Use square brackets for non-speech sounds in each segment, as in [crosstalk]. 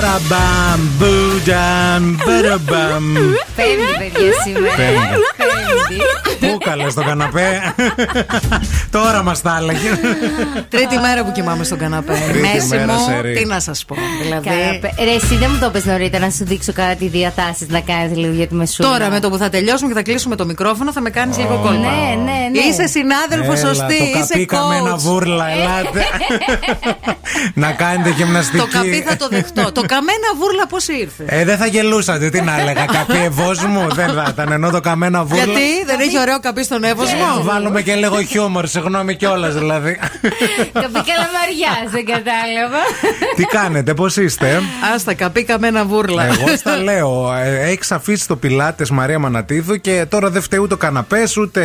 Μπαραμπαμ, μπουνταμ, μπαραμπαμ. Πέμπτη, παιδιά, σήμερα. Πέμπτη. Πού καλές στο καναπέ. Τώρα μας τα έλεγε. Τρίτη μέρα που κοιμάμαι στον καναπέ. Τρίτη Μέση μέρα μου, σε ρί. τι να σας πω. Δηλαδή. Καναπέ. Ρε, εσύ δεν μου το πες νωρίτερα να σου δείξω κάτι διατάσεις να κάνεις λίγο για τη μεσούλα. Τώρα με το που θα τελειώσουμε και θα κλείσουμε το μικρόφωνο θα με κάνεις λίγο κόλπα. Ναι, ναι, ναι. Είσαι συνάδελφος Έλα, σωστή, το είσαι καπί καμένα coach. βούρλα, ελάτε. [laughs] Να κάνετε γυμναστική. Το καπί θα το δεχτώ. το καμένα βούρλα πώς ήρθε; Ε, δεν θα γελούσατε, τι να έλεγα. Καπί ευός μου, δεν θα ήταν. Ενώ το καμένα βούρλα. Γιατί; Δεν έχει ωραίο καπί στον Να εύωσμο. βάλουμε και λίγο χιούμορ, συγγνώμη κιόλας δηλαδή. Καπί καλαμαριά, δεν κατάλαβα. Τι κάνετε, πώς είστε; Άστα, καπί καμένα βούρλα. Εγώ στα λέω. Έχεις αφήσει το πιλάτες Μαρία Μανατίδου και τώρα δεν φταίει ούτε ο καναπές, ούτε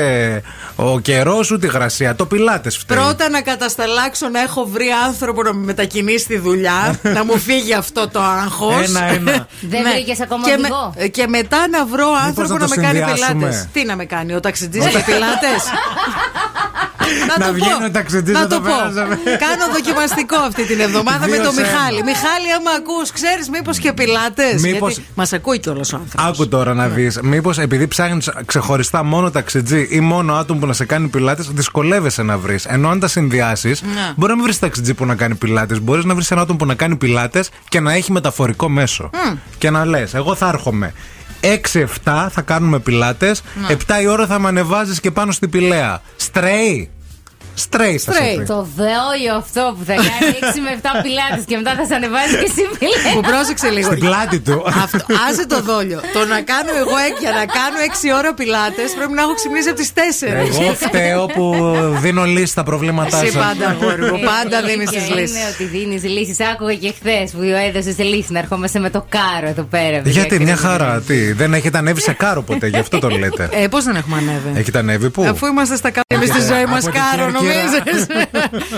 ο καιρός, ούτε η γρασία. Το πιλάτες φταίει. Πρώτα να κατασταλάξω να έχω βρει άνθρωπο να με μετακινήσει στη δουλειά, να μου φύγει αυτό το άγχος. Ένα-ένα. [laughs] Δεν βρήκες ακόμα και, οδηγό; με- και μετά να βρω άνθρωπο να να, το με κάνει συνδυάσουμε; πιλάτες. Τι να με κάνει, ο ταξιτζής και πιλάτες; [laughs] Να το βγαίνει πω. ο ταξιτζής Να να το το πω. πέραζαμε. Κάνω δοκιμαστικό αυτή την εβδομάδα με Δύο τον σε ένα. Μιχάλη. Μιχάλη, άμα ακούς, ξέρεις μήπως και πιλάτες. Μήπως- Μας ακούει κιόλας ο άνθρωπος. Άκου τώρα να δεις. Μήπως επειδή ψάχνεις ξεχωριστά μόνο ταξιτζή ή μόνο άτομο που να σε κάνει πιλάτες, δυσκολεύεσαι να βρεις. Ενώ αν τα συνδυάσεις, Ναι. μπορεί να μην βρεις ταξιτζή που να κάνει πιλάτες. Μπορείς να βρεις ένα άτομο που να κάνει πιλάτες και να έχει μεταφορικό μέσο. Και να λες, εγώ θα έρχομαι. 6-7 θα κάνουμε πιλάτες. Ναι. 7 η ώρα θα με ανεβάζεις και πάνω στην πηλαία. Στρέι. Στρέι θα σε Στρέι. πει. Το δέο αυτό που θα κάνει [laughs] 6 με 7 πιλάτες και μετά θα σε ανεβάζει και εσύ Που πιλέ. πρόσεξε λίγο. Στην πλάτη του. Αυτό, άσε το δόλιο. Το να κάνω εγώ ε- για να κάνω 6 ώρα πιλάτες πρέπει να έχω ξυπνήσει από τις 4. Εγώ φταίω που δίνω λύση στα προβλήματά Εσύ σας. πάντα, αγόρι μου. Πάντα δίνεις τις Είναι λύσεις. ότι δίνεις λύσεις. Άκουγα και χθες που έδωσες λύση να ερχόμαστε με το κάρο εδώ πέρα. παιδιά, Γιατί μια ακριβώς. χαρά, τι, δεν έχετε ανέβει σε κάρο ποτέ, γι' αυτό το λέτε. Ε, πώς δεν έχουμε ανέβει; Έχετε ανέβει πού; Αφού είμαστε στα κάτω εμείς στη Από ζωή μας, την κάρο, Κέρκυρα. Νομίζεις;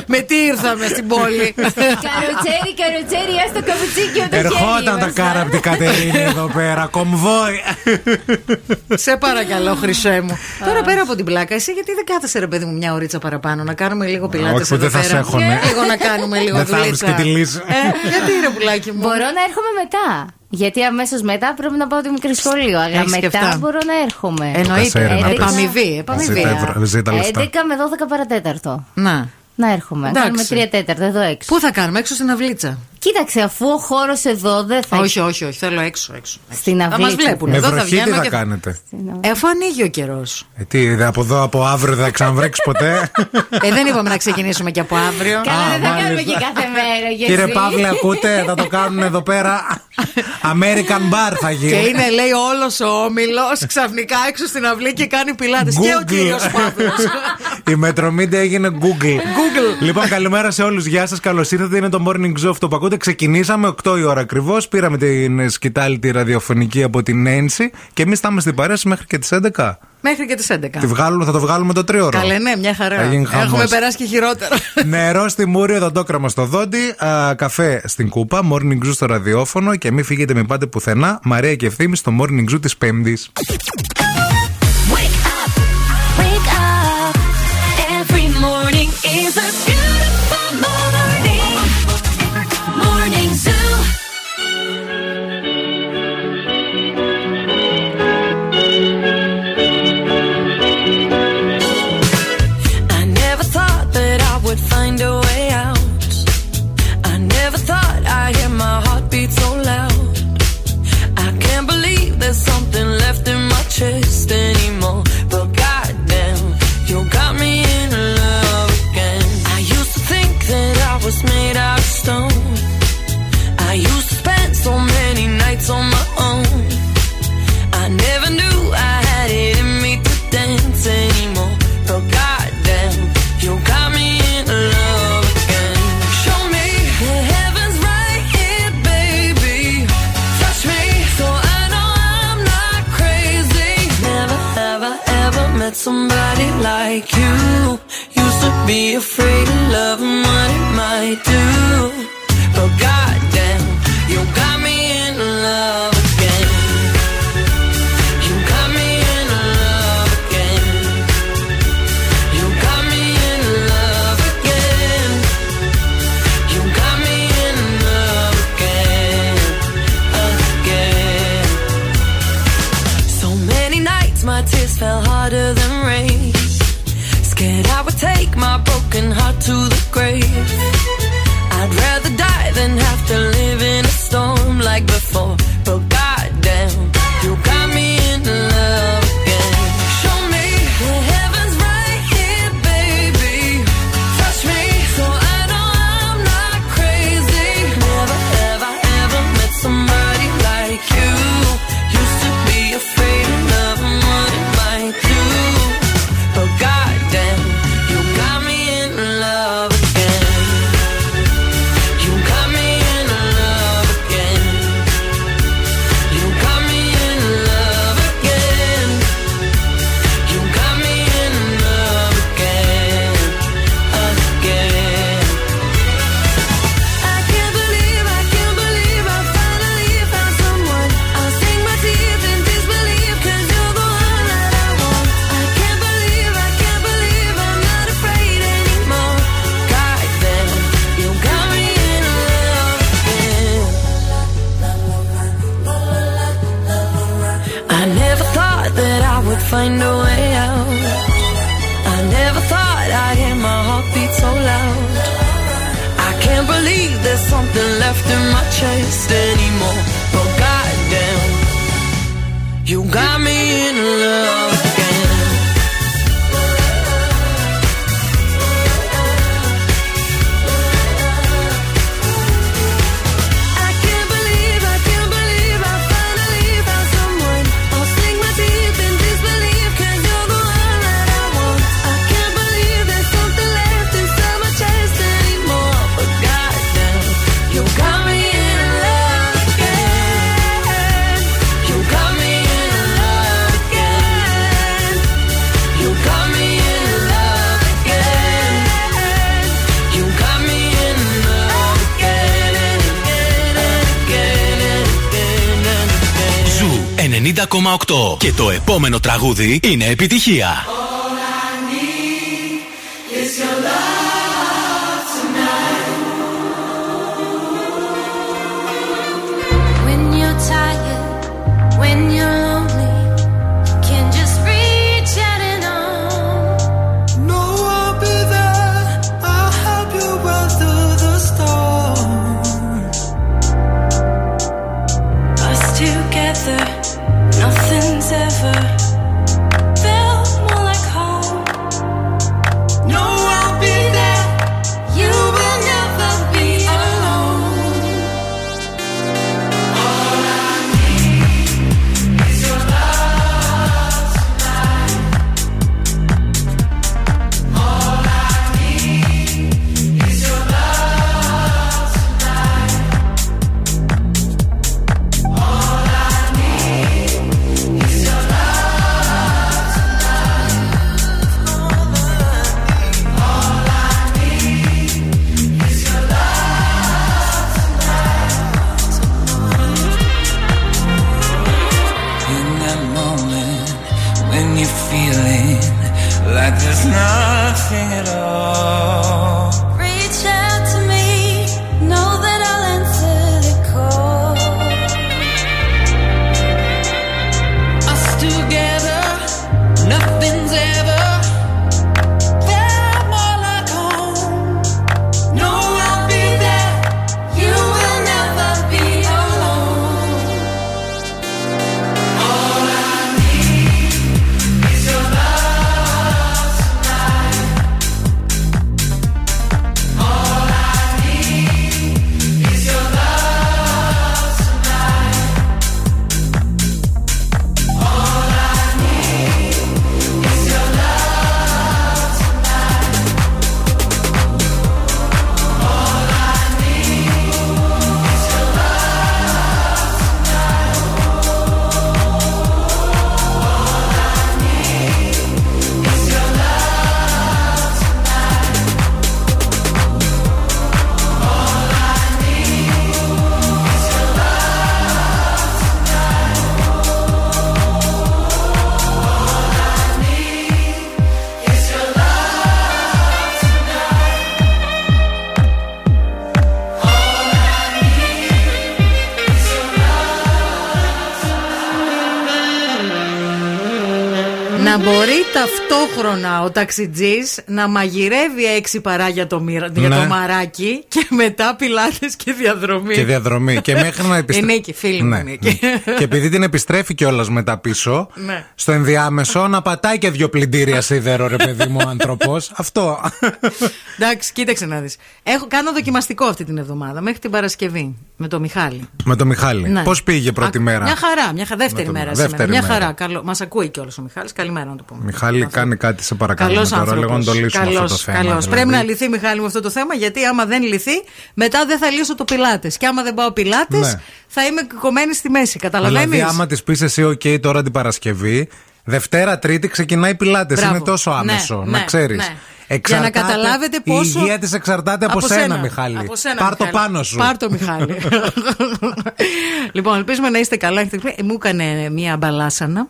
Με τι ήρθαμε στην πόλη; Καροτσέρι, καροτσέρι, ας το καπουτσίκι το Ερχόταν τα κάρα από την Κατερίνη εδώ πέρα, κομβόι. Σε παρακαλώ, χρυσέ μου. Τώρα πέρα από την πλάκα, εσύ γιατί δεν κάθεσαι ρε παιδί μου μια ωρίτσα παραπάνω να κάνουμε λίγο πιλάτες όχι, που δεν θα σε έχουνε. Λίγο να κάνουμε [laughs] λίγο Δεν θα βρεις δουλίτσα. και τη λύση. Ε, γιατί ρε πουλάκι μου; Μπορώ να έρχομαι μετά. Γιατί αμέσως μετά πρέπει να πάω το μικρό σχολείο. Αλλά Έχεις και μετά αυτά. μπορώ να έρχομαι. Εννοείται. Κασέρι να Επαμοιβή. Ζήτα, επαμοιβή. ευρώ- ζήτα 11 λεφτά. με 12 παρατέταρτο. Να. Να έρχομαι. Εντάξει. Κάνουμε 3 τέταρτο εδώ έξω. Πού θα κάνουμε, έξω στην αυλίτσα. Κοίταξε, αφού ο χώρος εδώ δεν θα Όχι, όχι, όχι. Θέλω έξω, έξω. Στην Θα αυλή. μα βλέπουν. Με Εδώ θα βροχή τι βγαίνω θα και κάνετε; Ε, αφού ανοίγει ο καιρός. Ε, τι, δε- από εδώ, από αύριο δεν θα ξαναβρέξεις ποτέ; ε, δεν είπαμε να ξεκινήσουμε και από αύριο. Καλά, Α, δεν θα κάνουμε μάλιστα. και κάθε μέρα. και Κύριε εσύ. Παύλε, ακούτε, θα το κάνουν εδώ πέρα. American Bar θα Και γίνει. είναι, λέει, όλος ο όμιλος ξαφνικά έξω στην αυλή και κάνει πιλάτες. Και ο Google. κύριος Παύλος. Η Μετρομίντια έγινε Google. Google. Λοιπόν, καλημέρα σε όλους. Γεια σας, καλώς ήρθατε. Είναι το morning show αυτό που ακούτε. Ξεκινήσαμε 8 η ώρα ακριβώς. Πήραμε την σκητάλη τη ραδιοφωνική από την Ένση και εμείς θα είμαστε στην παρέαση μέχρι και τις 11. Μέχρι και τις 11. Τη βγάλουμε, θα το βγάλουμε το τρίωρο. Καλέ, ναι, μια χαρά. Θα γίνει χαμός. Έχουμε περάσει και χειρότερα. Νερό στη μούρη, δοντόκραμα στο δόντι, α, καφέ στην κούπα, morning zoo στο ραδιόφωνο και μην φύγετε, μην πάτε πουθενά. Μαρία και ευθύνη στο morning zoo της Πέμπτης. Wake up, wake up. Every morning is a be afraid of love and what it might do. But goddamn, you got me in love Και το επόμενο τραγούδι είναι επιτυχία. Να μπορεί ταυτόχρονα ο ταξιτζής να μαγειρεύει έξι παρά για το, μοιρα- για Ναι. το μαράκι και μετά πιλάτε και διαδρομή. Και διαδρομή. και μέχρι να Η επιστρέψει. Νίκη, φίλη μου, η Νίκη. και επειδή την επιστρέφει κιόλας μετά πίσω, Ναι. στο ενδιάμεσο να πατάει και δύο πλυντήρια σίδερο, ρε παιδί μου, ο άνθρωπος. Αυτό. Εντάξει, κοίταξε να δεις. Κάνω δοκιμαστικό αυτή την εβδομάδα μέχρι την Παρασκευή με το Μιχάλη. Με το Μιχάλη. Ναι. Πώς πήγε πρώτη Α, μέρα; Μια χαρά, μια χα... δεύτερη Με το- μέρα δεύτερη σήμερα. Μια μέρα. χαρά. Καλό... Μας ακούει κιόλας ο Μιχάλης. Καλημέρα να το πούμε. Μιχάλη, κάνει κάτι σε παρακαλώ. Καλός τώρα, άνθρωπος. λίγο να το λύσουμε αυτό το θέμα. δηλαδή. Πρέπει να λυθεί, Μιχάλη, με αυτό το θέμα, γιατί άμα δεν λυθεί, μετά δεν θα λύσω το πιλάτες. Και άμα δεν πάω πιλάτες, Ναι. θα είμαι κομμένη στη μέση. Καταλαβαίνεις; Δηλαδή, άμα της πεις εσύ, OK, τώρα την Παρασκευή, Δευτέρα, Τρίτη ξεκινάει πιλάτες. Μπράβο. Είναι τόσο Ναι, άμεσο, ναι, να ξέρεις. ναι. Για να καταλάβετε πόσο. Η υγεία της εξαρτάται από, σένα, Μιχάλη. Από σένα, Πάρ το Μιχάλη. πάνω σου. Πάρ το, Μιχάλη. [laughs] λοιπόν, ελπίζουμε να είστε καλά. Ε, Μου έκανε μία μπαλάσανα.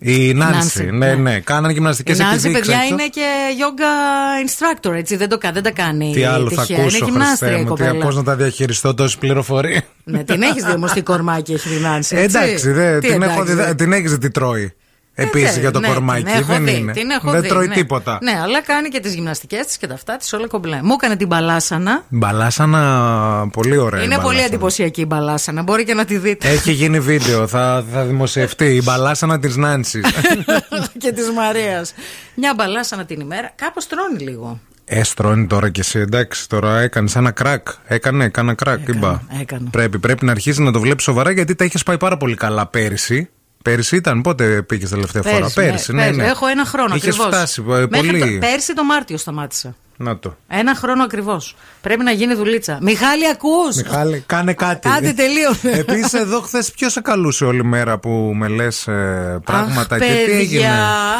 Η Νάνση, Νάνση, ναι, ναι. ναι. Κάνανε γυμναστικές Η Νάνση, επιδείξει. παιδιά, είναι και yoga instructor, έτσι. Δεν, το, κα- δεν τα κάνει. Τι άλλο θα τυχαία. ακούσω, Είναι γυμνάστρια η Χριστέ μου, τι- κοπέλα. πώς να τα διαχειριστώ τόση πληροφορία; Ναι, την έχεις δει όμω τι κορμάκι έχει η Νάνση. έτσι. Εντάξει, δε, Τι την, έχω, εντάξει, δει, δε. την έχεις δει τι τρώει. Επίση Ε, για το ναι, κορμάκι. την έχω δεν δει, είναι. Την έχω δεν δει, τρώει ναι. τίποτα. Ναι, αλλά κάνει και τις γυμναστικές της και τα αυτά της όλα κομπλέ. Μου έκανε την μπαλάσανα. Μπαλάσανα, πολύ ωραία. η Είναι πολύ μπαλάσανα. εντυπωσιακή η μπαλάσανα. Μπορεί και να τη δείτε. Έχει γίνει βίντεο, θα, θα δημοσιευτεί. Η μπαλάσανα της Νάνσης. [laughs] και της Μαρίας. Μια μπαλάσανα την ημέρα. Κάπως τρώνει λίγο. Έστρώνει τώρα κι εσύ, εντάξει, τώρα έκανες ένα κρακ. Έκανε, έκανα κρακ. Έκανα, είπα. έκανα. Πρέπει, πρέπει να αρχίσει να το βλέπεις σοβαρά γιατί τα είχες πάει πάρα πολύ καλά πέρυσι. Πέρυσι ήταν, πότε πήγες τελευταία φορά; Πέρυσι, ναι, ναι. Έχω ένα χρόνο Είχες ακριβώς. φτάσει ε, πολύ. Πέρσι το Μάρτιο σταμάτησα. Να το. Ένα χρόνο ακριβώς. Πρέπει να γίνει δουλίτσα. Μιχάλη, ακούς! Μιχάλη, κάνε κάτι. Άντε, τελείωσε. Επίσης, εδώ χθες ποιος σε καλούσε όλη μέρα που με λες πράγματα αχ, και τι παιδιά, έγινε;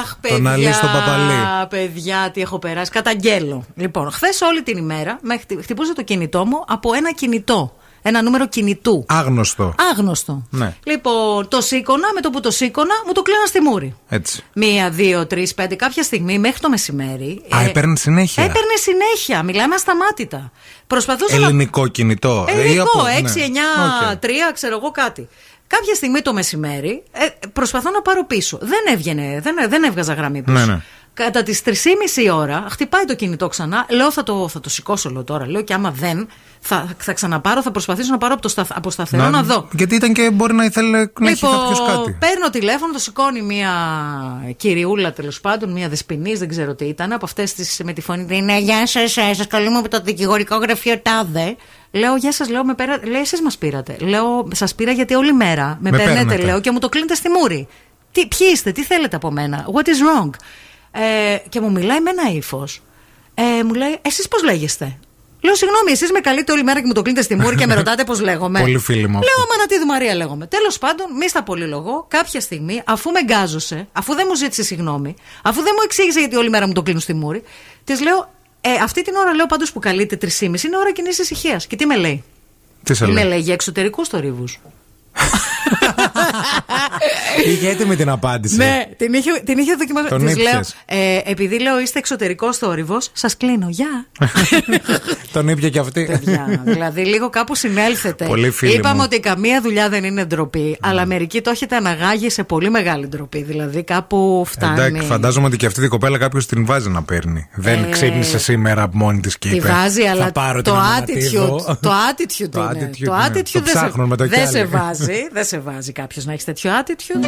Αχ, παιδιά, Τον Αλή στον Παπαλή. παιδιά, τι έχω περάσει. Καταγγέλω. Λοιπόν, χθες όλη την ημέρα με χτυ- χτυπούσε το κινητό μου από ένα κινητό. Ένα νούμερο κινητού. Άγνωστο. Άγνωστο. Ναι. Λοιπόν, το σήκωνα, με το που το σήκωνα, μου το κλείναν στη μούρη. Έτσι. Μία, δύο, τρεις, πέντε. Κάποια στιγμή μέχρι το μεσημέρι. Α, ε, έπαιρνε συνέχεια. Έπαιρνε συνέχεια. Μιλάμε ασταμάτητα. Προσπαθούσα να. Ελληνικό κινητό. Ε, ή Ελληνικό, από- 6, ναι. 9, Οκ. 3, ξέρω εγώ κάτι. Κάποια στιγμή το μεσημέρι ε, προσπαθώ να πάρω πίσω. Δεν έβγαινε, δεν, δεν έβγαζα γραμμή πίσω. Ναι, ναι. Κατά τις 3,5 ώρα χτυπάει το κινητό ξανά. Λέω θα το, θα το σηκώσω λέω τώρα. Λέω και άμα δεν, θα, θα ξαναπάρω, θα προσπαθήσω να πάρω από, το σταθ, από σταθερό να, δω. Γιατί ήταν και μπορεί να ήθελε να έχει Λοιπόν, κάποιος κάτι. παίρνω τηλέφωνο, το σηκώνει μια κυριούλα τέλος πάντων, μια δεσποινής, δεν ξέρω τι ήταν, από αυτές τις με τη φωνή. του, Ναι, γεια σας, σας καλούμε από το δικηγορικό γραφείο Τάδε. Λέω, γεια σας, λέω, με πέρα... λέει, εσείς μας πήρατε. Λέω, σας πήρα γιατί όλη μέρα με, Με παίρνετε, παίρνετε. λέω, και μου το κλείνετε στη μούρη. Τι, ποιοι είστε, τι θέλετε από μένα, what is wrong; Ε, και μου μιλάει με ένα ύφος. Ε, μου λέει, εσείς πώς λέγεστε; Λέω, συγγνώμη, εσείς με καλείτε όλη μέρα και μου το κλείνετε στη μούρη και με [laughs] ρωτάτε πώς λέγομαι. Πολύ φίλη μου αυτή. Λέω, Μανατίδου Μαρία λέγομαι. Τέλος πάντων, μη στα πολυλογώ, κάποια στιγμή, αφού με γκάζωσε, αφού δεν μου ζήτησε συγγνώμη, αφού δεν μου εξήγησε γιατί όλη μέρα μου το κλείνουν στη μούρη, της λέω, ε, αυτή την ώρα λέω πάντως που καλείτε 3,5 είναι ώρα κοινής ησυχίας. Και τι με λέει; Τι σε Με λέει; λέει για εξωτερικούς θορύβους. [laughs] [laughs] Είχε έτοιμη την απάντηση. Ναι, την είχε, την είχε δοκιμάσει. Τον Της λέω, ήπιες. ε, επειδή λέω είστε εξωτερικός θόρυβος, σας κλείνω. Γεια. [laughs] Τον ήπια και αυτή. Παιδιά, δηλαδή λίγο κάπου συνέλθετε. Πολύ φίλη Είπαμε μου. ότι καμία δουλειά δεν είναι ντροπή, αλλά μερικοί το έχετε αναγάγει σε πολύ μεγάλη ντροπή. Δηλαδή κάπου φτάνει. Εντάξει, φαντάζομαι ότι και αυτή την κοπέλα κάποιος την βάζει να παίρνει. Δεν Ε, ξύπνησε σήμερα από μόνη της και Τη είπε. βάζει, «Θα αλλά πάρω το την Αμανατίδου». attitude, [laughs] το attitude Το είναι. attitude, το ναι. attitude Το δεν, σε, ψάχνουν με το δεν κι σε άλλοι. βάζει. Δεν σε βάζει κάποιος να έχεις τέτοιο attitude.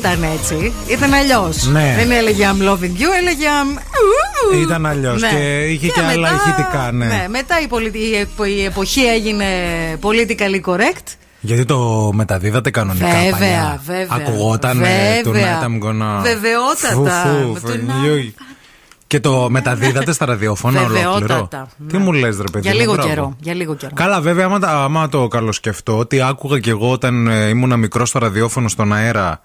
ήταν έτσι. Ήταν αλλιώς. Ναι. Δεν έλεγε I'm loving you, έλεγε I'm. Ήταν αλλιώς ναι. και είχε και, και άλλα μετά, ηχητικά, ναι. ναι. Μετά η, η εποχή έγινε politically correct. Γιατί το μεταδίδατε κανονικά βέβαια, παλιά; Βέβαια, Ακουγόταν το Night I'm gonna... Βεβαιότατα. Φου, φου, και το μεταδίδατε στα ραδιόφωνα ολόκληρο; Τι μου λες, ρε παιδί. Για λίγο, καιρό, για λίγο καιρό. Καλά, βέβαια, άμα, άμα το καλοσκεφτώ, ότι άκουγα κι εγώ όταν ε, ήμουν μικρός στο ραδιόφωνο στον αέρα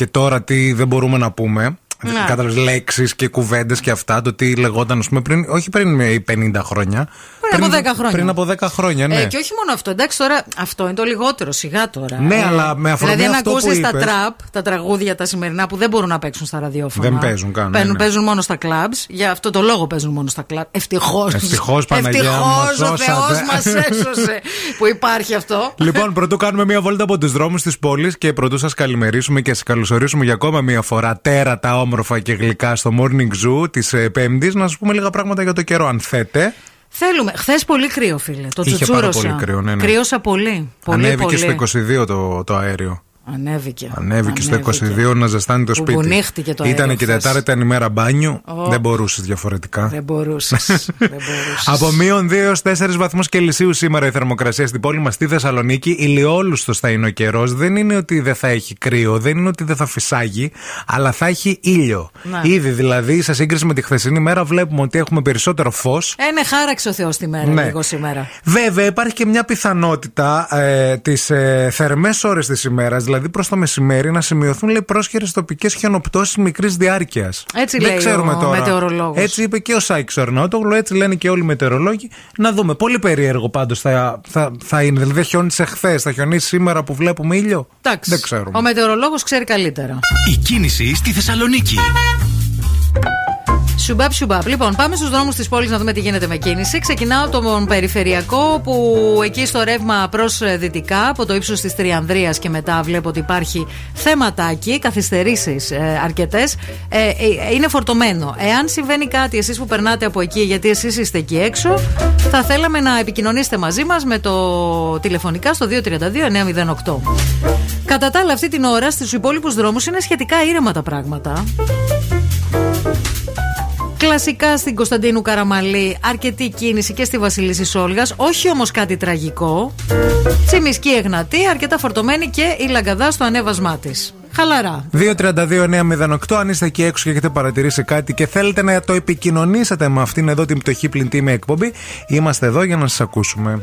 και τώρα τι δεν μπορούμε να πούμε. Ναι. Κατάλαβες λέξεις και κουβέντες και αυτά, το τι λεγόταν, ας πούμε, πριν, όχι πριν ε, 50 χρόνια. Πριν από 10 χρόνια. Πριν από 10 χρόνια, ναι. Ε, και όχι μόνο αυτό. Εντάξει, τώρα αυτό είναι το λιγότερο, σιγά τώρα. Ναι, Ε, αλλά με αφορμή Δηλαδή, αν αυτό που ακούσεις τα είπες- τραπ, τα τραγούδια τα σημερινά που δεν μπορούν να παίξουν στα ραδιόφωνα. Δεν παίζουν καν, ναι, Παίρνουν- ναι. Παίζουν μόνο στα κλαμπ. Για αυτό το λόγο παίζουν μόνο στα κλαμπ. Ευτυχώς. Ευτυχώς, Παναγιά, μας ο Θεός σώσατε. μας έσωσε που υπάρχει αυτό. Λοιπόν, πρωτού κάνουμε μία βόλτα από τους δρόμους της πόλης και πρωτού σας καλημερίσουμε και σας καλωσορίσουμε για ακόμα μία φορά τέρατα, όμορφα και γλυκά στο Morning Zoo της Πέμπτης. Να σα πούμε λίγα πράγματα για το καιρό, αν θέτε. Θέλουμε. Χθες πολύ κρύο, φίλε. Το Είχε πάρα τσουτσούρωσα. πολύ κρύο, ναι, ναι. Κρύωσα πολύ. πολύ Ανέβηκε πολύ. στο 22 το, το αέριο. Ανέβηκε. Ανέβηκε στο 22 να ζεστάνει το σπίτι. Μπουνίχτηκε το Ήταν αέριο και χθες. Τετάρτη, ήταν ημέρα μπάνιου. Ω. Δεν μπορούσες διαφορετικά. Δεν μπορούσες. [laughs] δεν μπορούσες. Από μείον 2 έως 4 βαθμούς Κελσίου σήμερα η θερμοκρασία στην πόλη μας στη Θεσσαλονίκη. Ηλιόλουστο θα είναι ο καιρός. Δεν είναι ότι δεν θα έχει κρύο, δεν είναι ότι δεν θα φυσάγει, αλλά θα έχει ήλιο. Να. Ήδη δηλαδή, σε σύγκριση με τη χθεσινή μέρα, βλέπουμε ότι έχουμε περισσότερο φως. Ε, ναι, χάραξε ο Θεός τη μέρα Ναι. λίγο σήμερα. Βέβαια, υπάρχει και μια πιθανότητα ε, τις ε, θερμές ώρες της ημέρας, δηλαδή προς το μεσημέρι, να σημειωθούν λέει, πρόσχερε τοπικές χιονοπτώσεις μικρής διάρκειας. Έτσι Δεν λέει ξέρουμε ο τώρα. μετεωρολόγος. Έτσι είπε και ο Σάκη Ορνότογλου, έτσι λένε και όλοι οι μετεωρολόγοι. Να δούμε. Πολύ περίεργο πάντως θα, θα, θα είναι. Δηλαδή, δεν χιόνισε χθες, θα χιονίσει σήμερα που βλέπουμε ήλιο; Εντάξει. Δεν ξέρουμε. Ο μετεωρολόγος ξέρει καλύτερα. Η κίνηση στη Θεσσαλονίκη. Σουμπάπ, σουμπάπ. Λοιπόν, πάμε στους δρόμους της πόλης να δούμε τι γίνεται με κίνηση. Ξεκινάω τον περιφερειακό που εκεί στο ρεύμα προς δυτικά, από το ύψος της Τριανδρίας και μετά βλέπω ότι υπάρχει θέματάκι, καθυστερήσεις ε, αρκετές. Ε, ε, είναι φορτωμένο. Εάν συμβαίνει κάτι, εσείς που περνάτε από εκεί, γιατί εσείς είστε εκεί έξω, θα θέλαμε να επικοινωνήσετε μαζί μας με το τηλεφωνικά στο 232-908. Κατά τα άλλα, αυτή την ώρα στους υπόλοιπους δρόμους είναι σχετικά ήρεμα τα πράγματα. Κλασικά στην Κωνσταντίνου Καραμαλή, αρκετή κίνηση και στη Βασιλίση Σόλγα. Όχι όμως κάτι τραγικό. Τσιμισκή Εγνατή, αρκετά φορτωμένη και η Λαγκαδά στο ανέβασμά της. Χαλαρά. 232-908, αν είστε εκεί έξω και έχετε παρατηρήσει κάτι και θέλετε να το επικοινωνήσετε με αυτήν εδώ την πτωχή πλυντή με εκπομπή, είμαστε εδώ για να σας ακούσουμε.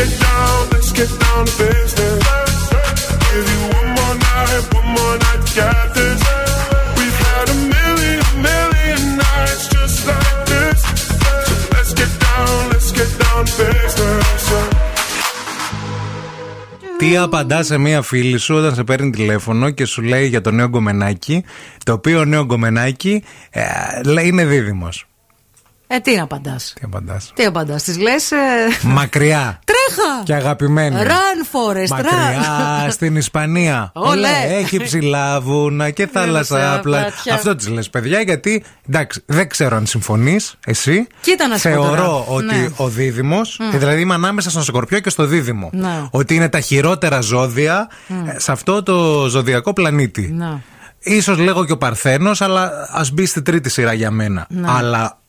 Let's get down, let's get down to business. Give you one more night, one more night to get this. We've had a million, million nights just like this. So let's get down, let's get down to business. Τι απαντά σε μία φίλη σου όταν σε παίρνει τηλέφωνο και σου λέει για το νέο γκομενάκι, το οποίο νέο γκομενάκι ε, λέει είναι δίδυμος. Ε, τι να απαντάς; Τι απαντάς; Τι απαντάς. Τη λες. Μακριά. Τρέχα! Και αγαπημένη. Run, Forest, Μακριά run. στην Ισπανία. Ολέ. Έχει ψηλά βούνα και θάλασσα Θάλασσα, απλά. πλατιά. Αυτό τη λες, παιδιά, γιατί εντάξει, δεν ξέρω αν συμφωνείς εσύ. Κοίτα να σου πω Θεωρώ τώρα. ότι Ναι. ο δίδυμος, Μμ. δηλαδή είμαι ανάμεσα στον Σκορπιό και στο δίδυμο. Ναι. Ότι είναι τα χειρότερα ζώδια Μμ. ε, σε αυτό το ζωδιακό πλανήτη. Να. Ίσως λέγω και ο Παρθένος, αλλά ας μπει στη τρίτη σειρά για μένα. Ναι. Αλλά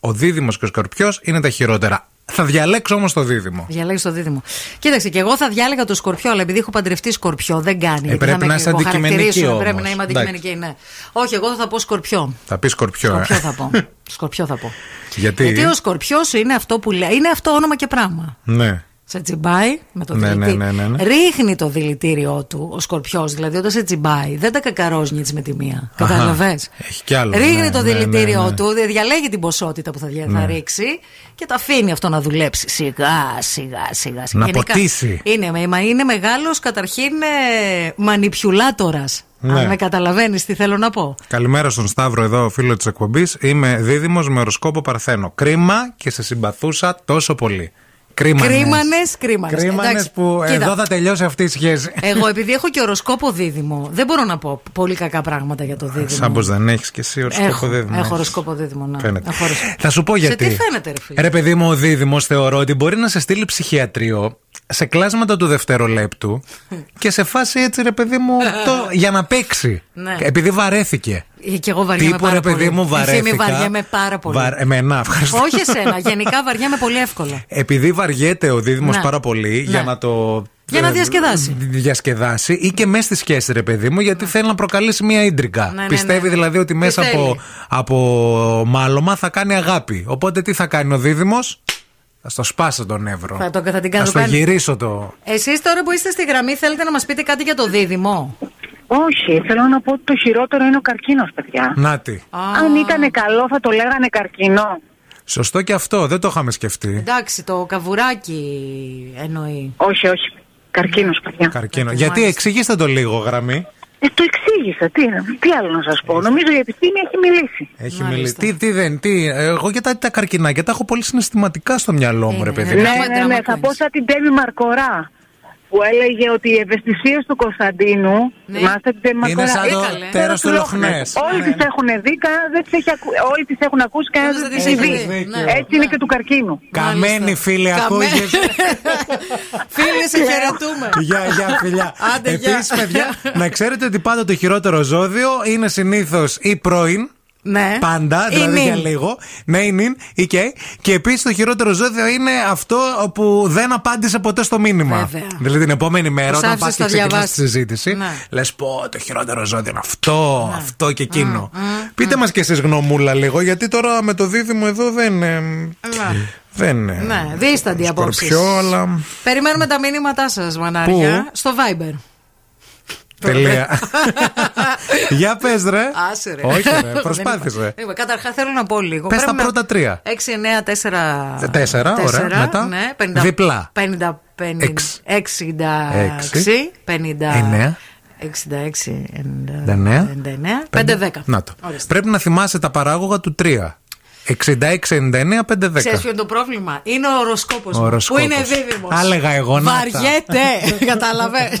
ο Δίδυμος και ο Σκορπιός είναι τα χειρότερα. Θα διαλέξω όμως το Δίδυμο. Διαλέγει το δίδυμο. Κοίταξε, και εγώ θα διάλεγα το σκορπιό, αλλά επειδή έχω παντρευτεί σκορπιό, δεν κάνει. γιατί Ε, πρέπει θα με να είσαι αντικειμενική χαρακτηρίσουν, όμως. Πρέπει να είμαι Εντάξει. αντικειμενική, ναι. Όχι, εγώ θα πω σκορπιό. Θα πεις Σκορπιό. ε. Σκορπιό θα πω. [laughs] σκορπιό θα πω. Γιατί; Γιατί ο σκορπιός είναι αυτό που λέει. Είναι αυτό όνομα και πράγμα. Ναι. Σε τσιμπάει με το Ναι, δηλητήριο. ναι, ναι, ναι, ναι. Ρίχνει το δηλητήριό του ο σκορπιός. Δηλαδή όταν σε τσιμπάει, δεν τα κακαρόζνιτ με τη μία. Κατάλαβες; Έχει κι άλλο. Ρίχνει ναι, το ναι, δηλητήριό ναι, ναι. του, διαλέγει την ποσότητα που θα, δια- θα Ναι. ρίξει και τα αφήνει αυτό να δουλέψει. Σιγά, σιγά, σιγά. Να Γενικά, ποτίσει. Είναι, με- μα είναι μεγάλος καταρχήν μανιπιουλάτορας. Ναι. Αν με καταλαβαίνεις τι θέλω να πω. Καλημέρα στον Σταύρο εδώ, φίλο της εκπομπής. Είμαι δίδυμος με οροσκόπο Παρθένο. Κρίμα και σε συμπαθούσα τόσο πολύ. Κρίμανες. Κρίμανες, κρίμανες. Κρίμανες που εδώ θα τελειώσει αυτή η σχέση. Εγώ επειδή έχω και οροσκόπο δίδυμο, δεν μπορώ να πω πολύ κακά πράγματα για το δίδυμο. Σαν πως δεν έχεις και εσύ οροσκόπο έχω, δίδυμο. έχω έχεις. οροσκόπο δίδυμο, ναι. Φαίνεται. Έχω οροσκόπο. Θα σου πω γιατί. Σε τι φαίνεται, ρε φίλε; Ρε παιδί μου, ο Δίδυμος θεωρώ ότι μπορεί να σε στείλει ψυχιατρίο σε κλάσματα του δευτερολέπτου και σε φάση έτσι, ρε παιδί μου, το, για να παίξει. Ναι. Επειδή βαρέθηκε. Ε, Και εγώ βαριέμαι Τύπου, πάρα ρε παιδί πολύ. μου, βαρέθηκα. Ευθύμη, βαριέμαι πάρα πολύ. Βα- Εμένα, ευχαριστώ. Όχι εσένα, γενικά βαριέμαι πολύ εύκολα. Επειδή βαριέται ο Δίδυμος Ναι. πάρα πολύ για Ναι. να το. Για να ε, διασκεδάσει. Διασκεδάσει ή και μέσα στη σχέση, ρε παιδί μου, γιατί θέλει να προκαλέσει μία ίντρικα. Ναι, ναι, Πιστεύει ναι. δηλαδή ότι Τι μέσα από, θέλει. από μάλωμα θα κάνει αγάπη. Οπότε τι θα κάνει ο Δίδυμος; Θα στο σπάσω τον Εύρο. Θα το- θα την Θα κάνω στο πάλι. γυρίσω το. Εσείς τώρα που είστε στη γραμμή, θέλετε να μας πείτε κάτι για το δίδυμο; Όχι, θέλω να πω ότι το χειρότερο είναι ο καρκίνος, παιδιά. Νάτι. Αν ήταν καλό, θα το λέγανε καρκίνο. Σωστό και αυτό, δεν το είχαμε σκεφτεί. Εντάξει, το καβουράκι εννοεί. Όχι, όχι. Καρκίνος, παιδιά. Καρκίνο. Γιατί εξηγήστε το λίγο, γραμμή. Ε, το εξήγησα. Τι, τι άλλο να σας πω. Νομίζω η επιστήμη έχει μιλήσει. Έχει μιλήσει. Τι, τι δεν, τι. Εγώ για τα, τα καρκινάκια τα έχω πολύ συναισθηματικά στο μυαλό μου, ρε παιδί. μου. Ναι, ναι, ναι. Θα πω σαν την Τέμι Μαρκορά. Που έλεγε ότι οι ευαισθησίε του Κωνσταντίνου. Θυμάστε την Τέμι Ναι. Είναι Μαρκορά. σαν το τέρας του Λοχνές. Όλοι τι έχουν δει, κανένα δεν τις έχει ακου- όλοι τι έχουν ακούσει, κανένα δεν τι έχει δει. Έτσι είναι και του καρκίνου. Καμένη φίλη, ακούγες. Φίλοι, σε χαιρετούμε. Γεια, γεια, φιλιά. Άντε, γεια. Επίσης, παιδιά, να ξέρετε ότι πάντα το χειρότερο ζώδιο είναι συνήθως ή πρώην. Ναι. Πάντα, Ή δηλαδή νυν. για λίγο. Ναι, ή νυν, ή και. Και επίσης το χειρότερο ζώδιο είναι αυτό που δεν απάντησε ποτέ στο μήνυμα. Βέβαια. Δηλαδή την επόμενη μέρα, Τους όταν άφησες πα και να ξεκινά τη διαβάσεις. συζήτηση, Ναι. λες πω το χειρότερο ζώδιο είναι αυτό, αυτό και εκείνο. Πείτε μας και εσείς γνωμούλα λίγο, γιατί τώρα με το δίδυμο εδώ δεν. ε, Δεν. ε, Ναι, δίστανται οι απόψεις. Σκορπιό, αλλά. Περιμένουμε τα μήνυματά σας, μανάρια. Πού; Στο Viber. Τελεία. [laughs] Για πες, ρε. Άσε ρε. Όχι, ρε, Δεν προσπάθησε. είπα. Λοιπόν, Καταρχά θέλω να πω λίγο. Πες Πρέπει τα να- πρώτα τρία. 6, 9, 4. Τέσσερα, ωραία. Μετά. Ναι, 50, Διπλά. 50, 50, Εξ. 66, 50. Εννέα. 66, 99. 99, 5, 10. Να το. Πρέπει να θυμάσαι τα παράγωγα του 3. 66-99-5-10. Ξέρεις ποιο είναι το πρόβλημα; Είναι ο οροσκόπος Ο μου, οροσκόπος. που είναι δίδυμος. Άλεγα εγώ, να τα. Βαριέται. [laughs] Κατάλαβες.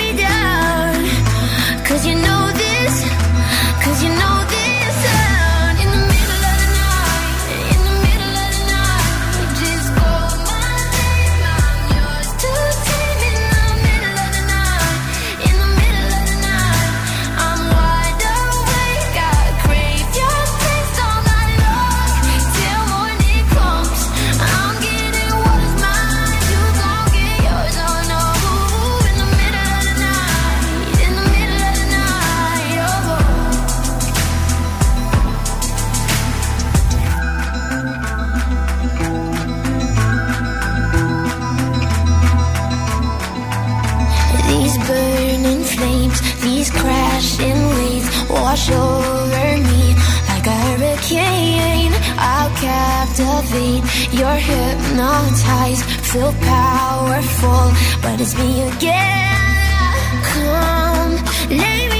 crashing waves wash over me like a hurricane. I'll captivate, you're hypnotized, feel powerful, but it's me again. Come, lay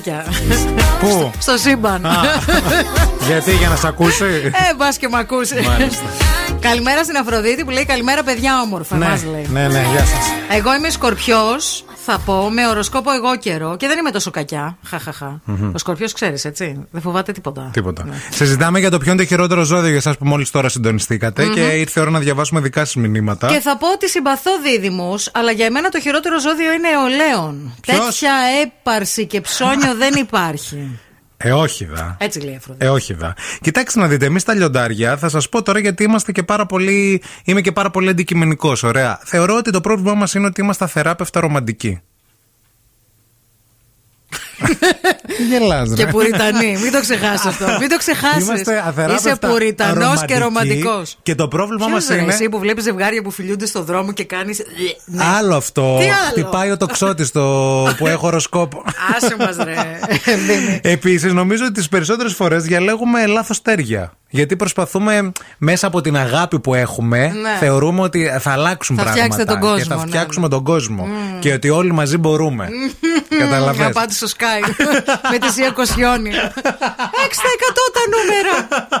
Στέλνω φυλάκια. Πού; Στο σύμπαν. Α, Γιατί, για να σε ακούσει; Ε, μπας και μ' ακούσει. Μάλιστα. Καλημέρα στην Αφροδίτη που λέει Καλημέρα, παιδιά όμορφα. ναι, Μας λέει. ναι, ναι, γεια σας. Εγώ είμαι σκορπιός, θα πω, με οροσκόπο εγώ καιρό και δεν είμαι τόσο κακιά. Χαχαχα. Μμμ. Ο σκορπιός ξέρεις, έτσι. Δεν φοβάται τίποτα. Τίποτα. Συζητάμε για το ποιο είναι το χειρότερο ζώδιο για εσάς που μόλις τώρα συντονιστήκατε Μμμ. και ήρθε η ώρα να διαβάσουμε δικά σας μηνύματα. Και θα πω ότι συμπαθώ δίδυμους, αλλά για μένα το χειρότερο ζώδιο είναι ο Λέων. Ποιος; Τέτοια έπαρση και ψώνιο δεν υπάρχει. Ε, όχι δα. Έτσι λέει η Αφροδίτη. Ε, όχι δα. Κοιτάξτε να δείτε, εμείς τα λιοντάρια, θα σας πω τώρα γιατί είμαστε και πάρα πολύ. Είμαι και πάρα πολύ αντικειμενικός. Ωραία. Θεωρώ ότι το πρόβλημά μας είναι ότι είμαστε αθεράπευτα ρομαντικοί. Γελάς, ρε. Και πουριτανοί. Μην το ξεχάσεις αυτό. Μην το ξεχάσεις. Είμαστε αθεράπευτα Είσαι πουριτανός ρομαντικοί και ρομαντικός. Και το πρόβλημα μας είναι. Εσύ που βλέπεις ζευγάρια που φιλιούνται στο δρόμο και κάνει. Ναι. Άλλο αυτό. Τι άλλο; Χτυπάει ο τοξότης το που έχω οροσκόπο. Άσε μας, ρε. Δήμη. Επίσης, νομίζω ότι τις περισσότερες φορές διαλέγουμε λάθος τέρια. Γιατί προσπαθούμε μέσα από την αγάπη που έχουμε, Ναι. θεωρούμε ότι θα αλλάξουν Θα πράγματα. φτιάξετε τον κόσμο, Και θα ναι, φτιάξουμε τον κόσμο. Και ότι όλοι μαζί μπορούμε. [laughs] Καταλαβες; Να πάτε στο Sky [laughs] με τη Σία Κοσιόνι. 6% τα νούμερα.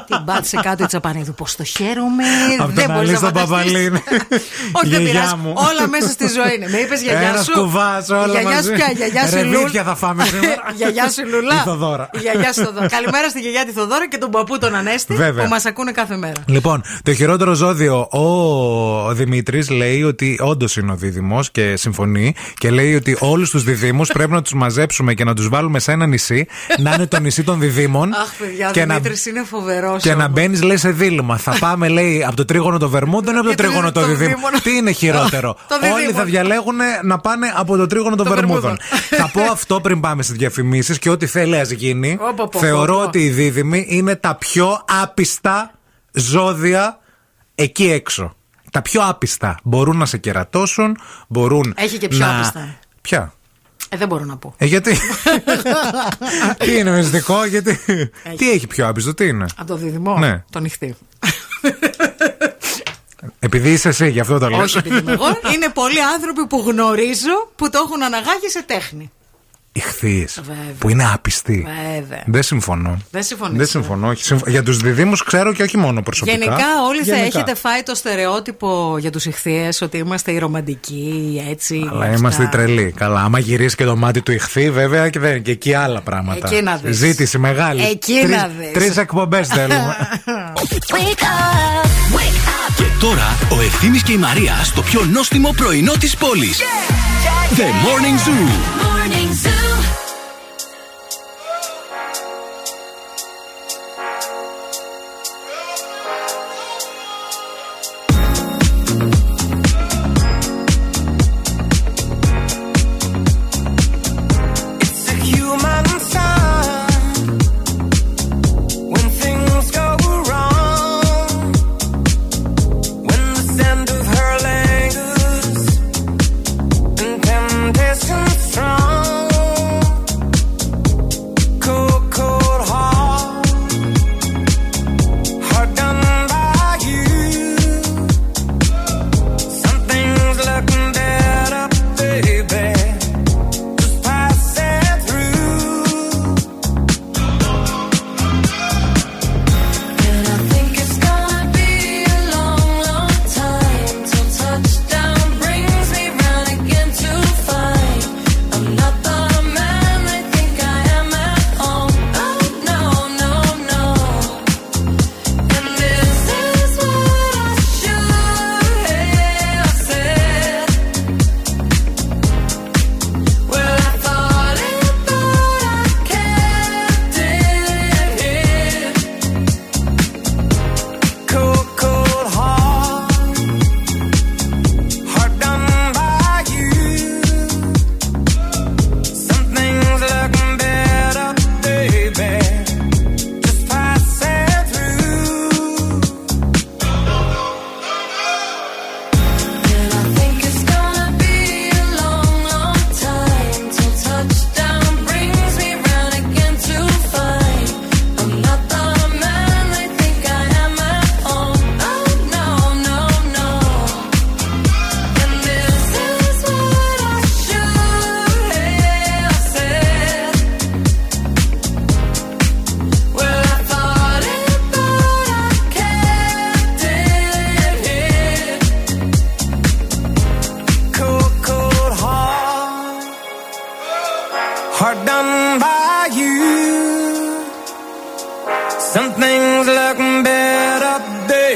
Την πάτησε κάτω η Τσαπανίδου. Πώς το χαίρομαι. Από δεν τον μπορεί Αλή να στον φανταστείς. Παπαλίνη. Όχι, δεν Γιαγιά πειράζει. μου. Όλα μέσα στη ζωή είναι. Με είπες γιαγιά Ένας σου; κουβάς, όλα Γιαγιά μαζί. σου πια, γιαγιά σου Ρεβίθια Λούλα. θα φάμε σήμερα. [laughs] Γιαγιά σου Λουλά. Η Θοδώρα. Η γιαγιά σου Θοδώρα. Καλημέρα στη γιαγιά τη Θοδώρα και τον παππού τον Ανέστη Βέβαια. που μας ακούνε κάθε μέρα. Λοιπόν, το χειρότερο ζώδιο, ο Δημήτρης λέει ότι όντως είναι ο δίδυμος και συμφωνεί και λέει ότι όλους τους διδήμου πρέπει να τους μαζέψουμε και να τους βάλουμε σε ένα νησί, να είναι το νησί των διδήμων. Αχ, παιδιά, ο και να, Δημήτρης είναι φοβερός. και να μπαίνεις, λέει, σε δίλημα. Θα πάμε, λέει, από το τρίγωνο το Βερμούντο ή από το Γιατί τρίγωνο το το διδήμο. δίδυμο. Τι είναι χειρότερο; [laughs] Το Όλοι διδήμο. θα διαλέγουν να πάνε από το τρίγωνο των Το Βερμούδων. Βερμούδων. θα πω [laughs] αυτό πριν πάμε στις διαφημίσεις και ό,τι θέλει ας γίνει. Ω, πω, πω, Θεωρώ πω, πω. ότι οι δίδυμοι είναι τα πιο άπιστα ζώδια εκεί έξω. Τα πιο άπιστα. Μπορούν να σε κερατώσουν, μπορούν. Έχει και πιο να... άπιστα. Ποια; Ε, δεν μπορώ να πω. Ε, γιατί; [laughs] τι είναι μυστικό, γιατί; τι έχει πιο άπιστο, τι είναι; Από το διδυμό. Ναι. Το νυχτή. Επειδή είσαι εσύ, γι' αυτό το λέω. Όχι επειδή είμαι εγώ. Είναι πολλοί άνθρωποι που γνωρίζω που το έχουν αναγάγει σε τέχνη. Ηχθείς, Βέβαια. που είναι άπιστοι. Βέβαια. Δεν συμφωνώ. Δεν συμφωνείς, Δεν ε. συμφωνώ. όχι. Συμφ- Για τους διδήμους ξέρω και όχι μόνο προσωπικά. Γενικά όλοι θα Γενικά. έχετε φάει το στερεότυπο για τους ηχθείες ότι είμαστε οι ρομαντικοί, έτσι. Αλλά αυτά. είμαστε τρελοί. Καλά, άμα γυρίσεις και το μάτι του ηχθεί, βέβαια και, δεν, και εκεί άλλα πράγματα. Εκεί να δεις. Ζήτηση μεγάλη. Εκεί Τρεις- να δεις. Τρεις εκπομπές θέλουμε. Και τώρα ο Ευθύμης και η Μαρία στο πιο νόστιμο πρωινό της πόλης. The Morning Zoo. Morning Zoo.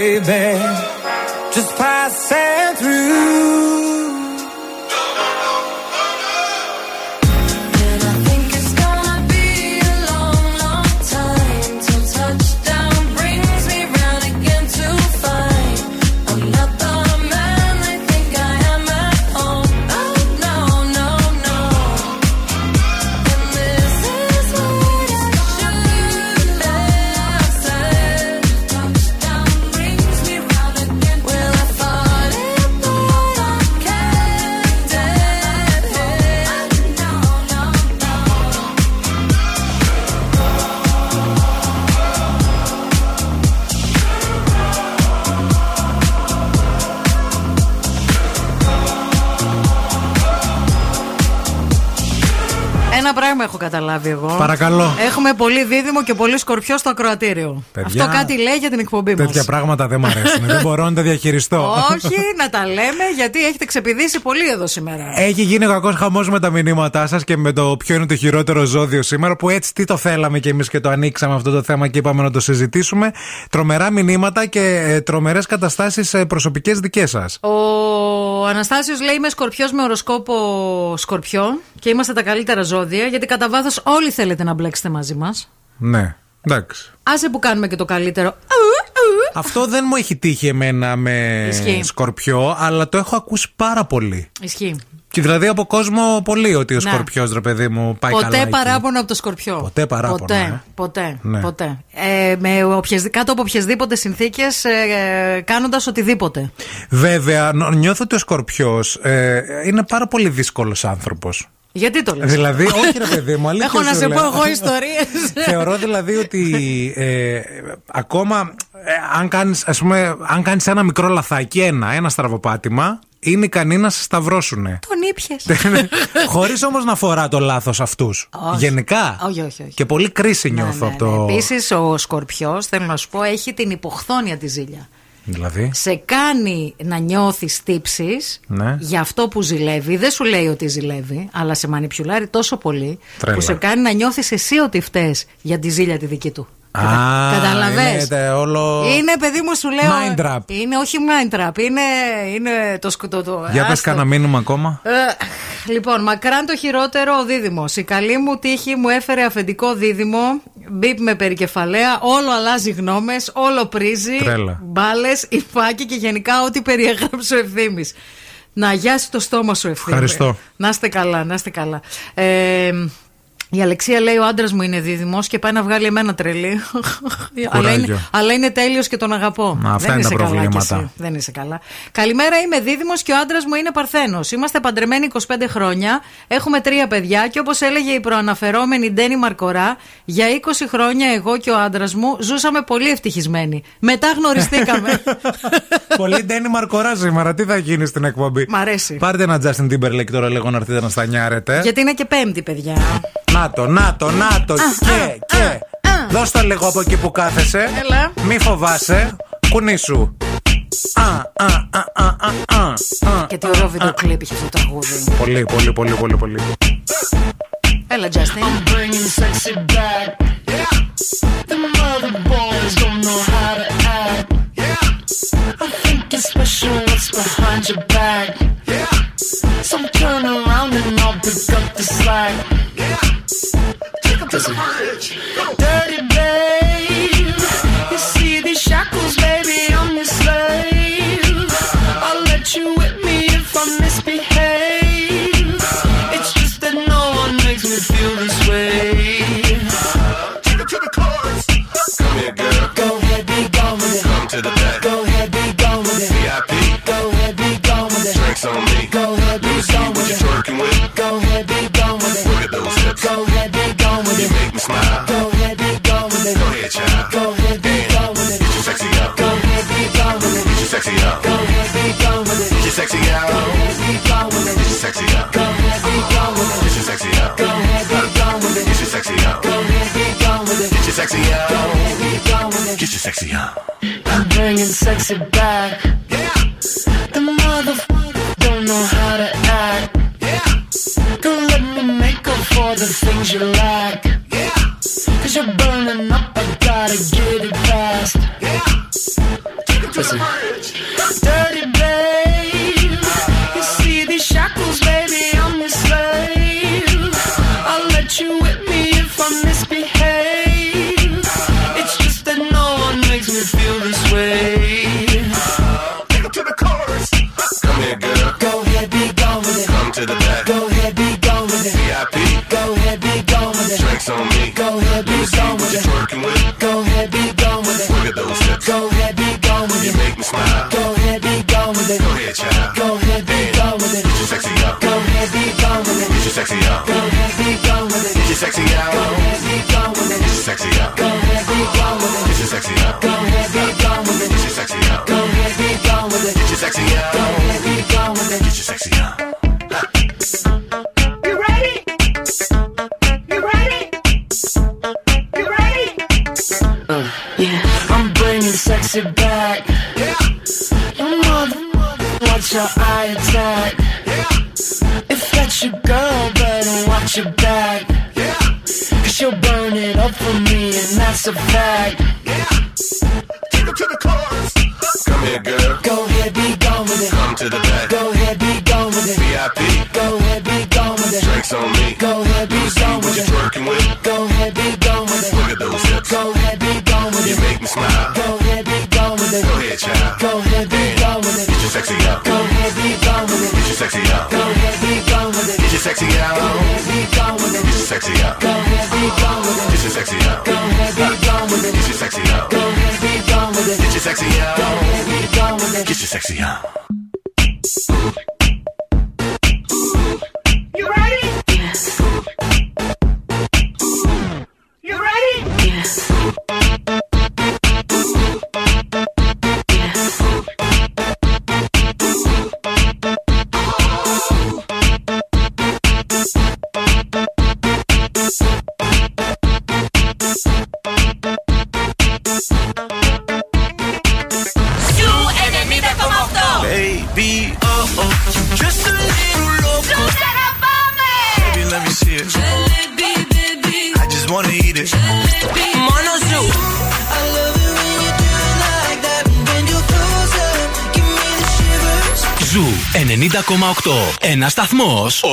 baby, just passing through. Καταλάβει εγώ. Παρακαλώ. Έχουμε πολύ δίδυμο και πολύ σκορπιό στο ακροατήριο. Παιδιά, Αυτό κάτι λέει για την εκπομπή μας. Τέτοια πράγματα δεν μ' αρέσουν. δεν μπορώ να τα διαχειριστώ. Όχι, να τα λέμε γιατί έχετε ξεπηδήσει πολύ εδώ σήμερα. Έχει γίνει κακός χαμός με τα μηνύματά σας και με το ποιο είναι το χειρότερο ζώδιο σήμερα. Που έτσι τι το θέλαμε και εμείς και το ανοίξαμε αυτό το θέμα και είπαμε να το συζητήσουμε. Τρομερά μηνύματα και ε, τρομερές καταστάσεις προσωπικές δικές σας. Ο Αναστάσιος λέει: Είμαι σκορπιός με οροσκόπο σκορπιό και είμαστε τα καλύτερα ζώδια γιατί κατά βάθος όλοι θέλετε να μπλέξετε μαζί μας. Ναι, εντάξει. Άσε που κάνουμε και το καλύτερο. Αυτό δεν μου έχει τύχει εμένα με Ισχύει. σκορπιό, αλλά το έχω ακούσει πάρα πολύ. Ισχύει. Και δηλαδή από κόσμο πολύ ότι ο Ναι. σκορπιός, ρε παιδί μου, πάει καλά. Ποτέ εκεί. παράπονο από το σκορπιό. Ποτέ παράπονο, Ποτέ. ε. Ποτέ. Ναι. ποτέ. Ε, με οποιασδη- κάτω από οποιασδήποτε συνθήκες ε, κάνοντας οτιδήποτε. Βέβαια, νο- νιώθω ότι ο σκορπιός ε, είναι πάρα πολύ δύσκολος άνθρωπος. Γιατί το λες; Δηλαδή, όχι ρε παιδί μου, [laughs] αλήθεια Έχω να σου σε λέω. πω εγώ ιστορίες. [laughs] Θεωρώ δηλαδή ότι ε, ακόμα ε, αν κάνεις, ας πούμε, αν κάνεις ένα μικρό λαθάκι, ένα, ένα στραβοπάτημα, είναι ικανοί να σε σταυρώσουνε. Τον ήπιες. [laughs] Χωρίς όμως να φορά το λάθος αυτούς. Όχι. Γενικά. Όχι, όχι, όχι. Και πολύ κρίση νιώθω από το. Επίσης, ο Σκορπιός, θέλω να σου πω, έχει την υποχθόνια της ζήλια. Δηλαδή. Σε κάνει να νιώθεις τύψεις Ναι. για αυτό που ζηλεύει. Δεν σου λέει ότι ζηλεύει, αλλά σε μανιπιουλάρει τόσο πολύ Τρέλα. που σε κάνει να νιώθεις εσύ ότι φταίει για τη ζήλια τη δική του. Α, Καταλαβες; είναι τε- όλο. Είναι παιδί μου, σου λέω. Mind trap. Είναι όχι mind trap, είναι, είναι το σκοτώ. Το, Για πες άστο. κανένα μήνυμα ακόμα. Ε, λοιπόν, μακράν το χειρότερο ο δίδυμο. Η καλή μου τύχη μου έφερε αφεντικό δίδυμο. Μπίπ με περικεφαλαία. Όλο αλλάζει γνώμες. Όλο πρίζει. Τρέλα. Μπάλες, υφάκι και γενικά ό,τι περιέγραψε ο ευθύνη. Να αγιάσει το στόμα σου ευθύνη. Ευχαριστώ. Να είστε καλά, να είστε καλά. Ε, η Αλεξία λέει: Ο άντρας μου είναι δίδυμος και πάει να βγάλει εμένα τρελή. [laughs] αλλά, είναι, αλλά είναι τέλειος και τον αγαπώ. Μα, αυτά Δεν είναι τα είσαι καλά κι προβλήματα. εσύ. Δεν είσαι καλά. Καλημέρα, είμαι δίδυμος και ο άντρας μου είναι Παρθένος. Είμαστε παντρεμένοι 25 χρόνια. Έχουμε τρία παιδιά και όπως έλεγε η προαναφερόμενη Ντένι Μαρκορά, για 20 χρόνια εγώ και ο άντρας μου ζούσαμε πολύ ευτυχισμένοι. Μετά γνωριστήκαμε. [laughs] Πολύ Ντένι Μαρκορά σήμερα. Τι θα γίνει στην εκπομπή; Μ' αρέσει. Πάρτε ένα Justin Timberlake τώρα λίγο να έρθετε να στανιάρετε. Γιατί είναι και πέμπτη, παιδιά. Να το, να το, να το. Και, και. Δώσ' το λίγο από εκεί που κάθεσαι. Έλα. Μη φοβάσαι. Κουνήσου. Α, α, α, α, α, α. Και τι ωραίο βίντεο κλειπ είχε αυτό το τραγούδι. Πολύ, πολύ, πολύ, πολύ, πολύ. Έλα, Justin. bringing sexy back. Yeah. The mother boys don't know how to act. Yeah. I think it's special what's behind your back. Yeah. So turn around and I'll pick up the slack. Take him to some college. Dirty babe, you see these shackles sexy out. Go ahead, be gone with it. Get your sexy out. Go ahead, be with it. Get your sexy out. Go ahead, be with it. Get your sexy out. Go ahead, be with it. Get your sexy out. Go ahead, be gone with it. Get your sexy out. I'm bringing sexy back. Yeah. The motherfuckers don't know how to act. Yeah. Don't let me make up for the things you lack. Yeah. Cause you're burning up, I gotta get it fast. Yeah. Take it to the bridge.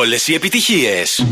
Σταθμό. Όλες οι επιτυχίες.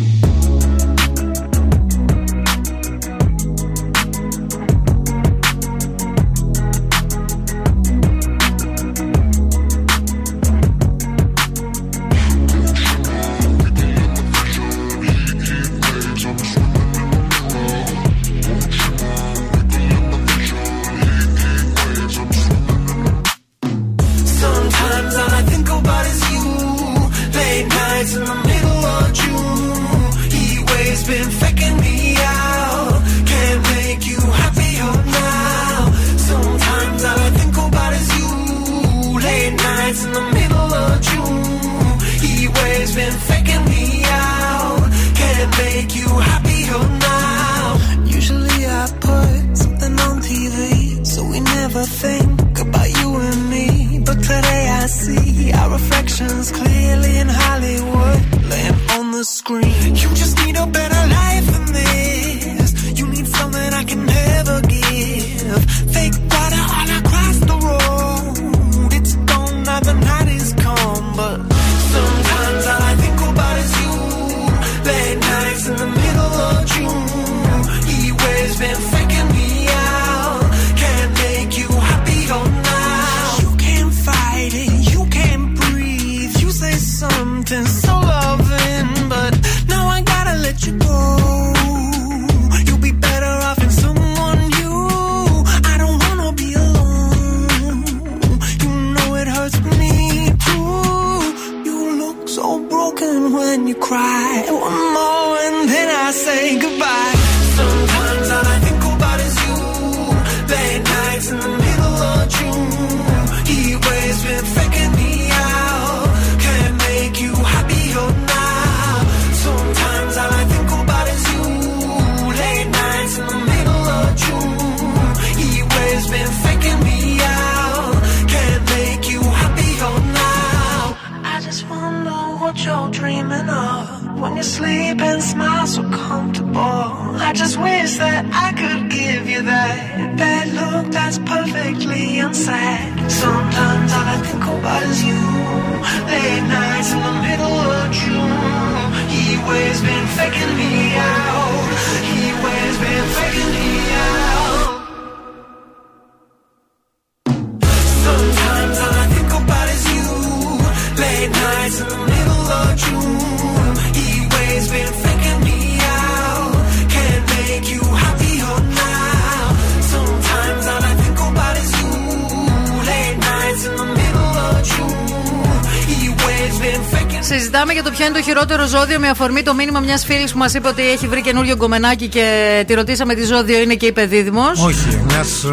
Συζητάμε για το ποιο είναι το χειρότερο ζώδιο με αφορμή το μήνυμα μιας φίλης που μας είπε ότι έχει βρει καινούριο γκομενάκι και τη ρωτήσαμε τι ζώδιο είναι και είπε δίδυμος. Όχι, μιας.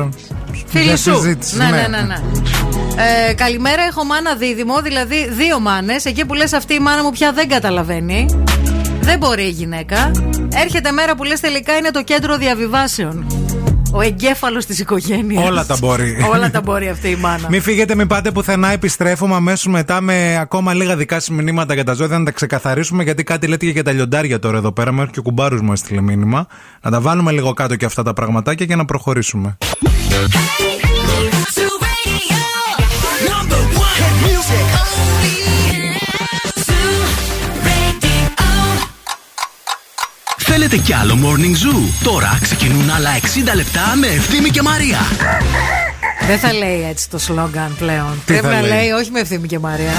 Φίλη σου. Ναι, ναι, ναι. ναι. Ε, καλημέρα, έχω μάνα δίδυμο, δηλαδή δύο μάνες. Εκεί που λες αυτή η μάνα μου πια δεν καταλαβαίνει. Δεν μπορεί η γυναίκα. Έρχεται μέρα που λες τελικά είναι το κέντρο διαβιβάσεων. Ο εγκέφαλος της οικογένειας. Όλα τα μπορεί. Όλα τα μπορεί αυτή η μάνα. Μην φύγετε, μην πάτε πουθενά. Επιστρέφουμε αμέσως μετά με ακόμα λίγα δικά σας μηνύματα για τα ζώδια να τα ξεκαθαρίσουμε. Γιατί κάτι λέτε και για τα λιοντάρια τώρα εδώ πέρα. Μέχρι και ο κουμπάρου μου έστειλε μήνυμα. Να τα βάλουμε λίγο κάτω και αυτά τα πραγματάκια για να προχωρήσουμε. Θέλετε κι άλλο Morning Zoo; Τώρα ξεκινούν άλλα 60 λεπτά με Ευθύμη και Μαρία. Δεν θα λέει έτσι το σλόγκαν πλέον. Τι Πρέπει θα να λέει; λέει, όχι με Ευθύμη και Μαρία.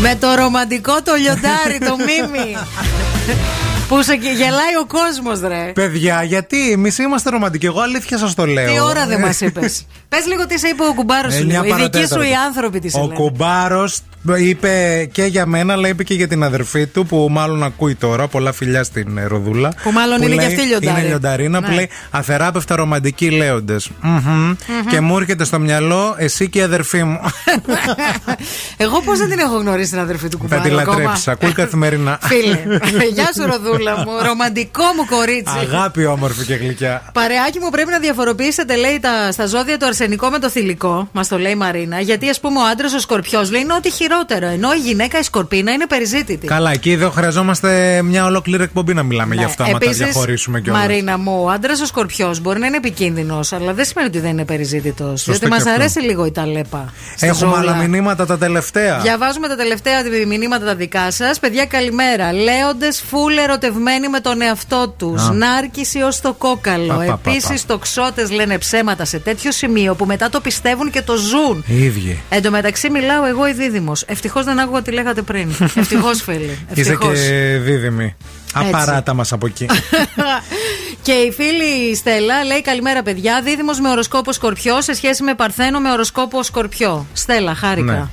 με το ρομαντικό το λιοντάρι, το Μίμη. [laughs] που σε γελάει ο κόσμος, ρε. Παιδιά, γιατί εμείς είμαστε ρομαντικοί. Εγώ αλήθεια σας το λέω. Τι ώρα δεν μας είπες; [laughs] Πες λίγο τι σε είπε ο κουμπάρος Ε, σου. μια λίγο. Οι δικοί σου παρατέταρτο. οι άνθρωποι τη Ο κουμπάρος είπε και για μένα, αλλά είπε και για την αδερφή του που μάλλον ακούει τώρα. Πολλά φιλιά στην ε, Ροδούλα. Που μάλλον είναι και αυτή λιοντάρι. Είναι λιονταρίνα που Ναι. λέει Αθεράπευτα ρομαντικοί λέοντες. Και μου έρχεται στο μυαλό εσύ και η αδερφή μου. [laughs] Εγώ πώς δεν την έχω γνωρίσει την αδερφή του Θα κουμπάρου. τη ακόμα. λατρέψεις. Ακούει καθημερινά. Φίλε, γεια σου [laughs] Ροδούλα μου. Ρομαντικό μου κορίτσι. Αγάπη όμορφη και γλυκιά. Παρεάκι μου πρέπει να διαφοροποιήσετε, λέει, τα, στα ζώδια το αρσενικό με το θηλυκό. Μας το λέει η Μαρίνα. Γιατί, ας πούμε, ο άντρας ο σκορπιός λέει είναι ό,τι χειρότερο. Ενώ η γυναίκα η σκορπίνα είναι περιζήτητη. Καλά, εκεί εδώ χρειαζόμαστε μια ολόκληρη εκπομπή να μιλάμε για αυτά, άμα τα Επίσης, διαχωρίσουμε κιόλας. Μαρίνα μου, ο άντρας ο σκορπιός μπορεί να είναι επικίνδυνος, αλλά δεν σημαίνει ότι δεν είναι περιζήτητος. Διότι και μας αυτό. αρέσει λίγο η ταλέπα. στη Έχουμε ζώουλα. άλλα μηνύματα τα τελευταία. Διαβάζουμε τα τελευταία μηνύματα τα δικά σας. Παιδιά, καλημέρα. Λέοντες φουλ ερωτευμένοι με τον εαυτό τους. Α. Νάρκηση ως το κόκαλο. Πα, πα, πα, Επίσης, τοξότε λένε ψέματα σε τέτοιο σημείο που μετά το πιστεύουν και το ζουν. Οι ίδιοι. Εν τω μεταξύ, μιλάω εγώ η δίδυμος. Ευτυχώς δεν άκουγα τι λέγατε πριν. [laughs] Ευτυχώς, φίλοι. [laughs] Είσαι Ευτυχώς. και δίδυμη. Απαράτα μας από εκεί. [laughs] Και η φίλη η Στέλλα λέει καλημέρα παιδιά. Δίδυμος με οροσκόπο Σκορπιό σε σχέση με Παρθένο με οροσκόπο Σκορπιό. Στέλλα, χάρηκα. Ναι.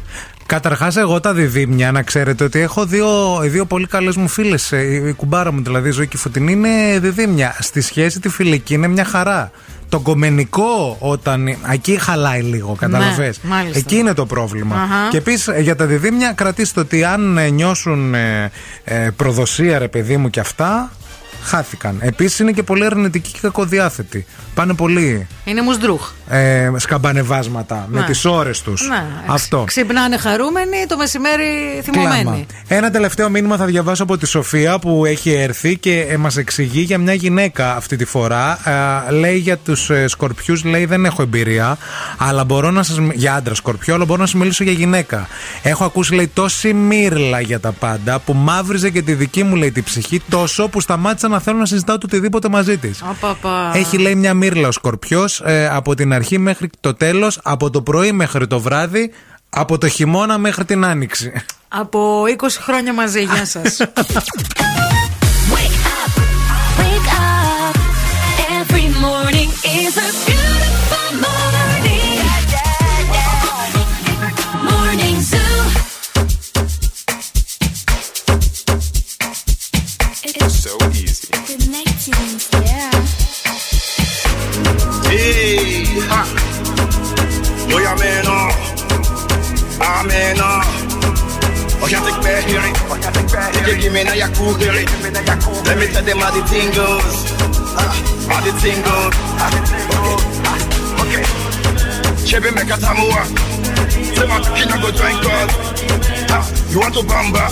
Καταρχάς, εγώ τα διδύμια, να ξέρετε ότι έχω δύο, οι δύο πολύ καλές μου φίλες. Η κουμπάρα μου δηλαδή, η Ζωή και η Φωτεινή, είναι διδύμια. Στη σχέση τη φιλική είναι μια χαρά. Το κομμενικό, όταν. Εκεί χαλάει λίγο, κατάλαβε. Ναι, μάλιστα. εκεί είναι το πρόβλημα. Αχα. Και επίσης για τα διδύμια, κρατήστε ότι αν ε, νιώσουν ε, ε, προδοσία, ρε παιδί μου και αυτά, χάθηκαν. Επίσης είναι και πολύ αρνητικοί και κακοδιάθετοι. Πάνε πολύ Είναι μουσντρούχ. ε, σκαμπανεβάσματα με Ναι. τις ώρες τους. Ναι, Αυτό. Ξυπνάνε χαρούμενοι, το μεσημέρι Κλάμα. θυμωμένοι. Ένα τελευταίο μήνυμα θα διαβάσω από τη Σοφία που έχει έρθει και ε, μας εξηγεί για μια γυναίκα αυτή τη φορά. Ε, λέει για τους ε, σκορπιούς, λέει δεν έχω εμπειρία, αλλά μπορώ να σας... μι- για άντρα σκορπιό, αλλά μπορώ να σας μιλήσω για γυναίκα. Έχω ακούσει, λέει, τόση μύρλα για τα πάντα που μαύριζε και τη δική μου, λέει, τη ψυχή τόσο που σταμάτησα να θέλω να συζητάω το οτιδήποτε μαζί της. Απαπα. Έχει λέει μια μύρλα ο Σκορπιός από την αρχή μέχρι το τέλος, από το πρωί μέχρι το βράδυ, από το χειμώνα μέχρι την άνοιξη. Από 20 χρόνια μαζί, γεια σας. [laughs] Wake up. Every morning is a connections, yeah. Hey, ha. Yo, jag menar, jag menar. Och jag fick bäring, vilket jag menar jag kokar i. Let me tell them how the thing goes, how the thing goes. Okay, Chebe meka tamua, sema kina go drink up. You want to bamba?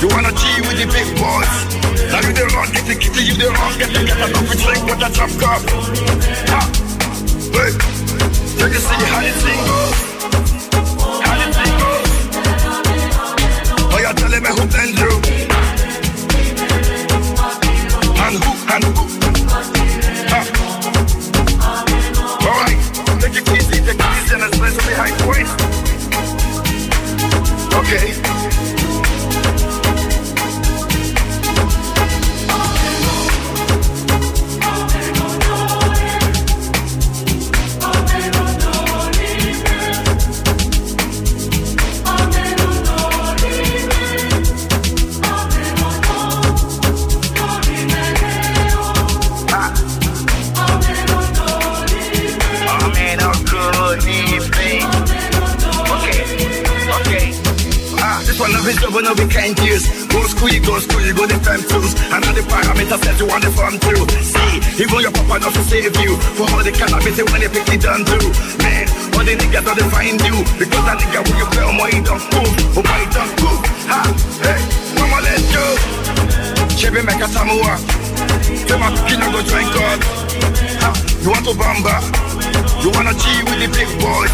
You wanna G with the big boys? Now you the run, get the kitty, you the run, get the get a coffee drink with a drop cup. Ah, Hey, take a see how the thing goes. How the thing goes. Oh, you're telling me who then do? And who, and who? All right, take it easy, take it easy, and especially point. Okay. For all the cannabis when they pick it done through. Man, all the niggas don't find you. Because that nigga when you play on my don't move. Oh my don't move. Ha, hey, mama let's go. Chebe make a samoa. Say my kid go drink God. Ha, you want to bamba? You wanna G with the big boy?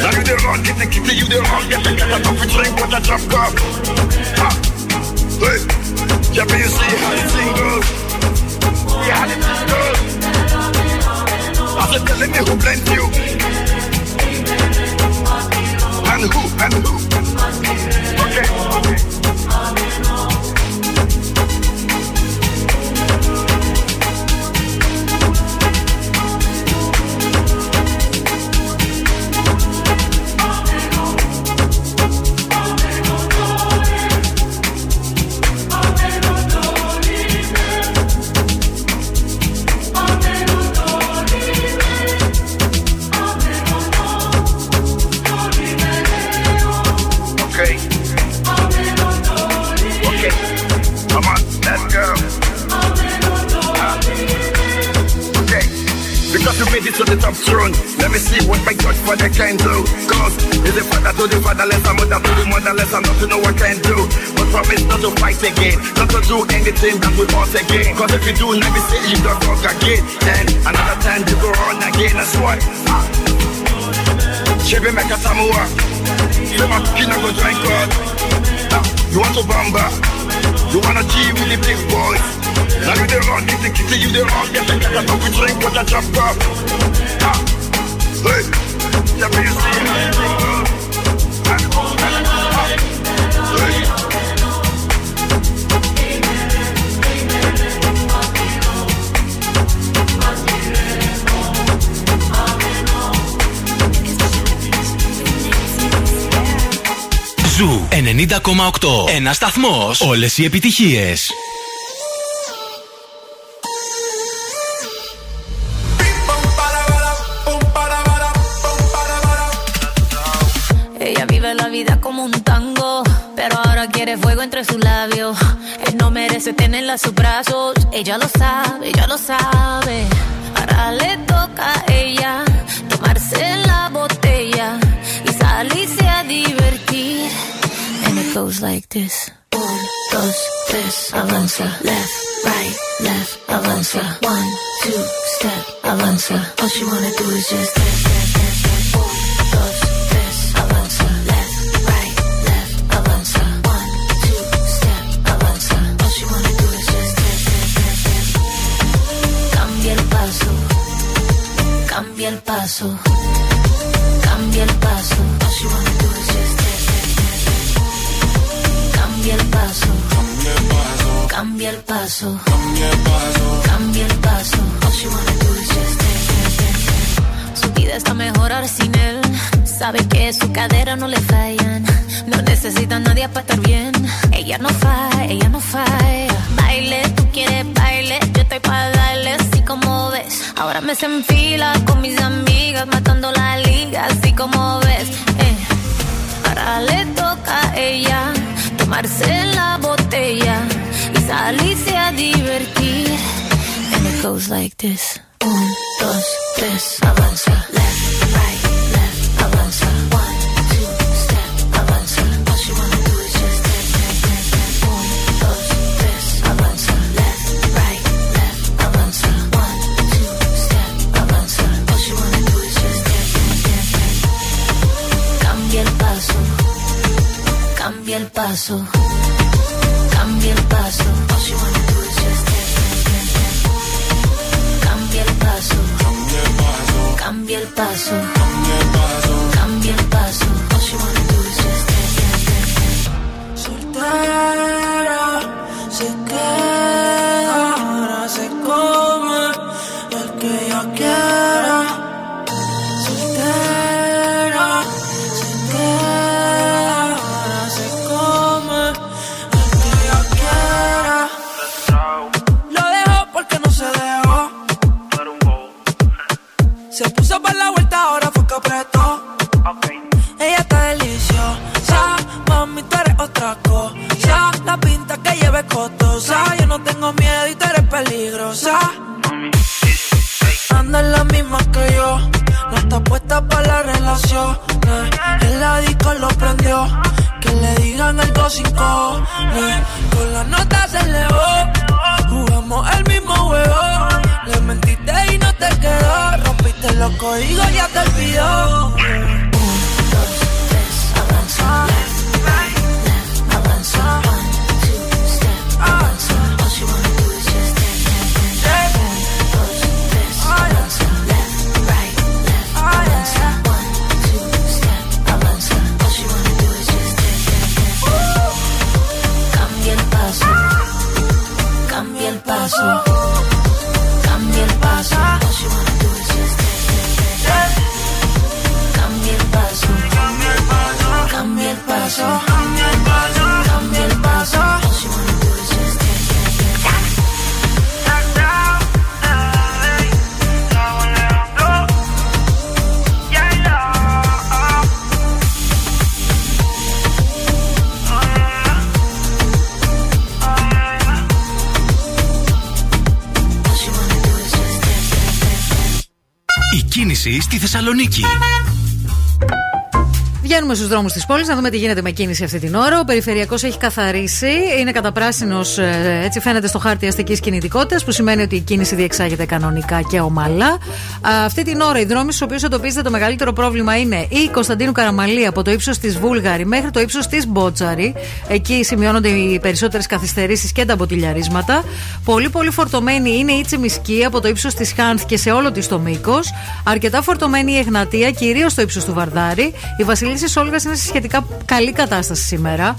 Now you the run, get the kitty, you the run, get the cat out of drink with a drop cup. Ha, hey, Chebe you see how thing goes. Yeah, how thing goes. I said telling me who blend you. And who, and who. Okay, okay. Throne. Let me see what my Godfather can do. Cause he's a father to the fatherless, a mother to the motherless, and not to know what can do. But promise not to fight again, not to do anything that we want again. Cause if you do, let me see you don't talk again. Then another time you go on again, that's why. Chebe make a samoa. My kina go drink God. Ah, you want to bamba? You wanna G with the big boys? Now you the run, get the kitty, you the run, get the cat out of drink with a drop cup. Ah, hey, let me see how you bring up. Ah, ah, hey. Ζου 90,8. Ένα σταθμό. Όλε οι επιτυχίε. Sus brazos, ella lo sabe, Θεσσαλονίκη. Βγαίνουμε στους δρόμους της πόλης να δούμε τι γίνεται με κίνηση αυτή την ώρα. Ο περιφερειακός έχει καθαρίσει. Είναι καταπράσινος, έτσι φαίνεται στο χάρτη αστικής κινητικότητας, που σημαίνει ότι η κίνηση διεξάγεται κανονικά και ομαλά. Α, Αυτή την ώρα οι δρόμοι στους οποίους εντοπίζεται το μεγαλύτερο πρόβλημα είναι η Κωνσταντίνου Καραμαλή από το ύψος της Βούλγαρη μέχρι το ύψος της Μπότσαρη. Εκεί σημειώνονται οι περισσότερες καθυστερήσεις και τα μποτιλιαρίσματα. Πολύ πολύ φορτωμένη είναι η Τσιμισκή από το ύψος της Χάνθ και σε όλο της το μήκος. Αρκετά φορτωμένη η Εγνατία, κυρίως στο ύψος του Βαρδάρη. Η Βασιλίση Όλγας είναι σε σχετικά καλή κατάσταση σήμερα. Α,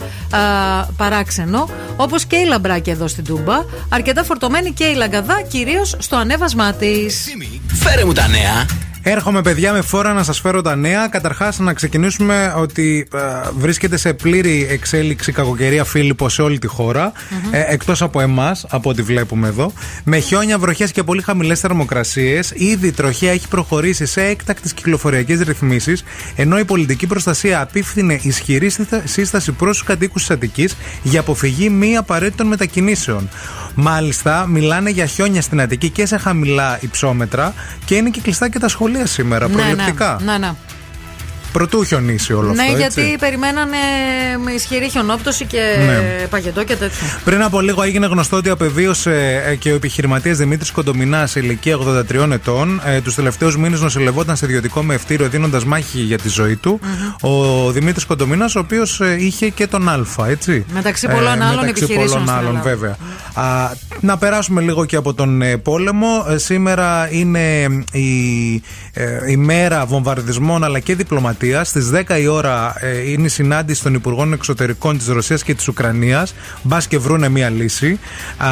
παράξενο. Όπως και η Λαμπράκη εδώ στην Τούμπα. Αρκετά φορτωμένη και η Λαγκαδά, κυρίως στο ανέβασμά της. Φέρε μου τα νέα. Έρχομαι, παιδιά, με φόρα να σας φέρω τα νέα. Καταρχάς, να ξεκινήσουμε ότι ε, βρίσκεται σε πλήρη εξέλιξη κακοκαιρία Φίλιππο σε όλη τη χώρα. Ε, Εκτός από εμάς, από ό,τι βλέπουμε εδώ. Με χιόνια, βροχές και πολύ χαμηλές θερμοκρασίες. Ήδη η τροχέα έχει προχωρήσει σε έκτακτες κυκλοφοριακές ρυθμίσεις. Ενώ η πολιτική προστασία απίφθινε ισχυρή σύστα- σύσταση προς τους κατοίκους της Αττικής για αποφυγή μη απαραίτητων μετακινήσεων. Μάλιστα, μιλάνε για χιόνια στην Αττική και σε χαμηλά υψόμετρα και είναι και κλειστά και τα σχολεία σήμερα, προληπτικά. Ναι, ναι, ναι. Πρωτού χιονίσει όλο ναι, αυτό. γιατί έτσι. περιμένανε με ισχυρή χιονόπτωση και Ναι. παγετό και τέτοιο. Πριν από λίγο έγινε γνωστό ότι απεβίωσε ε, και ο επιχειρηματίας Δημήτρης Κοντομινάς σε ηλικία 83 ετών. Ε, Τους τελευταίους μήνες νοσηλευόταν σε ιδιωτικό μευτήριο δίνοντας μάχη για τη ζωή του. Ο Δημήτρης Κοντομινάς, ο οποίος είχε και τον Α, έτσι. Μεταξύ πολλών άλλων μεταξύ επιχειρήσεων πολλών στην άλλων, Ελλάδα. βέβαια. Α, να περάσουμε λίγο και από τον ε, πόλεμο. Ε, σήμερα είναι η, ε, η μέρα βομβαρδισμών αλλά και διπλωματίας. Στις 10 η ώρα ε, είναι η συνάντηση των Υπουργών Εξωτερικών της Ρωσίας και της Ουκρανίας. Μπας και βρούνε μία λύση. Α,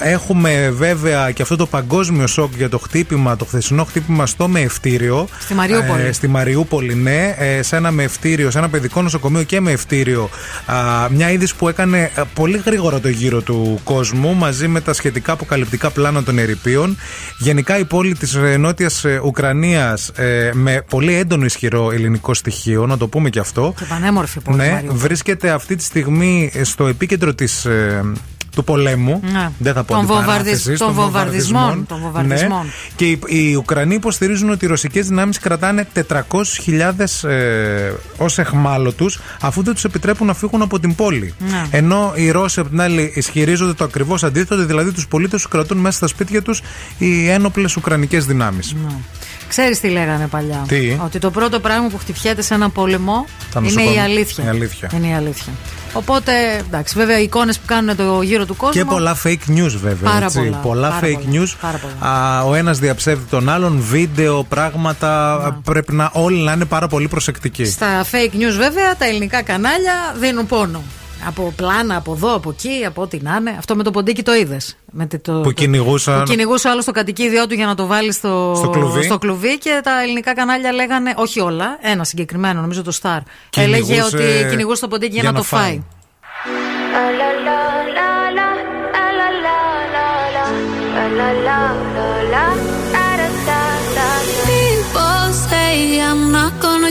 έχουμε βέβαια και αυτό το παγκόσμιο σοκ για το χτύπημα, το χθεσινό χτύπημα στο μεευτήριο. Στη Μαριούπολη. Ε, στη Μαριούπολη, ναι. Ε, σε ένα μεευτήριο, σε ένα παιδικό νοσοκομείο και μεευτήριο. Α, μια είδηση που έκανε ε, πολύ γρήγορα το γύρο του κόσμου μαζί με τα σχετικά αποκαλυπτικά πλάνα των ερηπείων. Γενικά η πόλη της νότιας Ουκρανίας με πολύ έντονο ισχυρό ελληνικό στοιχείο, να το πούμε και αυτό. Και πανέμορφη πόλη. Ναι, Μαριούπολη. βρίσκεται αυτή τη στιγμή στο επίκεντρο της, ε, του πολέμου. Ναι. Δεν θα πω Των αντιπαράθεσης, βομβαρδισ- των βομβαρδισμών, των βομβαρδισμών. Ναι. Και οι, οι Ουκρανοί υποστηρίζουν ότι οι ρωσικές δυνάμεις κρατάνε 400.000 ε, ως εχμάλωτους αφού δεν τους επιτρέπουν να φύγουν από την πόλη. Ναι. Ενώ οι Ρώσοι από την άλλη ισχυρίζονται το ακριβώς αντίθετο, δηλαδή τους πολίτες τους κρατούν μέσα στα σπίτια τους οι ένοπλες Ουκρανικές δυνάμεις. Ξέρεις τι λέγανε παλιά. Τι; Ότι το πρώτο πράγμα που χτυπιέται σε έναν πόλεμο Τα είναι η νοσοκομεία. αλήθεια. Η αλήθεια. Είναι η αλήθεια. Οπότε, εντάξει, βέβαια οι εικόνες που κάνουν το γύρο του κόσμου. Και πολλά fake news βέβαια. Πάρα έτσι. πολλά, πάρα fake πολλά, news. πάρα πολλά. Α, ο ένας διαψεύδει τον άλλον, βίντεο, πράγματα. Πρέπει να όλοι να είναι πάρα πολύ προσεκτικοί. Στα fake news, βέβαια, τα ελληνικά κανάλια δίνουν πόνο. Από πλάνα, από εδώ, από εκεί, από ό,τι να είναι. Αυτό με το ποντίκι το είδες. Το, Που κυνηγούσαν- Που κυνηγούσε ο άλλος το κατοικίδιό του για να το βάλει στο, Στο κλουβί. στο κλουβί και τα ελληνικά κανάλια λέγανε, όχι όλα, ένα συγκεκριμένο, νομίζω το Star. Κυνηγούσε Έλεγε ότι κυνηγούσε το ποντίκι για, να, το φάει. People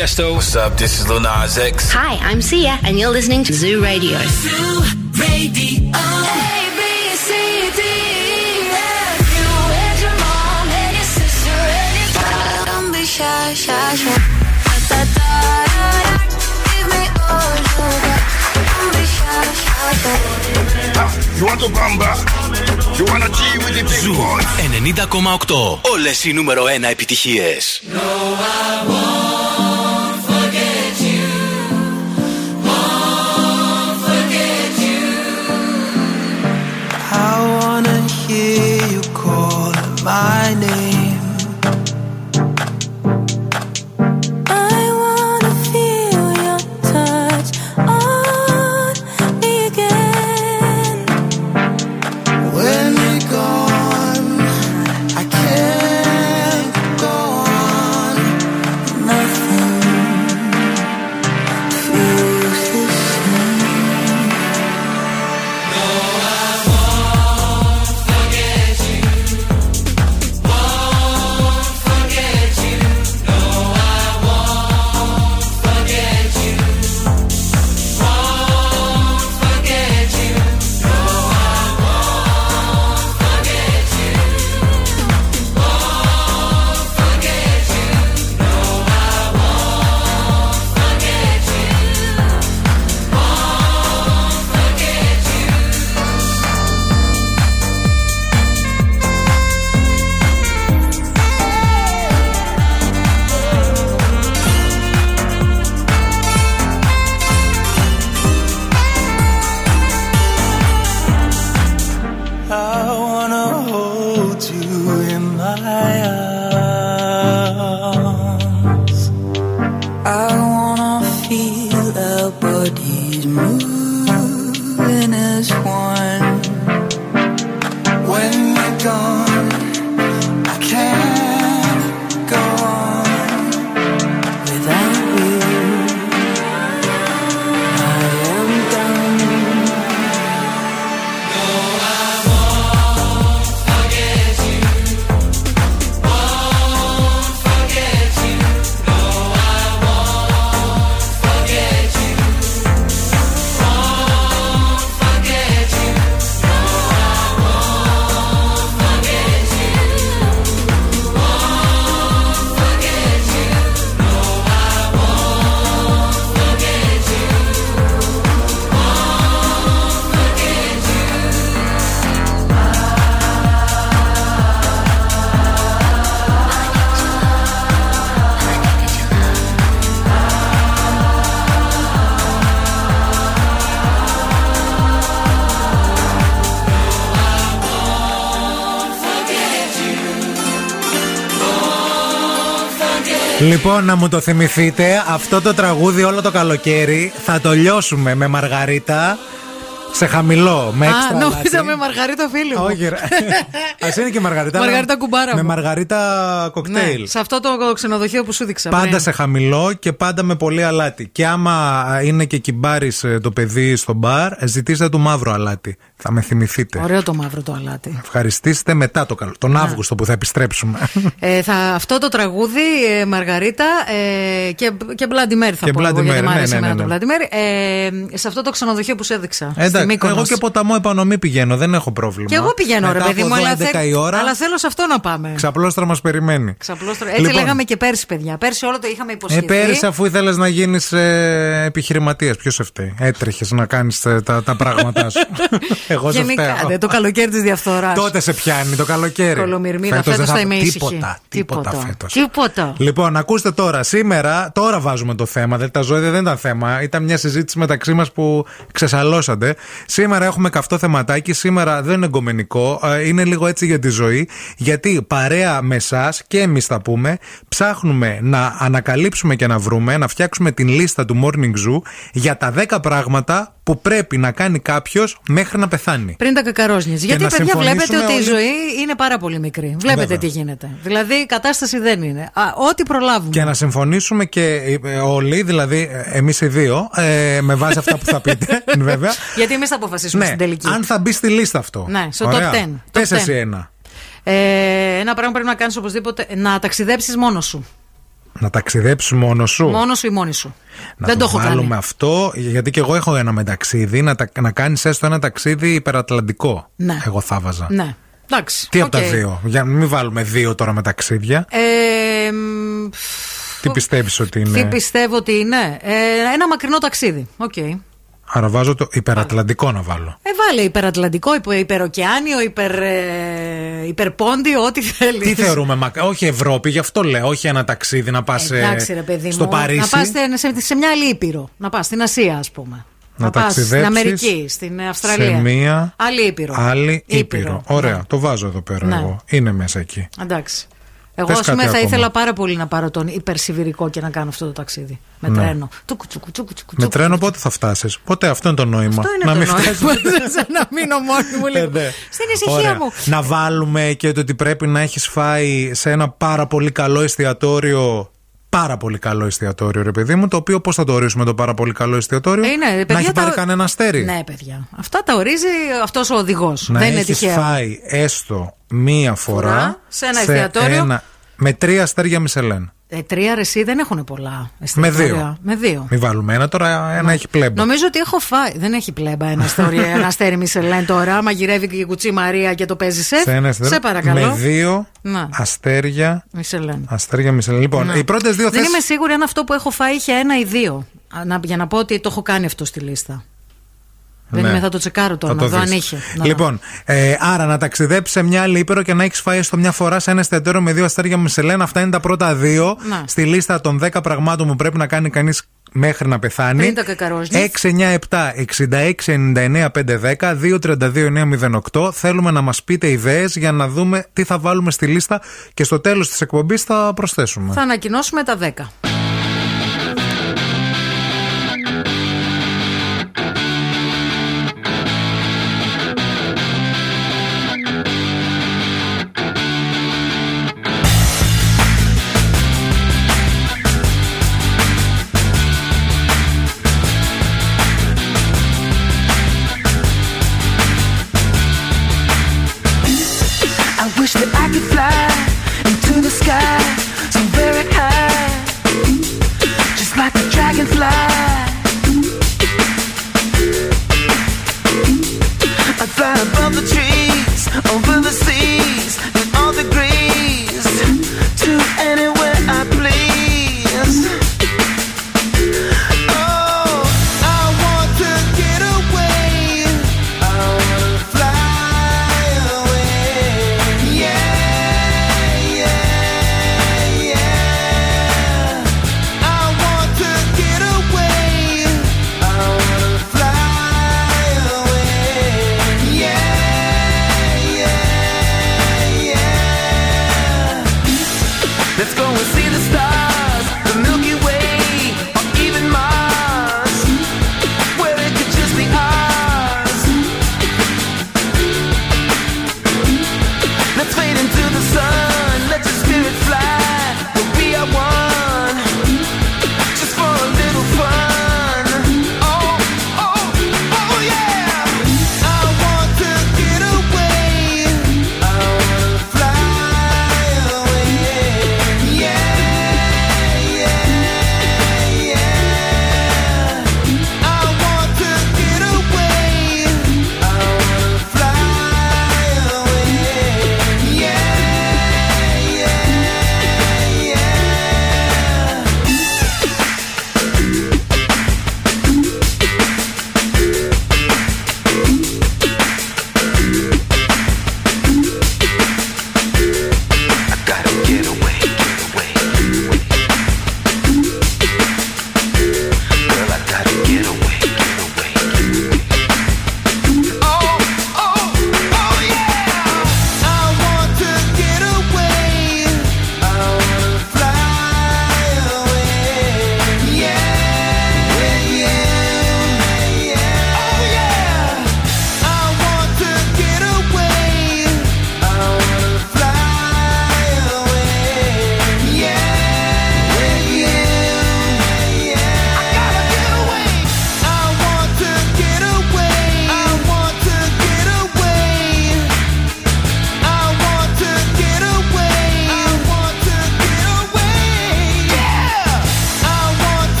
Tiesto. What's up? This is Lil Nas X. Hi, I'm Sia, and you're listening to Zoo Radio. Zoo Radio. A, B, C, D, E, F. You and your mom and your sister and your dad. Don't be shy, shy, shy. Da, da, da, da, da. Give me all you got. Don't be shy, shy, shy. You want to bamba? You wanna G with the big Ζου boys? 90,8. Όλες οι νούμερο 1 επιτυχίες. I I Λοιπόν, να μου το θυμηθείτε, αυτό το τραγούδι όλο το καλοκαίρι θα το λιώσουμε με Μαργαρίτα σε χαμηλό, με Α, έξτρα λάτι. νόμιζα με Μαργαρίτα φίλη μου. Όχι, ρε. [laughs] Α είναι και Μαργαρίτα. αλλά Μαργαρίτα κουμπάρα Με μου. Μαργαρίτα Ναι, κοκτέιλ. σε αυτό το ξενοδοχείο που σου δείξα. Πάντα πριν. σε χαμηλό και πάντα με πολύ αλάτι. Και άμα είναι και κυμπάρι το παιδί στο μπαρ, ζητήστε του μαύρο αλάτι. Θα με θυμηθείτε. Ωραίο το μαύρο το αλάτι. Ευχαριστήστε μετά το καλό. Τον Αύγουστο που θα επιστρέψουμε. Ε, θα, αυτό το τραγούδι, ε, Μαργαρίτα ε, και, και Bloody Mary θα Και πω εγώ, Bloody γιατί Mary, μ' άρεσε ναι, ναι, εμένα ναι, το Bloody Mary. Ε, σε αυτό το ξενοδοχείο που σου έδειξα. στη Εντάξει, Μύκονος. εγώ και ποταμό επανομή πηγαίνω, δεν έχω πρόβλημα. Και εγώ πηγαίνω, Μετά ρε παιδί από μου, εδώ αλλά, 11 θε- η ώρα, αλλά θέλω σε αυτό να πάμε. ξαπλώστρα μας περιμένει. Ξαπλώστρο. Έτσι Λοιπόν. λέγαμε και πέρσι, παιδιά. Πέρσι όλο το είχαμε Ε, υποσχεθεί. πέρυσι, αφού ήθελες να γίνεις ε, επιχειρηματίας, ποιος σε φταίει; Έτρεχες να κάνεις τα, τα πράγματά σου. [laughs] Εγώ σε Γενικά, φταίω. δε, το καλοκαίρι της διαφθοράς. Τότε σε πιάνει το καλοκαίρι. Κολομυρμίδα, Φέτος φέτος δεν θα είμαι ήσυχη. Τίποτα, τίποτα, φέτος. Τίποτα. Λοιπόν, ακούστε τώρα. Σήμερα, τώρα βάζουμε το θέμα. Δηλαδή, τα ζώδια δεν ήταν θέμα. Ήταν μια συζήτηση μεταξύ μας που ξεσαλώσατε. Σήμερα έχουμε καυτό θεματάκι. Σήμερα δεν είναι εγκομενικό. ε, Είναι λίγο έτσι για τη ζωή. Γιατί παρέα με εσάς και εμείς θα πούμε, ψάχνουμε να ανακαλύψουμε και να βρούμε, να φτιάξουμε την λίστα του Morning Zoo για τα 10 πράγματα που πρέπει να κάνει κάποιος μέχρι να πεθάνει. Πριν τα κακαρόσνιες. Γιατί, να παιδιά, βλέπετε συμφωνήσουμε ότι η όλοι- ζωή είναι πάρα πολύ μικρή. Βλέπετε Βέβαια. τι γίνεται. Δηλαδή, η κατάσταση δεν είναι. Α, ό,τι προλάβουμε. Και να συμφωνήσουμε και ε, όλοι, δηλαδή εμείς οι δύο, ε, με βάση αυτά που θα πείτε, [laughs] [laughs] βέβαια. Γιατί εμείς θα αποφασίσουμε Ναι, στην τελική. αν θα μπει στη λίστα αυτό. Ναι, στο Ωραία. top 10. Πες Top 10. εσύ ένα. Ε, ένα πράγμα πρέπει να κάνεις οπωσδήποτε. Να ταξιδέψεις μόνος σου. Να ταξιδέψει μόνος σου; Μόνος σου ή μόνη σου. να δεν το έχω βάλουμε κάνει. αυτό, γιατί και εγώ έχω ένα με ταξίδι, να, τα- να κάνεις έστω ένα ταξίδι υπερατλαντικό. Ναι. Εγώ θα βάζα. Ναι. Εντάξει. Τι από τα οκ. δύο, για να μην βάλουμε δύο τώρα με ταξίδια. Ε, μ, Τι πιστεύεις ότι είναι; Τι πιστεύω ότι είναι; Ε, ένα μακρινό ταξίδι. Οκ. Άρα βάζω το υπερατλαντικό να βάλω. Ε, βάλε υπερατλαντικό, υπε, υπερωκεάνιο, υπερ, ε, υπερπόντιο, ό,τι θέλεις. Τι θεωρούμε, μακ- όχι Ευρώπη, γι' αυτό λέω, όχι ένα ταξίδι να πας Εντάξει, ρε παιδί στο μου. Παρίσι. Να πας σε, σε μια άλλη ήπειρο. Να πας στην Ασία, ας πούμε. Να πας στην ταξιδέψεις Αμερική, στην Αυστραλία. Σε μία Άλλη ήπειρο. άλλη Ήπειρο, ήπειρο. Ωραία, ναι. το βάζω εδώ πέρα Ναι. εγώ. Είναι μέσα εκεί. Εντάξει. Εγώ, Πες ας πούμε, κάτι θα ακόμα. ήθελα πάρα πολύ να πάρω τον υπερσιβηρικό και να κάνω αυτό το ταξίδι. Με Ναι. τρένο. Τσουκου, τσουκου, τσουκου, τσουκου, Με τσουκου. τρένο πότε θα φτάσεις; Ποτέ αυτό είναι το νόημα; Αυτό είναι να το μην νόημα. φτάσεις. Σαν να μείνω μόνη μου λίγο. Ε, ναι. Στην ησυχία Ωραία. μου. Να βάλουμε και το ότι πρέπει να έχεις φάει σε ένα πάρα πολύ καλό εστιατόριο. Πάρα πολύ καλό εστιατόριο, ρε παιδί μου. Το οποίο πώς θα το ορίσουμε το πάρα πολύ καλό εστιατόριο; Ε, είναι, παιδιά, να έχει τα- πάρει κανένα αστέρι. Ναι, παιδιά. Αυτά τα ορίζει αυτός ο οδηγός. να Δεν είναι έχεις τυχαίο. φάει έστω μία φορά, Φορά, σε ένα εστιατόριο. με τρία αστέρια Μισελέν. Ε, τρία ρεσί δεν έχουν πολλά. Με εστιατόρια. δύο. Με δύο. Μην βάλουμε ένα, τώρα ένα έχει πλέμπα. Νομίζω ότι έχω φάει. Δεν έχει πλέμπα ένα, αστέρι, [laughs] ένα αστέρι Μισελέν τώρα. Μαγειρεύει και η κουτσή Μαρία και το παίζεις σεφ. Σε ένα εστιατόριο. Σε παρακαλώ. Με δύο Να. αστέρια. Μισελέν. Αστέρια Μισελέν. Λοιπόν, Ναι. οι πρώτες δύο Δεν θέσει. είμαι σίγουρη αν αυτό που έχω φάει είχε ένα ή δύο. Α, να- για να πω ότι το έχω κάνει αυτό στη λίστα. Δεν είμαι, θα το τσεκάρω τώρα, Ναι. Θα να το δω αν δεις. είχε. Να. Λοιπόν, ε, άρα να ταξιδέψει σε μια άλλη ήπειρο και να έχεις φάει έστω μια φορά σε ένα εστιατόριο με δύο αστέρια Μισελέν. Αυτά είναι τα πρώτα δύο Να. στη λίστα των 10 πραγμάτων που πρέπει να κάνει κανείς μέχρι να πεθάνει. Πριν τα κακαρόζνια. 697 66 99 510 232 908. Θέλουμε να μας πείτε ιδέες για να δούμε τι θα βάλουμε στη λίστα και στο τέλος της εκπομπής θα προσθέσουμε. Θα ανακοινώσουμε τα 10.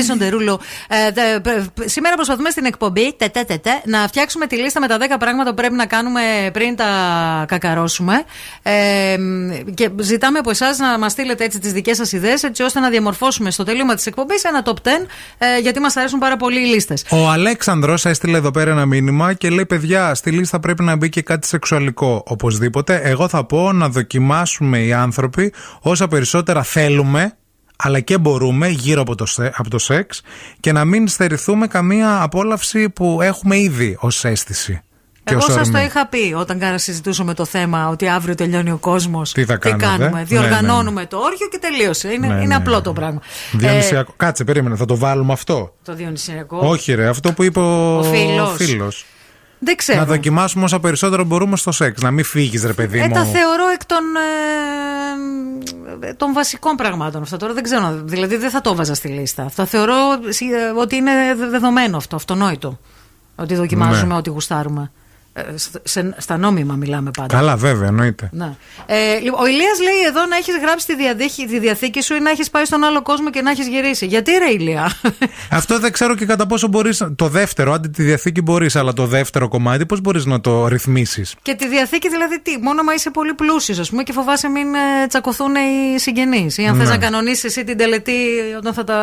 Jason Derulo. Ε, δε- π- π- σήμερα προσπαθούμε στην εκπομπή τε, τε, τε, τε, να φτιάξουμε τη λίστα με τα 10 πράγματα που πρέπει να κάνουμε πριν τα κακαρώσουμε. Ε, μ, και ζητάμε από εσάς να μας στείλετε έτσι τις δικές σας ιδέες, έτσι ώστε να διαμορφώσουμε στο τελείωμα της εκπομπής ένα top 10, ε, γιατί μας αρέσουν πάρα πολύ οι λίστες. Ο Αλέξανδρος έστειλε εδώ πέρα ένα μήνυμα και λέει: Παιδιά, στη λίστα πρέπει να μπει και κάτι σεξουαλικό. Οπωσδήποτε. Εγώ θα πω να δοκιμάσουμε οι άνθρωποι όσα περισσότερα θέλουμε, αλλά και μπορούμε γύρω από το, σε- από το σεξ και να μην στερηθούμε καμία απόλαυση που έχουμε ήδη ως αίσθηση. και Εγώ ως σας το ορμή. είχα πει όταν κάνα συζητούσαμε το θέμα ότι αύριο τελειώνει ο κόσμος. Τι θα κάνετε; κάνουμε. Ναι, Διοργανώνουμε το όργιο και τελείωσε. Είναι, Ναι, είναι ναι, απλό ναι. το πράγμα. Διονυσιακό. Κάτσε, περίμενε, θα το βάλουμε αυτό. το Διονυσιακό. Όχι, ρε, αυτό που είπε ο, Ο φίλος. Φίλος. Δεν ξέρω. Να δοκιμάσουμε όσα περισσότερο μπορούμε στο σεξ. Να μην φύγεις, ρε παιδί Ε, μου. τα θεωρώ εκ των, ε, των βασικών πραγμάτων αυτά. Τώρα δεν ξέρω, δηλαδή δεν θα το βάζα στη λίστα. Θα θεωρώ ε, ότι είναι δεδομένο αυτό, αυτονόητο. Ότι δοκιμάζουμε Ναι. ό,τι γουστάρουμε. Ε, σε- σε- στα νόμιμα μιλάμε πάντα. Καλά, βέβαια, εννοείται. Ναι. Ε, λοιπόν, ο Ηλίας λέει εδώ να έχεις γράψει τη, διαδέχη, τη διαθήκη σου ή να έχεις πάει στον άλλο κόσμο και να έχεις γυρίσει. Γιατί ρε Ηλία; [laughs] Αυτό δεν ξέρω και κατά πόσο μπορείς. Το δεύτερο, άντε τη διαθήκη μπορείς, αλλά το δεύτερο κομμάτι πώς μπορείς να το ρυθμίσεις; και τη διαθήκη δηλαδή τι, μόνο μα είσαι πολύ πλούσιος, ας πούμε, και φοβάσαι μην ε, τσακωθούν οι συγγενείς. Ή αν Ναι. θε να κανονίσεις εσύ την τελετή όταν θα, τα,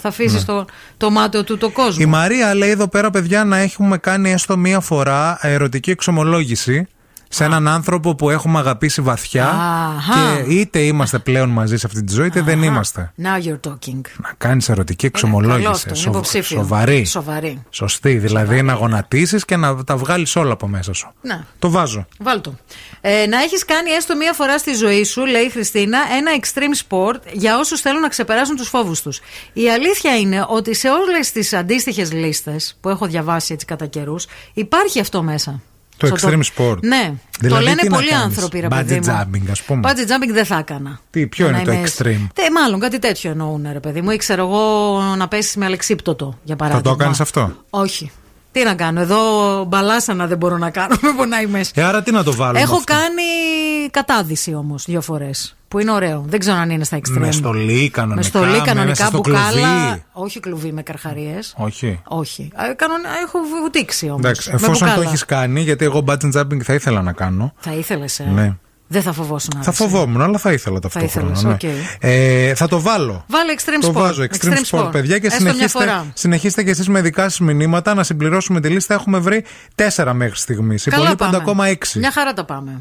θα αφήσεις το, το μάτιο του το κόσμο. Η Μαρία λέει εδώ πέρα, παιδιά, να έχουμε κάνει έστω μία φορά ερωτική εξομολόγηση σε έναν άνθρωπο που έχουμε αγαπήσει βαθιά Αχα. και είτε είμαστε πλέον μαζί σε αυτή τη ζωή, είτε δεν είμαστε. Now you're talking. Να κάνεις ερωτική Καλό εξομολόγηση. αυτό, είναι Σοβ- υποψήφιο. Σοβαρή. Σοβαρή. Σωστή. Δηλαδή να γονατίσεις και να τα βγάλεις όλα από μέσα σου. Ναι. Το βάζω. Βάλτο. Ε, να έχεις κάνει έστω μία φορά στη ζωή σου, λέει η Χριστίνα, ένα extreme sport για όσους θέλουν να ξεπεράσουν τους φόβους τους. Η αλήθεια είναι ότι σε όλες τις αντίστοιχες λίστες που έχω διαβάσει έτσι κατά καιρούς, υπάρχει αυτό μέσα. Το Στο extreme sport. Ναι. Δηλαδή, το λένε τι να πολλοί κάνεις; άνθρωποι, ρε Bungee παιδί μου. jumping, ας πούμε. Bungee jumping δεν θα έκανα. Τι, ποιο Να είναι το είμαι- extreme? Τε, μάλλον κάτι τέτοιο εννοούν, ρε παιδί μου. Ή ξέρω εγώ να πέσεις με αλεξίπτωτο, για Θα παράδειγμα. το κάνεις αυτό; Όχι. Τι να κάνω, εδώ μπαλάσανα δεν μπορώ να κάνω, με πονάει μέσα. Ε, άρα τι να το βάλουμε. Έχω αυτό; κάνει κατάδυση όμως δύο φορές. Που είναι ωραίο. Δεν ξέρω αν είναι στα extreme. Με στολή κανονικά. Με στολή μέσα κανονικά, στο μπουκάλα. κλουβί. Όχι κλουβί με καρχαρίες. Όχι. Όχι. Ε, κανονικά έχω βουτήξει όμως. Εντάξει, εφόσον το έχεις κάνει, γιατί εγώ bungee jumping θα ήθελα να κάνω. Θα ήθελες, ε; Ναι. Δεν θα φοβόσουν. Θα φοβόμουν, αλλά θα ήθελα ταυτόχρονα. ήθελες, ναι. οκ. Ε, θα το βάλω. Βάλε extreme Το sport. βάζω extreme, sport, παιδιά, και Έστω μια συνεχίστε, φορά. συνεχίστε και εσείς με δικά σας μηνύματα να συμπληρώσουμε τη λίστα. Έχουμε βρει τέσσερα μέχρι στιγμής. Καλά Υπολείπονται πάμε. ακόμα έξι. Μια χαρά τα πάμε.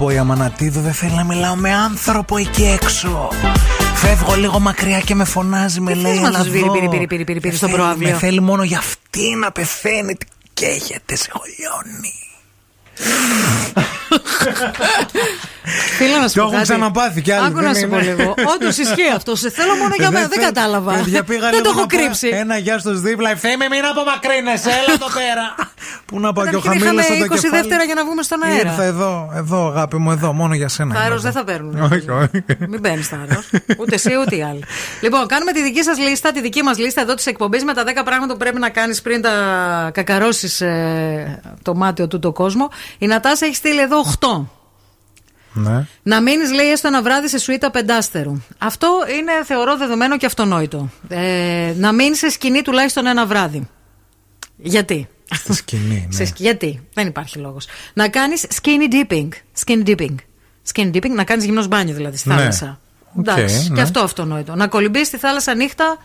Πω, πω, πω, η Αμανατίδου δεν θέλει να μιλάω με άνθρωπο εκεί έξω. Φεύγω λίγο μακριά και με φωνάζει, με λέει. θες να «Έλα τους βήρει, εδώ». πήρη, πήρη, πήρη, πήρη, πήρη Με στο θέλει- προαύλιο. Με θέλει μόνο για αυτή να πεθαίνει. Τι καίγεται, σε χωλιώνει. [laughs] Φίλε να σου Το πω έχουν κάτι. ξαναπάθει κι άλλοι, Άκου δεν να σου είναι. πω λίγο. Όντως ισχύει αυτό. Σε θέλω μόνο για μένα. Δεν θε- κατάλαβα. Παιδιά, πήγα Δεν λίγο το έχω να πω κρύψει. Ένα γεια στους δίπλα. Ευθέμε, μην απομακρύνεσαι, έλα εδώ πέρα. [laughs] Πού να πάω και ο Καταρχήν είχαμε χαμήλωσα το 20 κεφάλι. δεύτερα για να βγούμε στον αέρα. Ήρθα εδώ, εδώ, αγάπη μου, εδώ, μόνο για σένα. Θάρρο είμαι δεν εδώ. θα παίρνουν. Όχι, όχι. Μην παίρνεις θάρρο. Ούτε εσύ ούτε οι άλλοι. Λοιπόν, κάνουμε τη δική σας λίστα, τη δική μας λίστα εδώ της εκπομπής με τα 10 πράγματα που πρέπει να κάνεις πριν τα κακαρώσεις το μάτιο του το κόσμο. Η Νατάσα έχει στείλει εδώ 8. Ναι. Να μείνεις, λέει, έστω ένα βράδυ σε σουίτα πεντάστερου. Αυτό είναι, θεωρώ, δεδομένο και αυτονόητο. Ε, να μείνεις σε σκηνή τουλάχιστον ένα βράδυ. Γιατί; Στη σκηνή, [laughs] ναι. Σε σκ- γιατί; Δεν υπάρχει λόγος. Να κάνεις skinny dipping. Skinny dipping. Skinny dipping, να κάνεις γυμνός μπάνιο δηλαδή στη Ναι. θάλασσα. Οκ, Εντάξει, ναι. και αυτό αυτονόητο. Να κολυμπείς στη θάλασσα νύχτα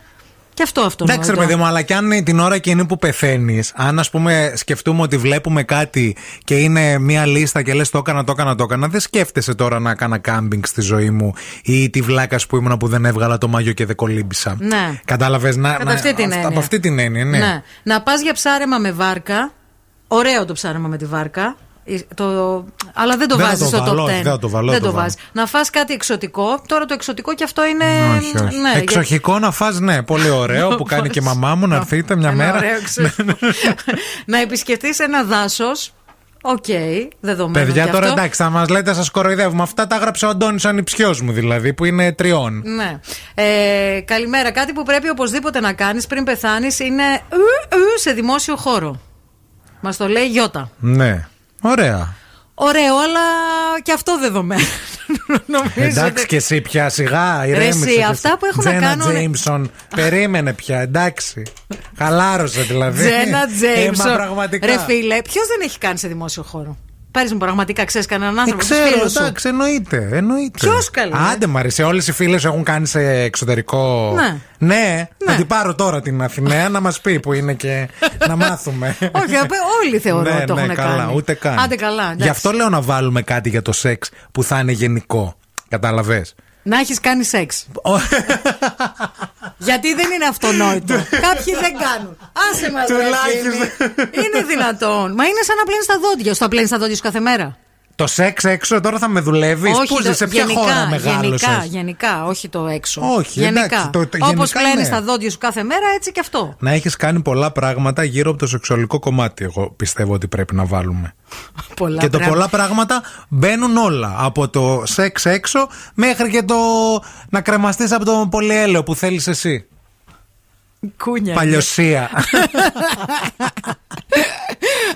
και αυτό αυτονόητο. Εντάξει, ρε παιδί μου, αλλά κι αν είναι την ώρα εκείνη που πεθαίνεις, αν ας πούμε σκεφτούμε ότι βλέπουμε κάτι και είναι μία λίστα και λες το έκανα, το έκανα, το έκανα, δεν σκέφτεσαι τώρα να έκανα κάμπινγκ στη ζωή μου ή τη βλάκα που ήμουνα που δεν έβγαλα το μαγιό και δεν κολύμπησα. Ναι. Κατάλαβες να. Κατά να- αυτή την αυτά- έννοια. Από αυτή την έννοια, ναι. Να πας για ψάρεμα με βάρκα. Ωραίο το ψάρεμα με τη βάρκα. Ε, Το... Αλλά δεν το Δεν θα βάζεις το στο βάλω, top 10. όχι, δεν θα το βάλω, δεν δεν το το βάζεις. Να φας κάτι εξωτικό. Τώρα το εξωτικό και αυτό είναι. όχι, όχι. Ναι, Εξωτικό να φας, ναι, πολύ ωραίο που [laughs] κάνει και η μαμά μου να έρθετε μια Ένα μέρα. ωραίο εξωτικό. [laughs] να επισκεφτείς ένα δάσος. Οκ, δεδομένο. Παιδιά, και τώρα αυτό. εντάξει, θα μας λέτε, σας κοροϊδεύουμε. Αυτά τα έγραψε ο Αντώνης ανιψιός μου, δηλαδή, που είναι τριών. Ναι. Ε, καλημέρα. Κάτι που πρέπει οπωσδήποτε να κάνεις πριν πεθάνεις είναι ου, ου, σε δημόσιο χώρο. Μας το λέει Γιώτα. Ναι. Ωραία. Ωραίο, αλλά και αυτό δεδομένο. [laughs] Εντάξει και εσύ πια σιγά, ηρέμησε. εσύ, και αυτά εσύ. που έχουν να Τζένα κάνουν- Τζέιμσον, περίμενε πια, εντάξει. Χαλάρωσε δηλαδή. Τζένα [laughs] Ε, Τζέιμσον. μα πραγματικά. Ρε φίλε, ποιος δεν έχει κάνει σε δημόσιο χώρο; Πάρεις μου πραγματικά, ξέρεις κανέναν Ε, άνθρωπο. τους ξέρω, φίλους σου. εντάξει, εννοείται. εννοείται. Ποιος καλά, ε; Άντε, μ' αρέσει. Όλες οι φίλες έχουν κάνει σε εξωτερικό. Ναι. Ναι, θα την πάρω τώρα την Αθηναία να μας πει που είναι και να μάθουμε. [laughs] Όχι, απ' όλοι θεωρώ ναι, ότι το ναι, έχουν καλά, κάνει. Ούτε καν. Άντε καλά, εντάξει. Γι' αυτό λέω να βάλουμε κάτι για το σεξ που θα είναι γενικό. Κατάλαβες; Να έχεις κάνει σεξ. [laughs] Γιατί δεν είναι αυτονόητο. [laughs] Κάποιοι δεν κάνουν. Άσε μας, Τουλάχιστον. Είναι δυνατόν. Μα είναι σαν να πλένεις τα δόντια σου. Τα πλένεις τα δόντια σου κάθε μέρα. Το σεξ έξω τώρα θα με δουλεύεις; Πού το- ζεις, σε ποια γενικά, χώρα μεγάλωσες; Γενικά, γενικά, όχι το έξω. Όχι, γενικά. εντάξει, το- το Όπως γενικά, πλένει ναι. τα δόντια σου κάθε μέρα, έτσι και αυτό. Να έχεις κάνει πολλά πράγματα γύρω από το σεξουαλικό κομμάτι. Εγώ πιστεύω ότι πρέπει να βάλουμε. [laughs] Πολλά και το πράγματα. πολλά πράγματα μπαίνουν όλα. Από το σεξ έξω μέχρι και το να κρεμαστείς από το πολυέλαιο που θέλεις εσύ. Κούνια. Παλιωσία.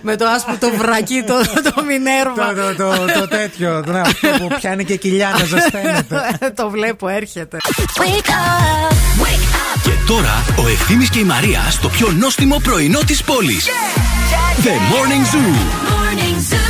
Με το άσπρο το βρακί, το, το Μινέρβα. το, το, το, το τέτοιο. ναι, αυτό που πιάνει και κοιλιά να ζεσταίνεται. το βλέπω, έρχεται. Και τώρα ο Ευθύμης και η Μαρία στο πιο νόστιμο πρωινό της πόλης. The Morning Zoo. an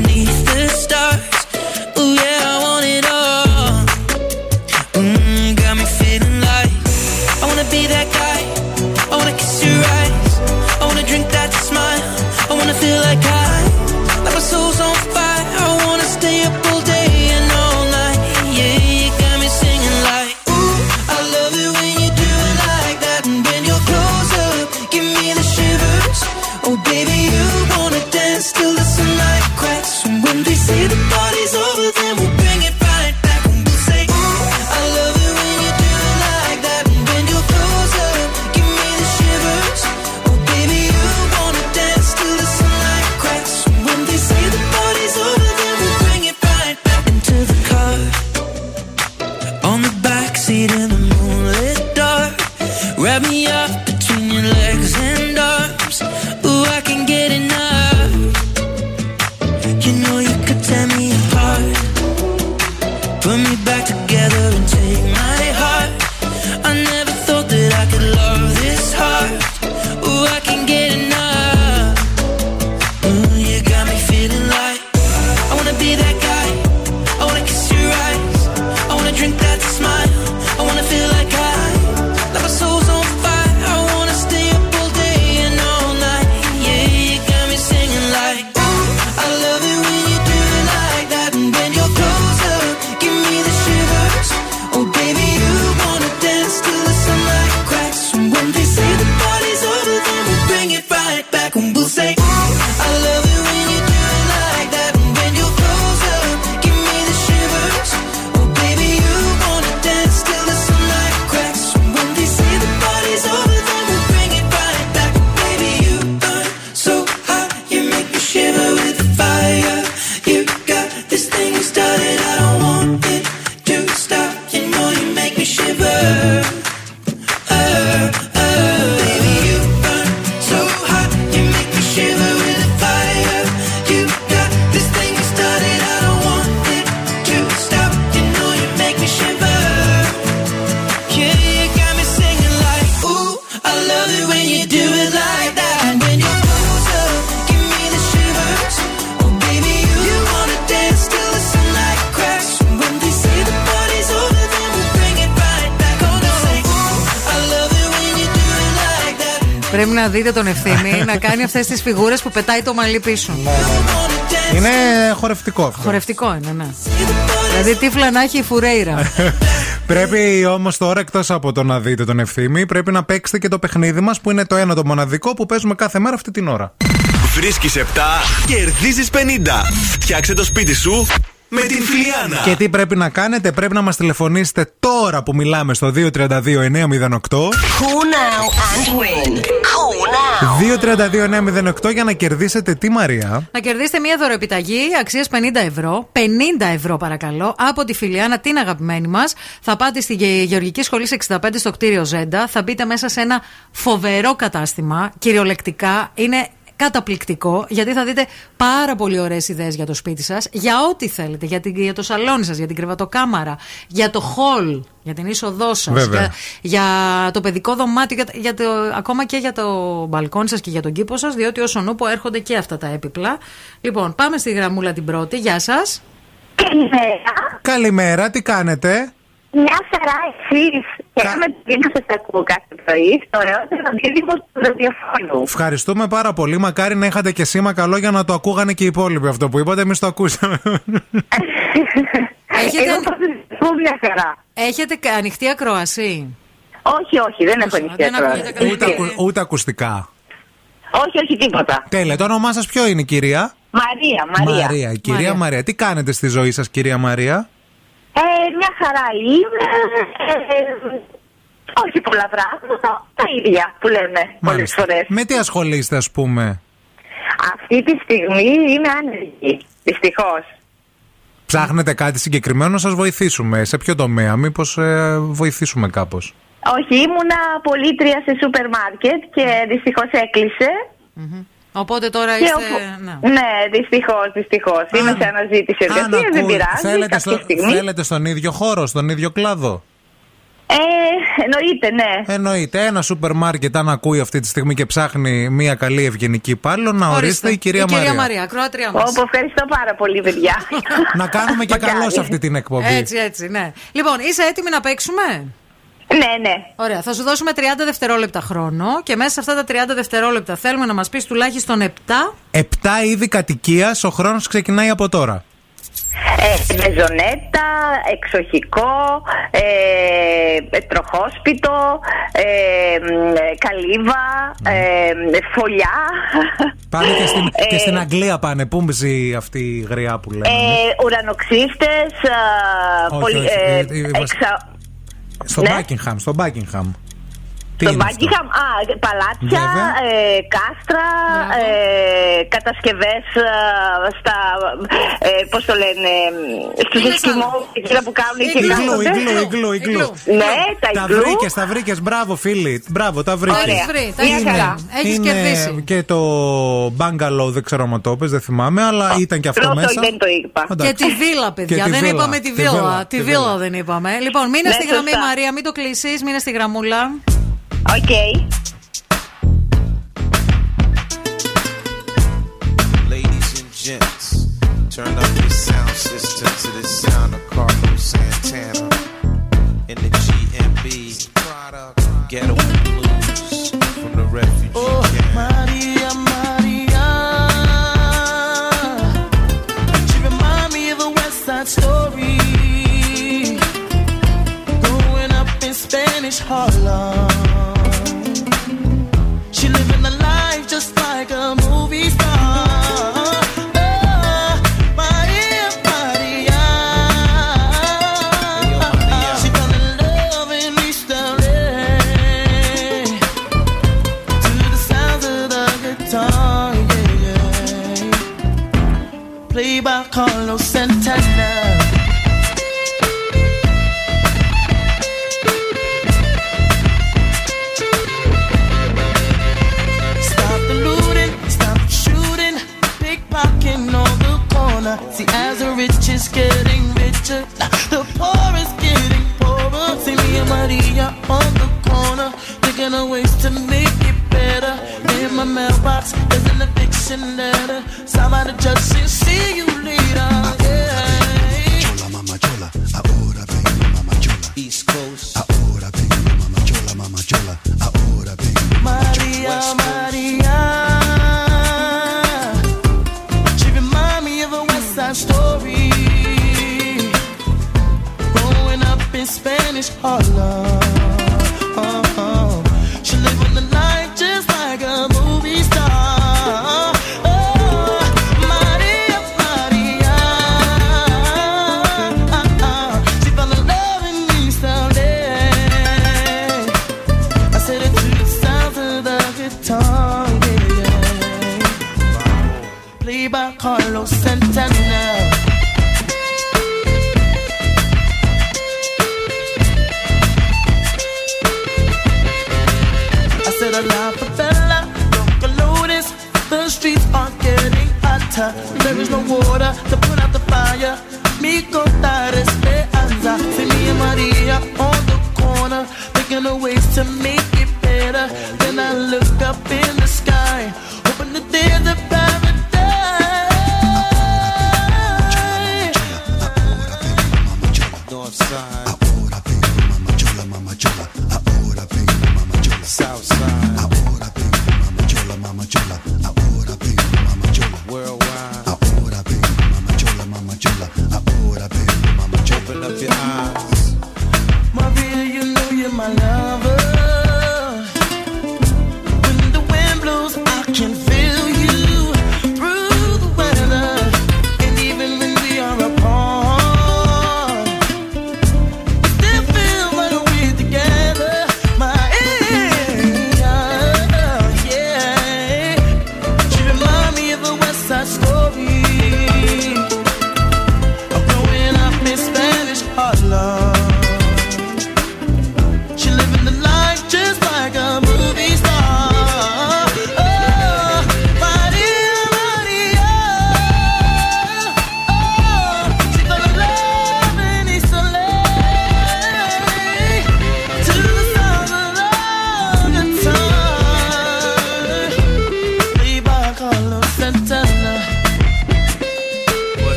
να κάνει αυτές τις φιγούρες που πετάει το μαλλί πίσω. Είναι χορευτικό αυτό. Χορευτικό είναι, ναι. Δηλαδή τύφλα να έχει η φουρέιρα. [laughs] Πρέπει όμως τώρα, εκτός από το να δείτε τον ευθύμη, πρέπει να παίξετε και το παιχνίδι μας που είναι το ένα το μοναδικό που παίζουμε κάθε μέρα αυτή την ώρα. Βρίσκεις 7, κερδίζεις 50. Φτιάξε το σπίτι σου με την Φιλιάνα. Και τι πρέπει να κάνετε, πρέπει να μας τηλεφωνήσετε τώρα που μιλάμε στο 232-908. Call now and win. Call now. 232-908 για να κερδίσετε τι Μαρία. Να κερδίσετε μία δωροεπιταγή αξίας 50 ευρώ. 50 ευρώ παρακαλώ. Από τη Φιλιάνα, την αγαπημένη μας. Θα πάτε στη Γε- Γεωργική Σχολή 65 στο κτίριο Ζέντα. Θα μπείτε μέσα σε ένα φοβερό κατάστημα. Κυριολεκτικά είναι καταπληκτικό γιατί θα δείτε πάρα πολύ ωραίες ιδέες για το σπίτι σας για ό,τι θέλετε, για, την, για το σαλόνι σας, για την κρεβατοκάμαρα, για το χολ, για την είσοδό σας, Βέβαια. για, για το παιδικό δωμάτιο, για, για το, ακόμα και για το μπαλκόνι σας και για τον κήπο σας, διότι όσον ούπο έρχονται και αυτά τα έπιπλα. Λοιπόν, πάμε στη γραμμούλα την πρώτη. Γεια σας. Καλημέρα. Καλημέρα, τι κάνετε; Μια χαρά εσείς. Χαίρομαι που να σας ακούω κάθε πρωί στο ωραιότερο δίδυμο του ραδιοφώνου. Ευχαριστούμε πάρα πολύ. Μακάρι να είχατε και σήμα καλό για να το ακούγανε και οι υπόλοιποι αυτό που είπατε. Εμείς το ακούσαμε. [laughs] Έχετε, Εγώ θα σας πω μια χαρά. έχετε κα- ανοιχτή ακροασή. Όχι, όχι, δεν έχω ανοιχτή δεν ακρόαση. ακούγεται ούτε, ακου- ούτε ακουστικά. Όχι, όχι, τίποτα. Τέλεια. Το όνομά σας ποιο είναι, κυρία; Μαρία, Μαρία. Μαρία. Κυρία Μαρία. Μαρία. Τι κάνετε στη ζωή σας, κυρία Μαρία; Ε, μια χαρά είμαι. Ε, όχι πολλά πράγματα. Τα ίδια που λέμε πολλές φορές. Με τι ασχολείστε, ας πούμε; Αυτή τη στιγμή είμαι άνεργη. Δυστυχώς. Ψάχνετε κάτι συγκεκριμένο να σας βοηθήσουμε. Σε ποιο τομέα, μήπως βοηθήσουμε κάπως; Όχι, ήμουνα πολίτρια σε σούπερ μάρκετ και δυστυχώς έκλεισε. Οπότε τώρα Και είστε... οπο- ναι. Ναι, δυστυχώς, δυστυχώς. Είμαι σε αναζήτηση εργασία, δεν πειράζει. θέλετε, κάποια στο- στιγμή. θέλετε στον ίδιο χώρο, στον ίδιο κλάδο; Ε, εννοείται, ναι. Εννοείται, ένα σούπερ μάρκετ αν ακούει αυτή τη στιγμή και ψάχνει μια καλή ευγενική υπάλληλο να ορίστε η κυρία η κυρία Μαρία. Μαρία, ακροάτριά μας. Όπω ευχαριστώ πάρα πολύ, παιδιά. Να κάνουμε και Μακάρι. καλό σε αυτή την εκπομπή. Έτσι, έτσι, ναι. Λοιπόν, είσαι έτοιμη να παίξουμε; Ναι, ναι. Ωραία, θα σου δώσουμε 30 δευτερόλεπτα χρόνο και μέσα σε αυτά τα 30 δευτερόλεπτα θέλουμε να μας πεις τουλάχιστον 7 Επτά είδη κατοικίας, ο χρόνος ξεκινάει από τώρα. Ε, μεζονέτα, εξοχικό, ε, τροχόσπιτο, ε, μ, ε, καλύβα, ε, φωλιά. Πάνε και στην, Ε, και στην Αγγλία πάνε. Πού μπζει αυτή η γριά που λέμε. Ε, ουρανοξύστες, α, Όχι, πολυ- όχι, ε, ε, ε, βασ- εξα- στο ναι. Buckingham, στο Buckingham. Τι στο είναι αυτό; Buckingham, α, παλάτια, Βέβαια. ε, κάστρα, ε, κατασκευές ε, στα, ε, πώς το λένε, στους εσκιμό, εκείνα που κάνουν και Ιγλού, κάθονται. ιγλού, ιγλού, ιγλού. Ναι, τα Τα ιγλού. βρήκες, τα βρήκες. Μπράβο, φίλοι. Μπράβο, τα βρήκες. Ωραία. βρει, τα έχεις Μια χαρά. βρει. Έχεις είναι κερδίσει. Και το μπάνγκαλοου, δεν ξέρω αν το πες, δεν θυμάμαι, αλλά ήταν και αυτό Πρώτο μέσα. δεν το είπα. Και Εντάξει. τη βίλα, παιδιά. Και τη δεν βίλα, είπαμε τη τη βίλα. βίλα, Τη τη βίλα βίλα. δεν είπαμε. Λοιπόν, μείνε Ναι, στη γραμμή, σωστά. Μαρία, μην το κλείσει. Μείνε στη γραμμούλα. OK. Ladies and gents, turn up your sound system to the sound of Carlos Santana in the GMB Ghetto Blues from the refugee Oh, camp. Maria, Maria. She remind me of a West Side story. Growing up in Spanish Harlem. Carlos Santana. Stop the looting, stop the shooting, pickpocketing on the corner. See, as the rich is getting richer, the poor is getting poorer. See me and Maria on the corner, thinking of ways to make it better. In my mailbox, there's an eviction letter. Somebody just see you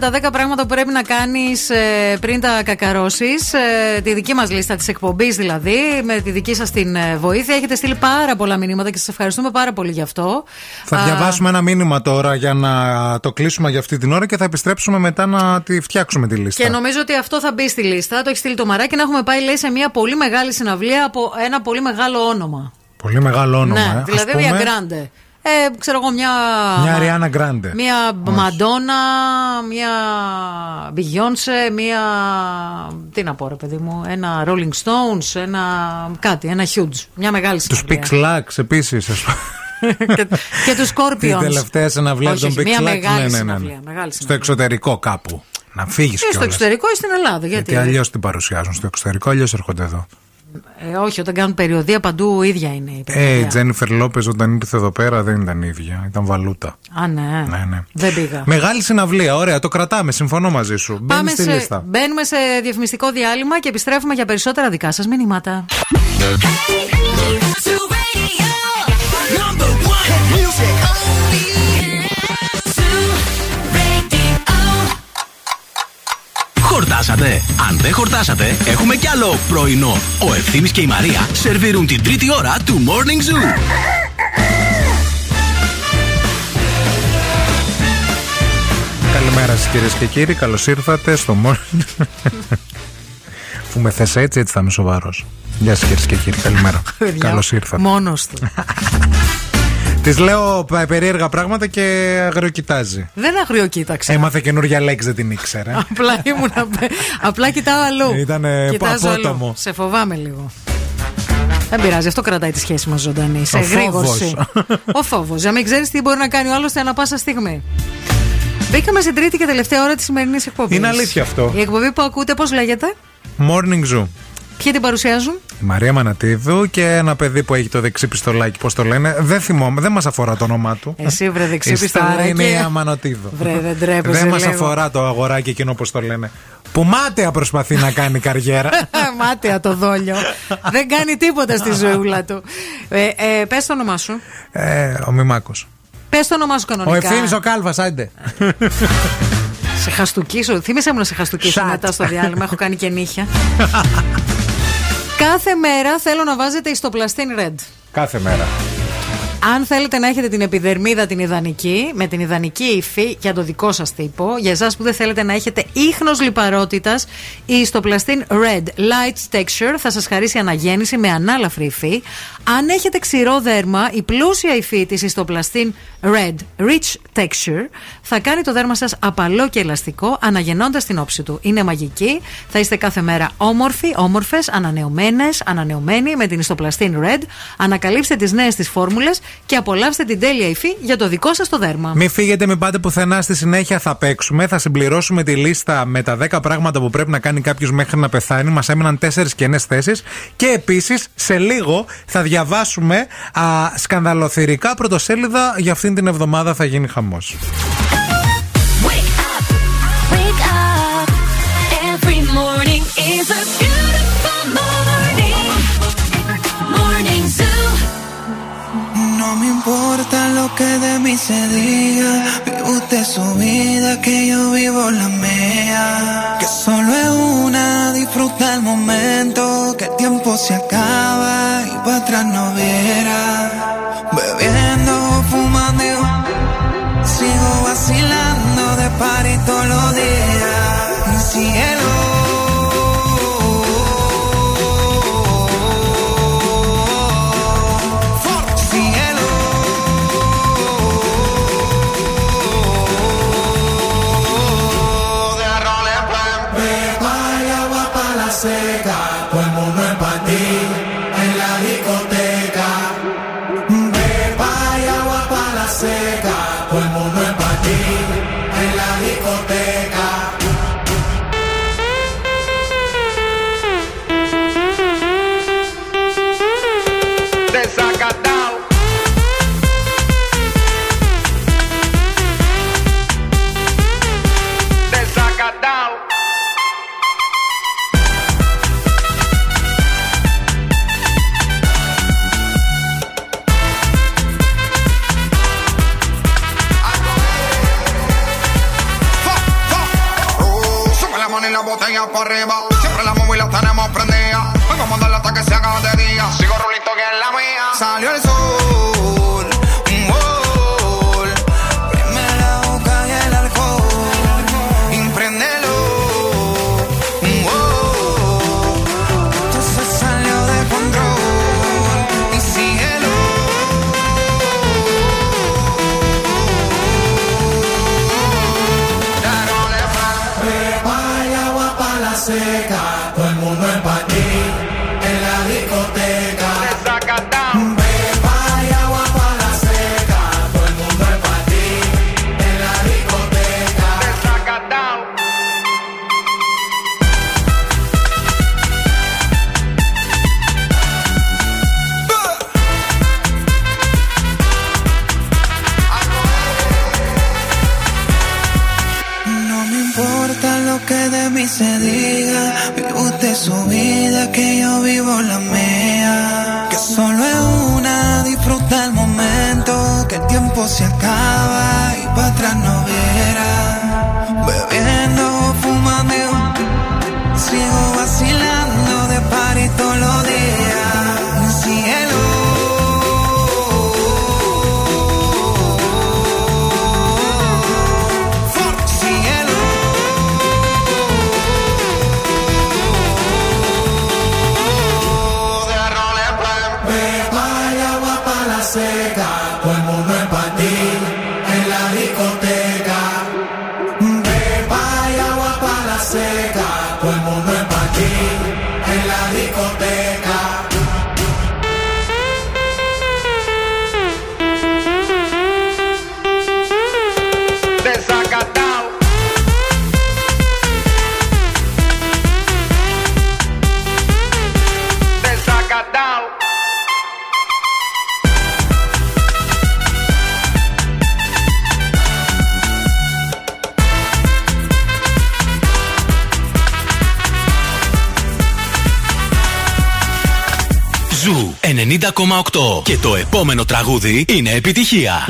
Με τα 10 πράγματα που πρέπει να κάνεις πριν τα κακαρώσεις. Ε, τη δική μας λίστα της εκπομπής δηλαδή, με τη δική σας την ε, βοήθεια. Έχετε στείλει πάρα πολλά μηνύματα και σας ευχαριστούμε πάρα πολύ γι' αυτό. Θα διαβάσουμε ένα μήνυμα τώρα για να το κλείσουμε για αυτή την ώρα και θα επιστρέψουμε μετά να τη φτιάξουμε τη λίστα. Και νομίζω ότι αυτό θα μπει στη λίστα. Το έχεις στείλει το μαράκι να έχουμε πάει λέει σε μια πολύ μεγάλη συναυλία από ένα πολύ μεγάλο όνομα. Πολύ μεγάλο όνομα, ναι, ε. δηλαδή Ας πούμε, μια γκράντε. Ε, ξέρω εγώ, μια. Μια Αριάννα Γκράντε. Μια Μαντόνα, μια Beyoncé, μια. Τι να πω, ρε παιδί μου, ένα Rolling Stones, ένα. κάτι, ένα huge. Μια μεγάλη Τους συναυλία. Pix Lux επίσης. και, και τους [laughs] Scorpions. Την τελευταία συναυλία Όχι, των όχι, Pix μια Lux. μεγάλη Ναι, ναι, ναι, συναυλία, ναι. μεγάλη Στο συναυλία. εξωτερικό κάπου. Να φύγεις Ή στο κιόλας. εξωτερικό ή στην Ελλάδα. Γιατί, Γιατί αλλιώς την παρουσιάζουν στο εξωτερικό, αλλιώς έρχονται εδώ. Ε, όχι, όταν κάνουν περιοδία παντού ίδια είναι η Ε, περιοδία. η Τζένιφερ Λόπες όταν ήρθε εδώ πέρα δεν ήταν ίδια. Ήταν βαλούτα. Α, ναι. Ναι, ναι. Δεν πήγα. Μεγάλη συναυλία, ωραία, το κρατάμε, συμφωνώ μαζί σου. Μπαίνεις Πάμε στη σε, λίστα. μπαίνουμε σε διαφημιστικό διάλειμμα και επιστρέφουμε για περισσότερα δικά σας μηνύματα. Χορτάσατε. Αν δεν χορτάσατε, έχουμε κι άλλο πρωινό. Ο Ευθύμης και η Μαρία σερβίρουν την τρίτη ώρα του Morning Zoo. Καλημέρα σας κυρίες και κύριοι, καλώς ήρθατε στο Morning. Που με θες έτσι, έτσι θα είμαι σοβαρός. Γεια σας κυρίες και κύριοι, καλημέρα. Καλώς ήρθατε. Μόνος του. Της λέω πα- περίεργα πράγματα και αγριοκοιτάζει. δεν αγριοκοίταξα. Έμαθε καινούργια λέξη, δεν την ήξερε. [laughs] Απλά ήμουν. Απλά κοιτάω αλλού. Ήτανε Κοιτάζω απότομο. αλλού. Σε φοβάμαι λίγο. Δεν πειράζει, αυτό κρατάει τη σχέση μας ζωντανή. Σε Ο εγρήγορση. φόβος. Ο φόβος. Για μην ξέρεις τι μπορεί να κάνει ο άλλος ανά πάσα στιγμή. Μπήκαμε στην τρίτη και τελευταία ώρα της σημερινής εκπομπής. Είναι αλήθεια αυτό. Η εκπομπή που ακούτε, πώς λέγεται, Morning Zoo. Ποιοι την παρουσιάζουν; Η Μαρία Μανατίδου και ένα παιδί που έχει το δεξί πιστολάκι, πώς το λένε. Δεν θυμόμαι, δεν μας αφορά το όνομά του. Εσύ, βρε, δεξί Η Στάρ πιστολάκι. είναι η Αμανατίδου. Βρε, δεν τρέπεσαι Δεν μας λίγο. αφορά το αγοράκι εκείνο, όπω το λένε. Που μάταια προσπαθεί να κάνει καριέρα. [laughs] Μάτια το δόλιο. Δεν κάνει τίποτα στη ζωούλα του. Ε, ε, Πες το όνομά σου. ε, ο Μημάκος. Πες το όνομά σου Ο κανονικά. Ευθύνη ο Κάλβας, άντε. [laughs] Σε χαστούκίσω. Θύμισε μου να σε χαστούκίσω Σατ. μετά στο διάλειμμα. Έχω κάνει και νύχια. [laughs] Κάθε μέρα θέλω να βάζετε ιστοπλαστήν red. Κάθε μέρα. Αν θέλετε να έχετε την επιδερμίδα την ιδανική, με την ιδανική υφή για το δικό σας τύπο, για εσάς που δεν θέλετε να έχετε ίχνος λιπαρότητας, η ιστοπλαστήν Red Light Texture θα σας χαρίσει αναγέννηση με ανάλαφρη υφή. Αν έχετε ξηρό δέρμα, η πλούσια υφή της ιστοπλαστήν Red Rich Texture θα κάνει το δέρμα σας απαλό και ελαστικό, αναγεννώντας την όψη του. Είναι μαγική, θα είστε κάθε μέρα όμορφοι, όμορφες, ανανεωμένες, ανανεωμένοι με την ιστοπλαστήν Red. Ανακαλύψτε τις νέες της φόρμουλες και απολαύστε την τέλεια υφή για το δικό σας το δέρμα. Μην φύγετε, μην πάτε πουθενά. Στη συνέχεια θα παίξουμε. Θα συμπληρώσουμε τη λίστα με τα 10 πράγματα που πρέπει να κάνει κάποιος μέχρι να πεθάνει. Μας έμειναν 4 κενές θέσεις. Και επίσης, σε λίγο θα διαβάσουμε α, σκανδαλοθυρικά πρωτοσέλιδα για αυτήν την εβδομάδα. Θα γίνει χαμός. Wake up. Every morning is a mí se diga. Vive usted su vida, que yo vivo la mía. Que solo es una, disfruta el momento. Que el tiempo se acaba y para atrás no viera. Bebiendo, fumando, sigo vacilando de party todos los días. Mi. Cielo. pa' arriba. Siempre la móvil la tenemos prendida. Hoy vamos a darle hasta que se haga de día. Sigo rulito que es la mía. Salió el se diga. Vive usted su vida, que yo vivo la mía. Que solo es una, disfruta el momento, que el tiempo se acaba y para atrás no viene. 90,8. Και το επόμενο τραγούδι είναι επιτυχία.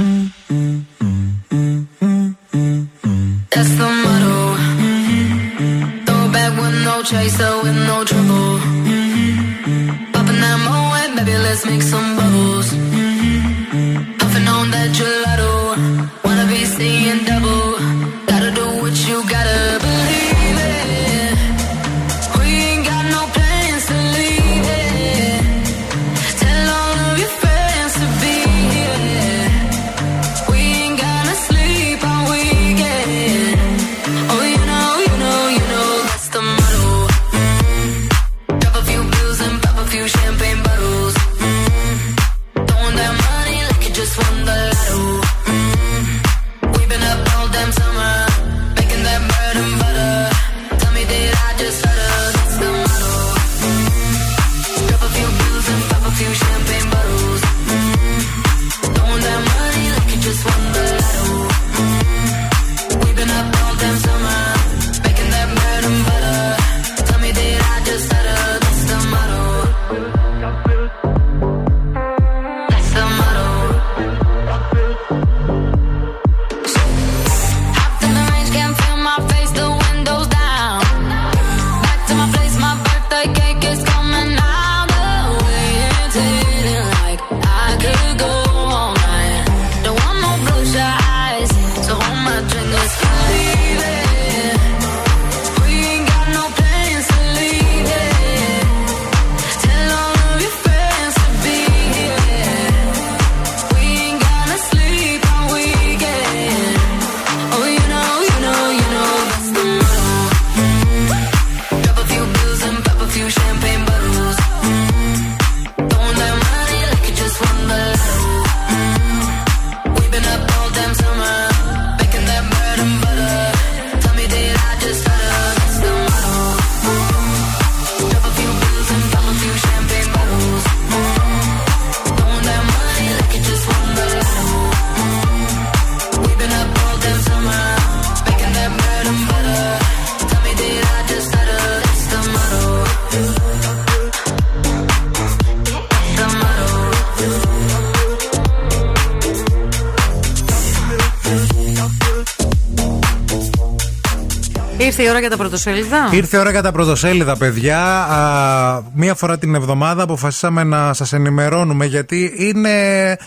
Για τα πρωτοσέλιδα; Ήρθε η ώρα για τα πρωτοσέλιδα, παιδιά. Α, μία φορά την εβδομάδα αποφασίσαμε να σας ενημερώνουμε γιατί είναι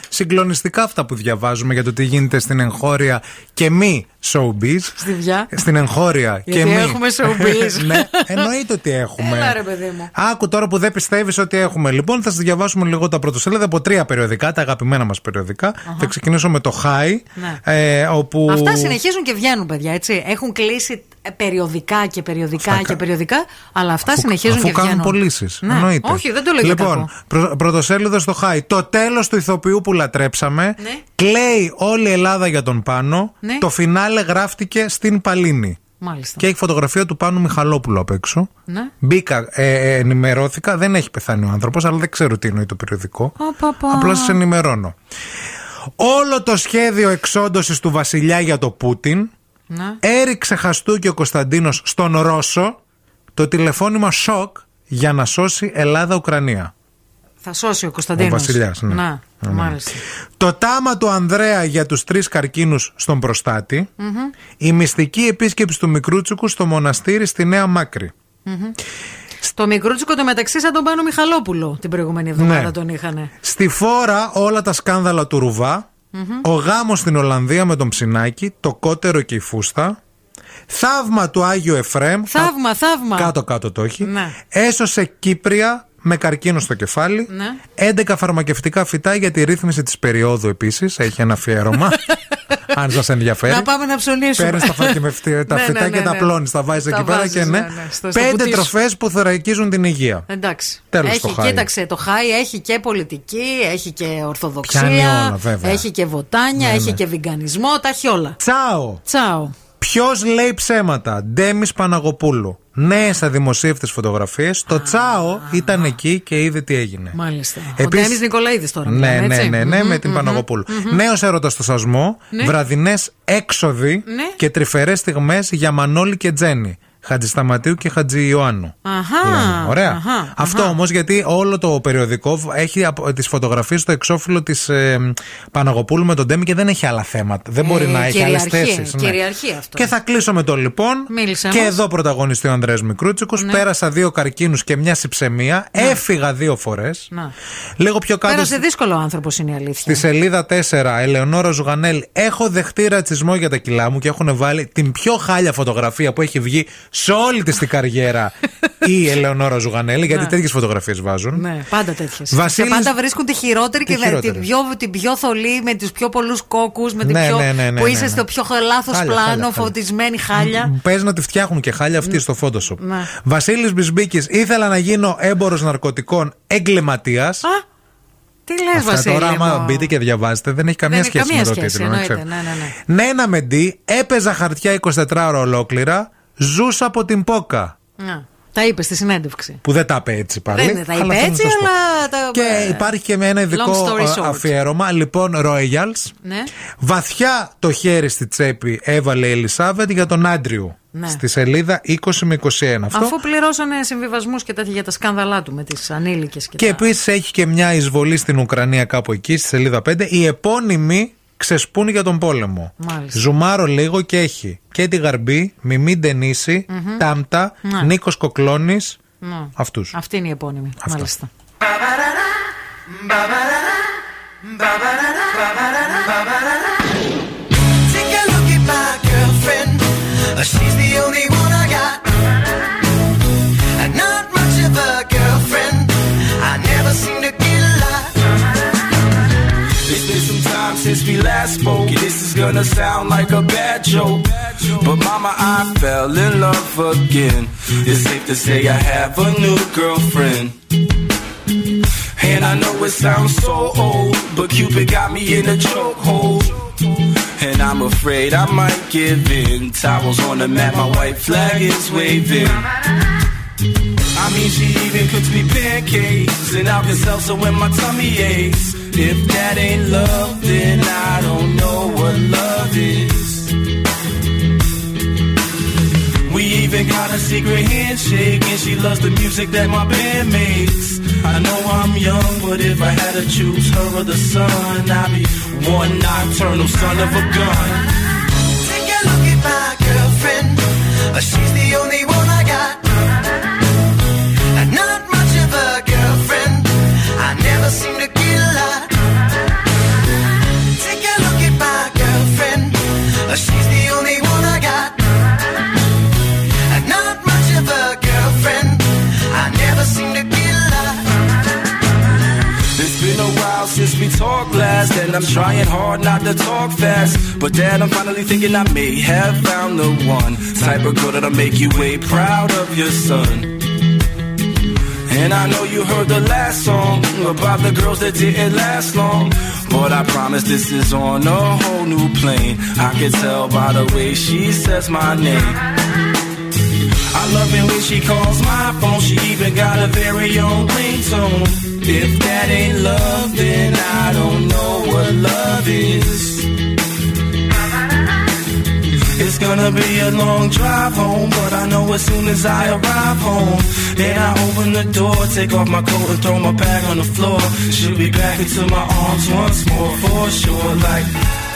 συγκλονιστικά αυτά που διαβάζουμε για το τι γίνεται στην εγχώρια και μη showbiz. Στη βιά. Στην εγχώρια και Γιατί μη. έχουμε showbiz. [laughs] ναι, εννοείται ότι έχουμε. Έλα ρε παιδί μου. Άκου τώρα που δεν πιστεύεις ότι έχουμε. Λοιπόν, θα σας διαβάσουμε λίγο τα πρωτοσέλιδα από τρία περιοδικά, τα αγαπημένα μας περιοδικά. Θα ξεκινήσω με το High. Ναι. Ε, όπου... Αυτά συνεχίζουν και βγαίνουν, παιδιά, έτσι. Έχουν κλείσει ε, περιοδικά και περιοδικά και περιοδικά, αλλά αυτά συνεχίζουν Αφού και κάνουν βγαίνουν. πωλήσεις. Ναι. Εννοείται. Όχι, δεν το λέω για Λοιπόν, κακό. πρω, πρωτοσέλιδος στο Χάι. Το τέλος του ηθοποιού που λατρέψαμε. Κλαίει όλη η Ελλάδα για τον Πάνο. Ναι. Το φινάλε γράφτηκε στην Παλίνη. Μάλιστα. Και έχει φωτογραφία του Πάνου Μιχαλόπουλου απ' έξω. Ναι. Μπήκα, ε, ε, ενημερώθηκα. Δεν έχει πεθάνει ο άνθρωπος, αλλά δεν ξέρω τι εννοεί το περιοδικό. Απαπα. Απλά σας ενημερώνω. Όλο το σχέδιο εξόντωσης του βασιλιά για το Πούτιν Ναι. έριξε χαστούκι ο Κωνσταντίνος στον Ρώσο το τηλεφώνημα σοκ για να σώσει Ελλάδα-Ουκρανία. Θα σώσει ο Κωνσταντίνος. Ο βασιλιάς, ναι. Να, Ναι. μάλιστα. Το τάμα του Ανδρέα για τους τρεις καρκίνους στον προστάτη. Μμμ, Η μυστική επίσκεψη του Μικρούτσικου στο μοναστήρι στη Νέα Μάκρη. μμμ. Στο μικρούτσικο το μεταξύ σαν τον Πάνο Μιχαλόπουλο την προηγούμενη εβδομάδα Ναι. τον είχανε. Στη φόρα όλα τα σκάνδαλα του Ρουβά. Μμμ. Ο γάμος στην Ολλανδία με τον Ψινάκη. Το κότερο και η φούστα. Θαύμα του Άγιου Εφρέμ. Θαύμα, θαύμα. Κάτω-κάτω το έχει. Ναι. Έσωσε Κύπρια με καρκίνο στο κεφάλι. Ναι. 11 φαρμακευτικά φυτά για τη ρύθμιση της περίοδου επίσης. Έχει ένα αφιέρωμα. [laughs] αν σας ενδιαφέρει. Να πάμε να ψωνίσουμε. Παίρνεις τα, φαρμακευτικά- [laughs] τα Ναι, φυτά ναι, ναι, και τα ναι. πλώνει. Τα βάζεις Τα εκεί πέρα βάζεις, και ναι. ναι, ναι, στο- στο Πέντε κουτί σου. τροφές που θωρακίζουν την υγεία. Εντάξει. Τέλος έχει, το χάι. κοίταξε, το χάι έχει και πολιτική, έχει και ορθοδοξία. Πιάνει όλα, βέβαια. Έχει και βοτάνια, Ναι, έχει ναι. και βιγκανισμό, τα έχει όλα. Τσάο. Τσάο. Ποιος λέει ψέματα, Ντέμις Παναγοπούλου. Νέες αδημοσίευτες φωτογραφίες. Το Τσάο ήταν εκεί και είδε τι έγινε. Μάλιστα. Επίσης- Ο Ντέμις Νικολαίδης τώρα. Ναι, μιλάμε, ναι, έτσι; ναι, ναι, με Μμμ, την μμμ, Παναγοπούλου. μμμ. Νέος έρωτας στο σασμό, Ναι. βραδινές έξοδοι Ναι. και τρυφερές στιγμές για Μανώλη και Τζέννη. Χατζησταματίου και Χατζη Ιωάννου. Αχα. Λένε. Ωραία. αχα, Αυτό αχα. όμως γιατί όλο το περιοδικό έχει τις φωτογραφίες στο εξώφυλλο της ε, Παναγοπούλου με τον Ντέμι και δεν έχει άλλα θέματα. Δεν μπορεί Ε, να έχει άλλες κυριαρχεί, θέσεις. Κυριαρχεί αυτό. Και θα κλείσω με το λοιπόν. Μίλησε και μας. εδώ πρωταγωνιστεί ο Ανδρέας Μικρούτσικος Ναι. Πέρασα δύο καρκίνους και μια συψεμία. Έφυγα δύο φορές. Να. Λίγο πιο κάτω. Πέρασε δύσκολο άνθρωπος είναι η αλήθεια. Στη σελίδα 4, Ελεονόρα Ζουγανέλ, έχω δεχτεί ρατσισμό για τα κιλά μου και έχουν βάλει την πιο χάλια φωτογραφία που έχει βγει σε όλη της την καριέρα η Ελεονόρα Ζουγανέλη, γιατί Ναι. τέτοιες φωτογραφίες βάζουν. Ναι, πάντα τέτοιες. Βασίλης- Και πάντα βρίσκουν τη χειρότερη Τη και δε- χειρότερη. την πιο, την πιο θολή, με τους πιο πολλούς κόκκους, με την Ναι, πιο. ναι, ναι, ναι, που ναι, είσαι ναι. στο πιο λάθος Χάλια, πλάνο, χάλια, χάλια. φωτισμένη χάλια. Παίζει να τη φτιάχνουν και χάλια αυτή στο Photoshop. Ναι. Βασίλης Μπισμπίκης, ήθελα να γίνω έμπορος ναρκωτικών εγκληματίας. Τι λες, Αυτά Βασίλη. τώρα, άμα μου; μπείτε και διαβάζετε, δεν έχει καμία Δεν έχει σχέση καμία με το σχέση, τίτλο. να εννοείται, ξέρετε. ναι, ναι, ναι. Νένα Μεντί, έπαιζα χαρτιά 24 ώρα ολόκληρα, ζούσα από την Πόκα. Να, Τα είπες στη συνέντευξη. Που δεν τα είπε έτσι πάλι. Δεν τα αλλά είπε θέλω να έτσι, σας πω. αλλά. τα- Και ε, υπάρχει και με ένα ειδικό long story ε, short. αφιέρωμα. Λοιπόν, Royals. Ναι. Βαθιά το χέρι στη τσέπη έβαλε η Ελισάβετ για τον Άντριου. Ναι. Στη σελίδα 20 με 21. Αυτό. Αφού πληρώσανε συμβιβασμούς και τέτοια για τα σκάνδαλά του με τις ανήλικες και, Και τα. επίσης έχει και μια εισβολή στην Ουκρανία κάπου εκεί, στη σελίδα 5. Οι επώνυμοι ξεσπούν για τον πόλεμο. Μάλιστα. Ζουμάρω λίγο και έχει και τη Γαρμπή, Μιμή Ντενίση, Μμμ. Τάμτα, Ναι. Νίκος Κοκλώνης. Ναι. Αυτούς. Αυτή είναι η επώνυμη. Μάλιστα. Take since we last spoke. This is gonna sound like a bad joke. But mama, I fell in love again. It's safe to say I have a new girlfriend. And I know it sounds so old, but Cupid got me in a chokehold. And I'm afraid I might give in. Towels on the mat, my white flag is waving. I mean, she even cooks me pancakes and Alka Seltzer so when my tummy aches. If that ain't love, then I don't know what love is. We even got a secret handshake, and she loves the music that my band makes. I know I'm young, but if I had to choose her or the sun, I'd be one nocturnal son of a gun. Take a look at my girlfriend. Uh, She's the I'm trying hard not to talk fast. But dad, I'm finally thinking I may have found the one type of girl that'll make you way proud of your son. And I know you heard the last song about the girls that didn't last long. But I promise this is on a whole new plane. I can tell by the way she says my name. I love it when she calls my phone. She even got a very own ringtone. If that ain't love, then I don't know what love is. It's gonna be a long drive home, but I know as soon as I arrive home, then I open the door, take off my coat and throw my bag on the floor. She'll be back into my arms once more, for sure. Like.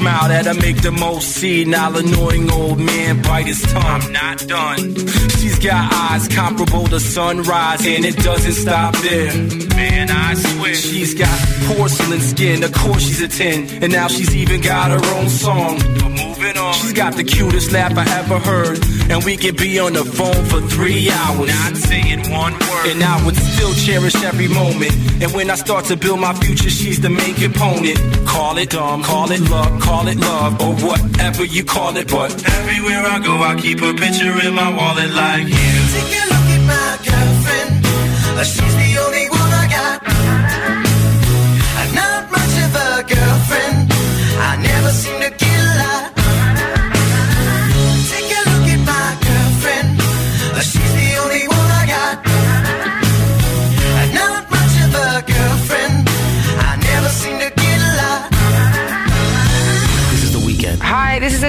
Smile that'll make the most senile, annoying old man bite his tongue. I'm not done. She's got eyes comparable to sunrise, and it doesn't stop there. Man, I swear. She's got porcelain skin, of course she's a 10, and now she's even got her own song. But moving on. She's got the cutest laugh I ever heard, and we can be on the phone for three hours. Not saying one word. And I would still cherish every moment. And when I start to build my future, she's the main component. Call it dumb, call it luck, call it love, or whatever you call it. But everywhere I go, I keep a picture in my wallet like you. Take a look at my girlfriend. Uh, She's the only one I got. And not much of a girlfriend. I never seem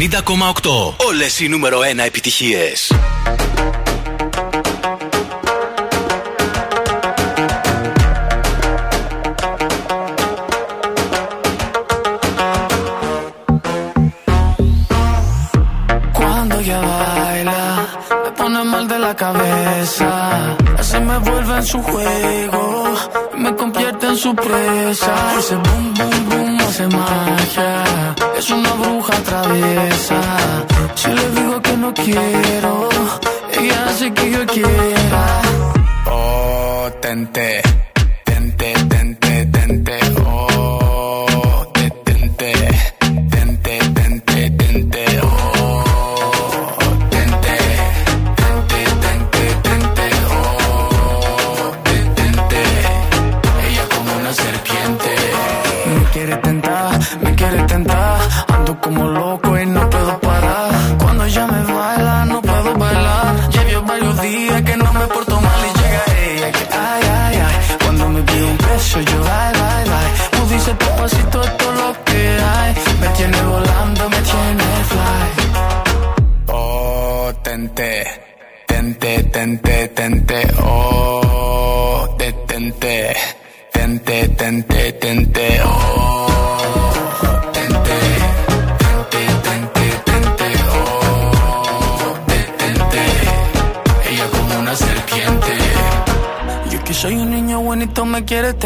90,8. Όλες οι νούμερο 1 επιτυχίες. Cuando ella baila, me pone mal de la cabeza. Se me vuelve en su juego, me convierte en su presa. Ese boom, boom, boom hace magia. Es una bruja si le digo que no quiero, ella hace que yo quiera. Oh,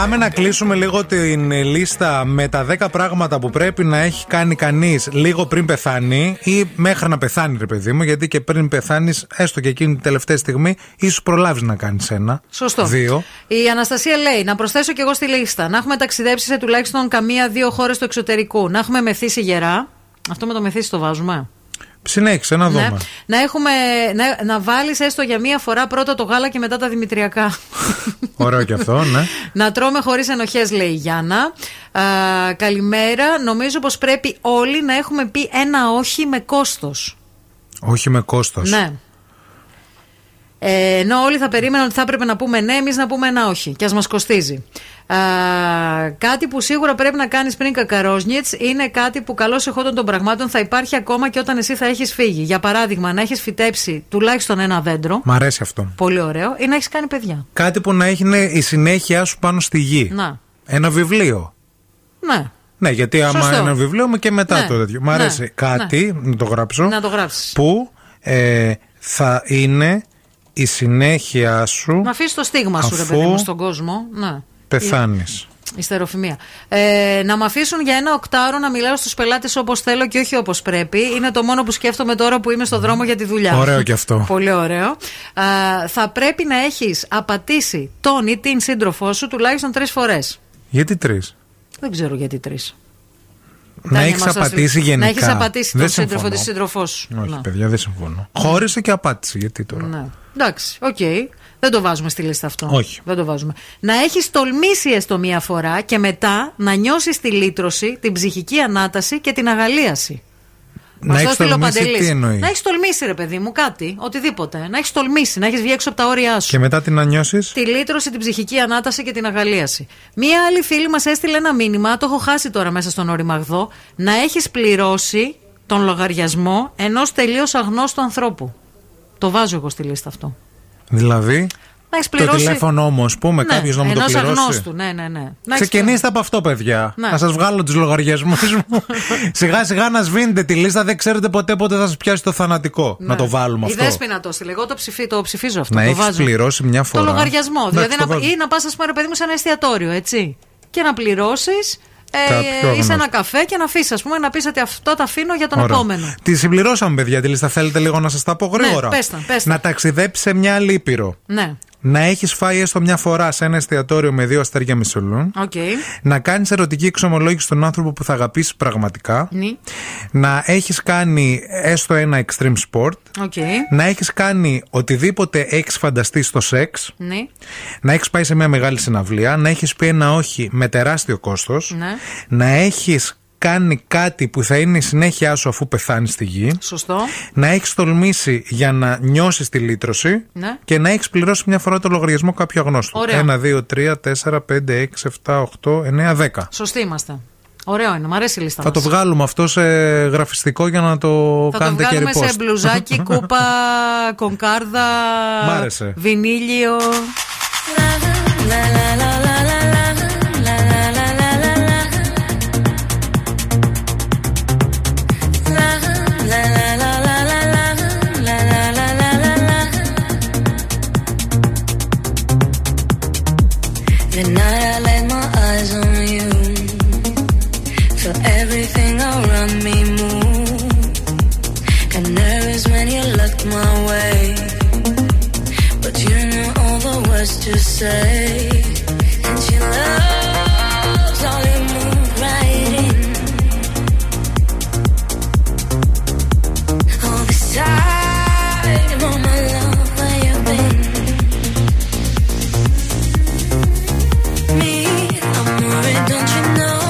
Πάμε να κλείσουμε λίγο την λίστα με τα 10 πράγματα που πρέπει να έχει κάνει κανείς λίγο πριν πεθάνει ή μέχρι να πεθάνει, ρε παιδί μου. Γιατί και πριν πεθάνεις, έστω και εκείνη την τελευταία στιγμή, ίσως προλάβεις να κάνεις ένα. Σωστό. Δύο. Η Αναστασία λέει να προσθέσω και εγώ στη λίστα. Να έχουμε ταξιδέψει σε τουλάχιστον καμία-δύο χώρες του εξωτερικού. Να έχουμε μεθύσει γερά. Αυτό με το μεθύσει το βάζουμε. Συνέχισε να δούμε. Ναι. Να, έχουμε, να, να βάλεις έστω για μία φορά πρώτα το γάλα και μετά τα δημητριακά. Ωραίο και αυτό, ναι. [laughs] να τρώμε χωρίς ενοχές, λέει η Γιάννα. Α, καλημέρα. Νομίζω πως πρέπει όλοι να έχουμε πει ένα όχι με κόστος. Όχι με κόστος. Ναι. Ε, ενώ όλοι θα περίμεναν ότι θα έπρεπε να πούμε ναι, εμείς να πούμε ένα όχι. Και ας μας κοστίζει. Α, κάτι που σίγουρα πρέπει να κάνεις πριν κακαρόσνιτ είναι κάτι που καλώ εχόντων των πραγμάτων θα υπάρχει ακόμα και όταν εσύ θα έχεις φύγει. Για παράδειγμα, να έχεις φυτέψει τουλάχιστον ένα δέντρο. Μ' αρέσει αυτό. Πολύ ωραίο. Ή να έχεις κάνει παιδιά. Κάτι που να έχει ναι, η συνέχεια σου πάνω στη γη. Να. Ένα βιβλίο. Ναι. Ναι, γιατί άμα Σωστό. ένα βιβλίο μου και μετά Ναι. το τέτοιο. Μ' Ναι. αρέσει κάτι, να το γράψω. Να το γράψεις. Που ε, θα είναι η συνέχεια σου Να αφήσεις το στίγμα σου, ρε Αφού παιδί μου, στον κόσμο. Ναι. πεθάνεις. Η στεροφημία. Ε, να με αφήσουν για ένα οκτάωρο να μιλάω στους πελάτες όπως θέλω και όχι όπως πρέπει. Είναι το μόνο που σκέφτομαι τώρα που είμαι στο δρόμο για τη δουλειά. Ωραίο και αυτό. Πολύ ωραίο. Α, θα πρέπει να έχεις απατήσει τον ή την σύντροφό σου τουλάχιστον τρεις φορές. Γιατί τρεις; Δεν ξέρω γιατί τρεις. Να έχεις απατήσει γενικά. Να έχεις απατήσει Δεν τον σύντροφο συμφωνώ. της σύντροφός σου. Όχι, Να. παιδιά, δεν συμφωνώ. Χώρισε και απάτησε. Γιατί τώρα. Ναι. Εντάξει, οκ. Δεν το βάζουμε στη λίστα αυτό. Όχι. Δεν το βάζουμε. Να έχεις τολμήσει έστω μία φορά και μετά να νιώσεις τη λύτρωση, την ψυχική ανάταση και την αγαλίαση. Να Μας έχεις το στείλε ο τολμήσει, Παντελής. τι εννοείς; Να έχεις τολμήσει, ρε παιδί μου, κάτι, οτιδήποτε. Να έχεις τολμήσει, να έχεις βγει έξω από τα όρια σου. Και μετά την να νιώσεις; Τη λύτρωση, την ψυχική ανάταση και την αγαλίαση. Μία άλλη φίλη μας έστειλε ένα μήνυμα, το έχω χάσει τώρα μέσα στον οριμαγδό, να έχεις πληρώσει τον λογαριασμό ενός τελείως αγνώστου ανθρώπου. Το βάζω εγώ στη λίστα αυτό. Δηλαδή; Να έχεις Το πληρώσει. τηλέφωνο όμως, πούμε, ναι, κάποιος να μου το ενός πληρώσει. αγνώστου, ναι, ναι, ναι. Να έχεις Ξεκινήστε από αυτό, παιδιά. Ναι. Να σας βγάλω τους λογαριασμούς μου. [laughs] σιγά σιγά να σβήνετε τη λίστα, δεν ξέρετε ποτέ πότε θα σας πιάσει το θανατικό. Ναι. Να το βάλουμε Η αυτό. Δέσποινα το έστειλε. Εγώ το, ψηφί, το ψηφίζω αυτό. Να το έχεις βάζω. πληρώσει μια φορά. Το λογαριασμό. Εντάξει, δηλαδή το να, βάζω. ή να πας, ας πούμε, ρε παιδί μου, σε ένα εστιατόριο, έτσι. Και να πληρώσεις. Κάποιο Ε, ή σε αγνώστου. ένα καφέ και να αφήσεις, ας πούμε, να πεις ότι αυτό το αφήνω για τον Ωραία. επόμενο. Τη συμπληρώσαμε, παιδιά, τη λίστα. Θέλετε λίγο να σας τα πω γρήγορα. πες τα, πες τα. Να ταξιδέψει σε μια άλλη ήπειρο. Ναι. Να έχεις φάει έστω μια φορά σε ένα εστιατόριο με δύο αστέρια Michelin. OK. Να κάνεις ερωτική εξομολόγηση στον άνθρωπο που θα αγαπήσει πραγματικά. Ναι. Να έχεις κάνει έστω ένα extreme sport. OK. Να έχεις κάνει οτιδήποτε έχεις φανταστεί στο σεξ. Ναι. Να έχεις πάει σε μια μεγάλη συναυλία. Να έχεις πει ένα όχι με τεράστιο κόστος. Ναι. Να έχεις κάνει κάτι που θα είναι η συνέχεια σου αφού πεθάνει στη γη. Σωστό. Να έχεις τολμήσει για να νιώσεις τη λύτρωση. Ναι. Και να έχεις πληρώσει μια φορά το λογαριασμό κάποιου αγνώστου. Ωραίο. 1, 2, 3, 4, 5, 6, 7, 8, 9, 10. Σωστοί είμαστε. Ωραίο είναι, μου αρέσει η λίστα. Θα το μας. βγάλουμε αυτό σε γραφιστικό για να το Θα το κάνετε και βγάλουμε repost. σε μπλουζάκι, [laughs] κούπα, κονκάρδα, Μ' άρεσε. βινίλιο. The to say. And she loves all right in. All this time, all my love, where you been? Me, I'm moving, don't you know?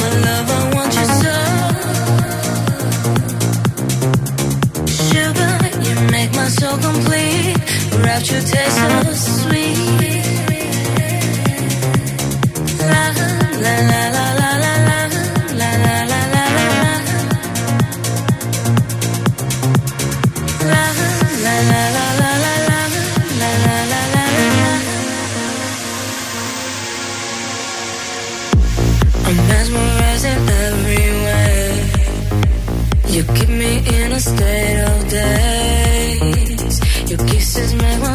My love, I want you so. Sugar, you make my soul complete. Rapture taste so You keep me in a state of daze. Your kisses make my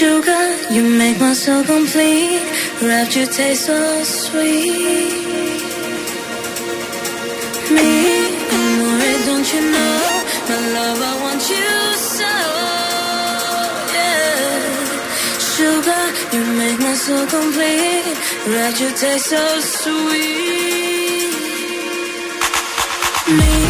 Sugar, you make my soul complete. Wrapped your taste so sweet. Me, amore, don't you know, my love, I want you so. Yeah. Sugar, you make my soul complete. Wrapped your taste so sweet. Me,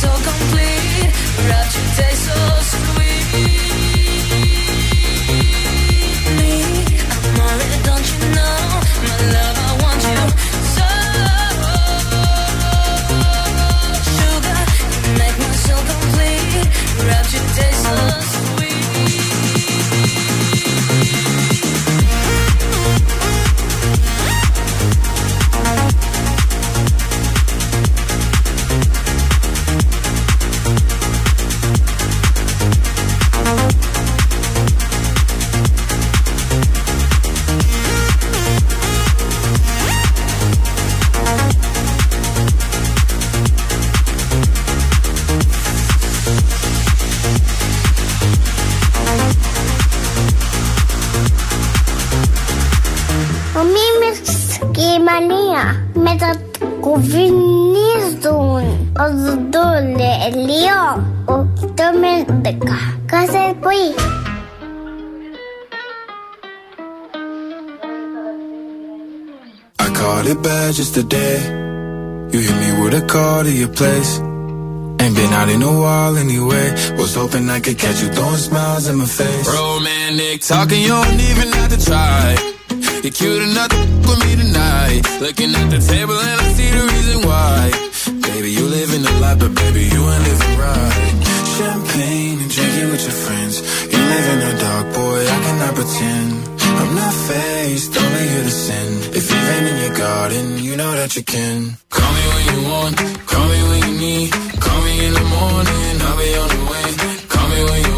so complete. Your taste. I called it bad just today You hit me with a call to your place Ain't been out in a while anyway. Was hoping I could catch you throwing smiles in my face. Romantic talking, you don't even have to try. You're cute enough to with me tonight. Looking at the table and I see the reason why. Baby, you living the life, but baby, you ain't living right. Champagne and drinking with your friends. You live in the dark, boy, I cannot pretend. I'm not faced, only here to sin. If you've in your garden, you know that you can. Call me when you want, call me when you need. Call me in the morning, I'll be on the way. Call me when you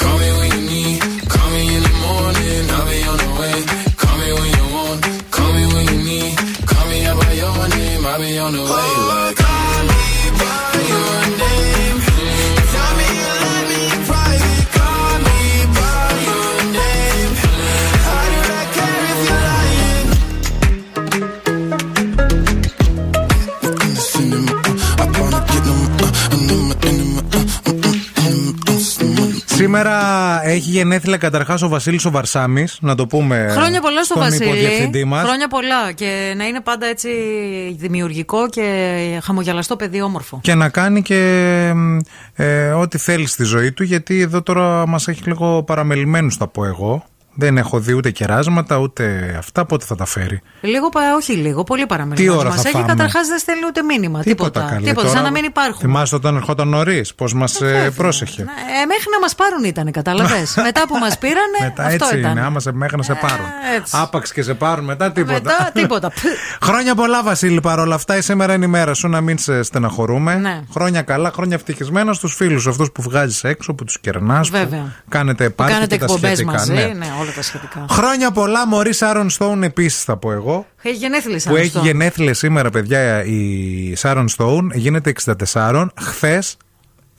be on the way. Σήμερα έχει γενέθλια καταρχάς ο Βασίλης ο Βαρσάμι, να το πούμε. Χρόνια πολλά στο στον Βασίλη. υποδιευθυντή μας. Χρόνια πολλά. Και να είναι πάντα έτσι δημιουργικό και χαμογελαστό παιδί όμορφο. Και να κάνει και ε, ό,τι θέλει στη ζωή του, γιατί εδώ τώρα μας έχει λίγο παραμελημένους, θα πω εγώ. Δεν έχω δει ούτε κεράσματα, ούτε αυτά. Πότε θα τα φέρει. Λίγο, πα- όχι λίγο, πολύ παραμελημένο. Τι ώρα Μας θα έχει φάμε; καταρχάς δεν στέλνει ούτε μήνυμα. Τίποτα. καλέ. Τίποτα, Τώρα σαν να μην υπάρχουν. Θυμάστε όταν ερχόταν νωρί, πώς μας πρόσεχε. Ε, μέχρι να μας πάρουν ήταν, κατάλαβες. [laughs] Μετά που μας πήρανε, Μετά αυτό έτσι ήταν. είναι, άμα σε, μέχρι να σε πάρουν. έτσι. Άπαξ και σε πάρουν, μετά τίποτα. Μετά [laughs] τίποτα. Χρόνια πολλά, Βασίλη, παρόλα αυτά. Η σήμερα είναι η μέρα σου να μην σε στεναχωρούμε. Ναι. Χρόνια καλά, χρόνια ευτυχισμένα στους φίλους αυτούς που βγάζεις έξω, που τους κερνάς. Βέβαια. Κάνετε Που πάρτι κάνετε και τα εκπομπές σχετικά. μαζί. ναι. Ναι. Όλα τα σχετικά. Χρόνια πολλά, Μωρή Σάρον Στόουν επίσης θα πω εγώ. Έχει γενέθλια σαν που έχει αυτό. γενέθλια σήμερα, παιδιά, η Σάρον Στόουν. Γίνεται 64. Χθες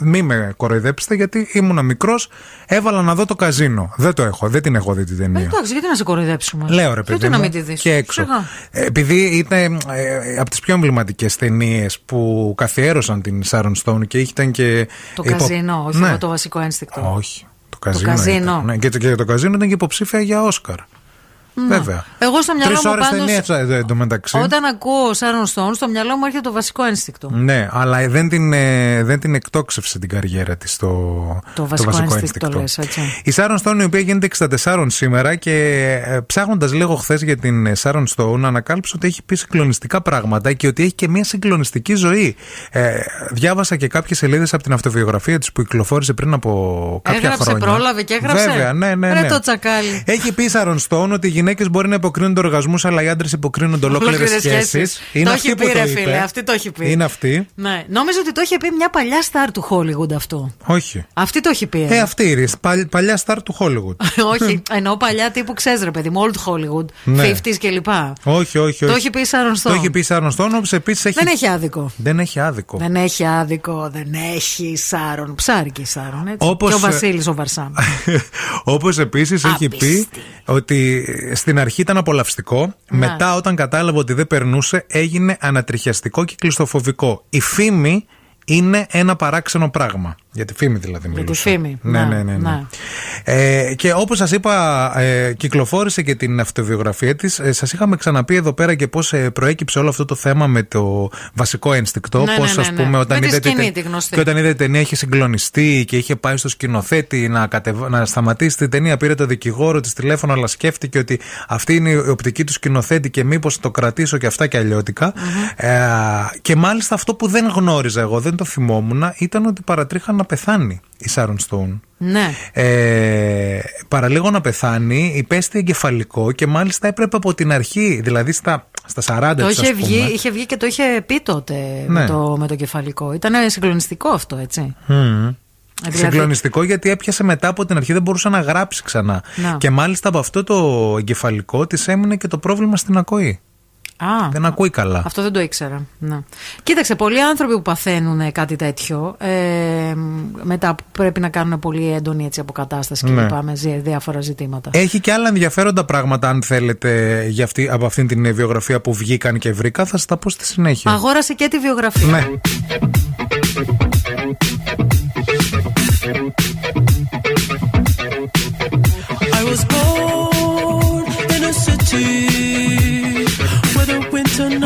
μη με κοροϊδέψετε γιατί ήμουνα μικρός, έβαλα να δω το καζίνο. Δεν το έχω, δεν την έχω δει την ταινία. Εντάξει, γιατί να σε κοροϊδέψουμε; Λέω ρε παιδί. Γιατί να μου, μην τη δεις; Και έξω. Σιγά. Ε, Επειδή ήταν ε, από τις πιο εμβληματικές ταινίες που καθιέρωσαν την Σάρον Στόουν και ήταν και. Το υπο- καζίνο, όχι Ναι. το βασικό ένστικτο. Όχι. Το καζίνο. καζίνο. ήταν, ναι. Και, το- και το καζίνο ήταν και υποψήφια για Όσκαρ. Ναι. Βέβαια. Εγώ στο μυαλό Τρεις μου ώρες πάντως, ταινία εντωμεταξύ. Όταν ακούω Σάρων Στόν, στο μυαλό μου έρχεται το βασικό ένστικτο. Ναι, αλλά δεν την, ε, δεν την εκτόξευσε την καριέρα της το, Το βασικό ένστικτο λες, έτσι. Η Σάρον Στόουν, η οποία γίνεται 64 σήμερα και ε, ψάχνοντας λίγο χθες για την Σάρον Στόουν, ανακάλυψε ότι έχει πει συγκλονιστικά πράγματα και ότι έχει και μια συγκλονιστική ζωή. Ε, διάβασα και κάποιες σελίδες από την αυτοβιογραφία της που κυκλοφόρησε πριν από κάποια έγραψε, χρόνια. πρόλαβε και έγραψε. Βέβαια, ναι, ναι. ναι. Ρε το τσακάλι. Έχει πει η Σάρον Στόουν ότι οι γυναίκες μπορεί να υποκρίνονται οργασμούς, αλλά οι άντρες υποκρίνονται ολόκληρες Ολόκληρες σχέσεις. σχέσεις. Το έχει πει, ρε φίλε, αυτή το έχει πει. Είναι αυτή. Ναι. Νόμιζα ότι το είχε πει μια παλιά στάρ του Hollywood αυτό. Όχι. Αυτή το έχει πει. Ε, αυτή η Ρίς, παλ- παλιά στάρ του Hollywood. [laughs] όχι, εννοώ παλιά τύπου ξέρεις ρε παιδί μου, old Hollywood, Ναι. 50s κλπ. όχι, όχι, όχι. Το έχει πει η Σάρον Το Στόν. έχει πει η Σάρον Στόν, όπως επίσης έχει... Δεν έχει άδικο. Δεν έχει άδικο. Δεν έχει άδικο, δεν έχει η Σάρον. Ψάρι και η Σάρον, έτσι. Όπως, και ο ε, Βασίλης ο Βαρσάμ. [laughs] Όπως επίσης έχει πει ότι στην αρχή ήταν απολαυστικό, Ναι. μετά όταν κατάλαβε ότι δεν περνούσε, έγινε ανατριχιαστικό και κλειστοφοβικό. Η φήμη είναι ένα παράξενο πράγμα. Για τη φήμη δηλαδή Για τη μιλούσα. φήμη. Ναι, ναι, ναι. ναι. Ε, και όπως σας είπα, ε, κυκλοφόρησε και την αυτοβιογραφία της. Ε, σας είχαμε ξαναπεί εδώ πέρα και πώς ε, προέκυψε όλο αυτό το θέμα με το βασικό ένστικτο. Ναι, πώς, ναι, ας ναι, ναι. πούμε, όταν Με τη είδε την- σκηνή τη γνωστή. και όταν είδε την ταινία είχε συγκλονιστεί και είχε πάει στο σκηνοθέτη να, κατεβ... να σταματήσει την ταινία. Πήρε το δικηγόρο της τηλέφωνο, αλλά σκέφτηκε ότι αυτή είναι η οπτική του σκηνοθέτη και μήπως το κρατήσω και αυτά και αλλιώτικα. Ε, και μάλιστα αυτό που δεν γνώριζα εγώ, δεν το θυμόμουν, ήταν ότι παρατρίχαν να πεθάνει η Σάρον Στόουν. Ναι. Ε, παραλίγο να πεθάνει, υπέστη εγκεφαλικό και μάλιστα έπρεπε από την αρχή, δηλαδή στα, στα 40 Το της, είχε ας πούμε, βγει, είχε βγει και το είχε πει τότε Ναι. με, το, με το κεφαλικό. Ήταν συγκλονιστικό αυτό, έτσι. Μμμ. Δηλαδή- Συγκλονιστικό γιατί έπιασε μετά από την αρχή, δεν μπορούσε να γράψει ξανά. Να. Και μάλιστα από αυτό το εγκεφαλικό της έμεινε και το πρόβλημα στην ακοή. Α, Δεν ακούει καλά. Αυτό δεν το ήξερα. Να. Κοίταξε, πολλοί άνθρωποι που παθαίνουν κάτι τέτοιο ε, μετά που πρέπει να κάνουν πολύ έντονη έτσι, αποκατάσταση Ναι. και με ζη- διάφορα ζητήματα. Έχει και άλλα ενδιαφέροντα πράγματα, αν θέλετε, για αυτή, από αυτήν την ε, βιογραφία που βγήκαν και βρήκα. Θα σας τα πω στη συνέχεια. Αγόρασε και τη βιογραφία. Ναι.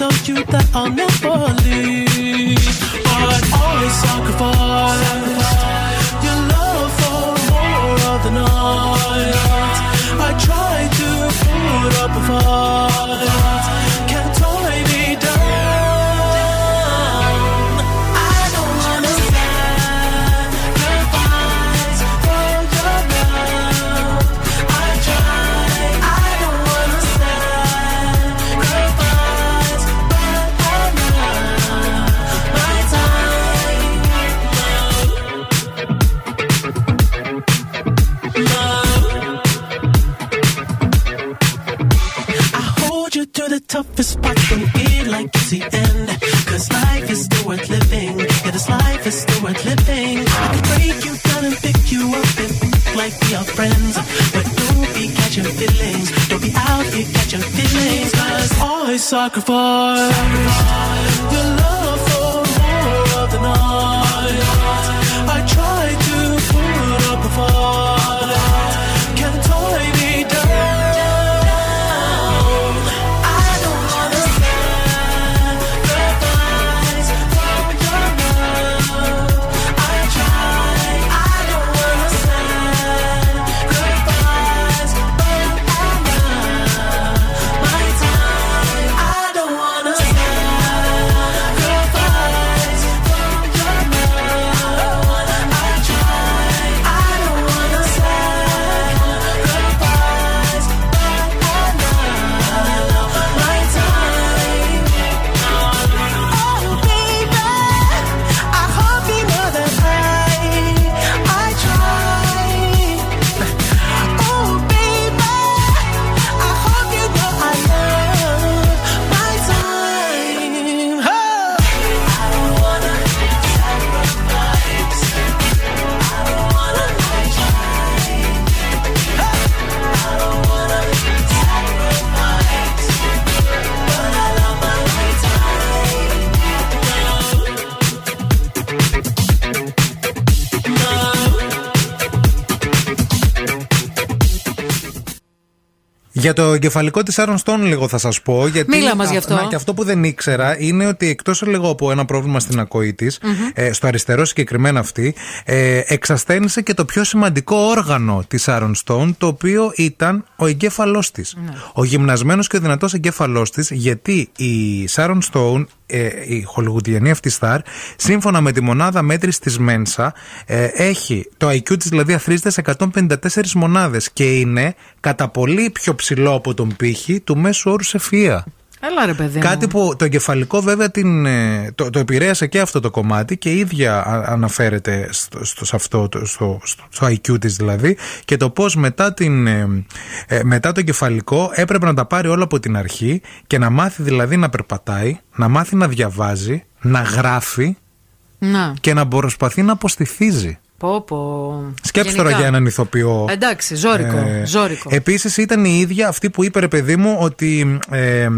Tell you that I'll never leave. But always sacrifice your love for more of the night. I try to put up a fight, toughest parts don't feel like it's the end. Cause life is still worth living. Yeah, this life is still worth living. I can break you down and pick you up and act like we are friends. But don't be catching feelings. Don't be out here catching feelings. Cause I sacrifice your love for more. Για το εγκεφαλικό της Άρον Stone λίγο θα σας πω. Γιατί Μίλα μας γι' αυτό. Να, και αυτό που δεν ήξερα είναι ότι εκτός λίγο από ένα πρόβλημα στην ακοή της, ε, στο αριστερό συγκεκριμένα αυτή, ε, εξασθένησε και το πιο σημαντικό όργανο της Άρον Stone, το οποίο ήταν ο εγκέφαλός της. Ο γυμνασμένος και ο δυνατός εγκέφαλός της, γιατί η Σάρον Stone ε, η χολιγουδιανή αυτή στάρ, σύμφωνα με τη μονάδα μέτρηση της Μένσα, ε, έχει το IQ της δηλαδή αθρίζεται σε 154 μονάδες και είναι κατά πολύ πιο ψηλό από τον πύχη του μέσου όρου σε φυα. Έλα ρε παιδί. Κάτι μου. που το εγκεφαλικό βέβαια την, ε, το, το επηρέασε και αυτό το κομμάτι και η ίδια α- αναφέρεται στο, στο, σε αυτό, το- στο, στο, στο IQ της δηλαδή και το πώς μετά, την, ε, ε, μετά το εγκεφαλικό έπρεπε να τα πάρει όλα από την αρχή και να μάθει δηλαδή να περπατάει, να μάθει να διαβάζει, να γράφει Να. και να προσπαθεί να αποστηθίζει. Πω, πω. Σκέψτε τώρα Γενικά. για έναν ηθοποιό. Εντάξει, ζώρικο. Ε, ζώρικο. Επίσης ήταν η ίδια αυτή που είπε ρε παιδί μου ότι ε, ε,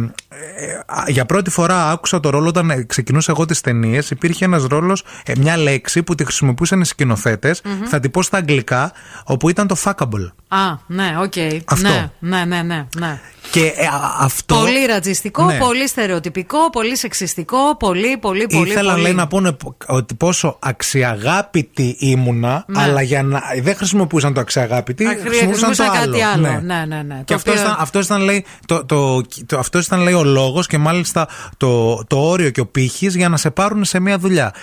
α, για πρώτη φορά άκουσα το ρόλο όταν ε, ξεκινούσα εγώ τις ταινίες. Υπήρχε ένας ρόλος, μια λέξη που τη χρησιμοποιούσαν οι σκηνοθέτες Μμμ. Θα την πω στα αγγλικά, όπου ήταν το fuckable. Α, ναι, οκ. Αυτό. Ναι, ναι, ναι, ναι. ναι. Και ε, α, αυτό. Πολύ ρατσιστικό, Ναι. πολύ στερεοτυπικό, πολύ σεξιστικό, πολύ, πολύ, πολύ. Ήθελα πολύ. λέει να πούνε πο- ότι πόσο αξιαγάπητη ήμουνα, Ναι. αλλά για να. Δεν χρησιμοποιούσαν το αξιαγάπητη, Α, χρησιμοποιούσαν το χρησιμοποιούσα άλλο. κάτι άλλο. Ναι, ναι, ναι. Και Το αυτός οποίο- ήταν, αυτός ήταν, λέει, το, το, το, αυτός ήταν, λέει, ο λόγος και μάλιστα το, το όριο και ο πύχης για να σε πάρουν σε μια δουλειά.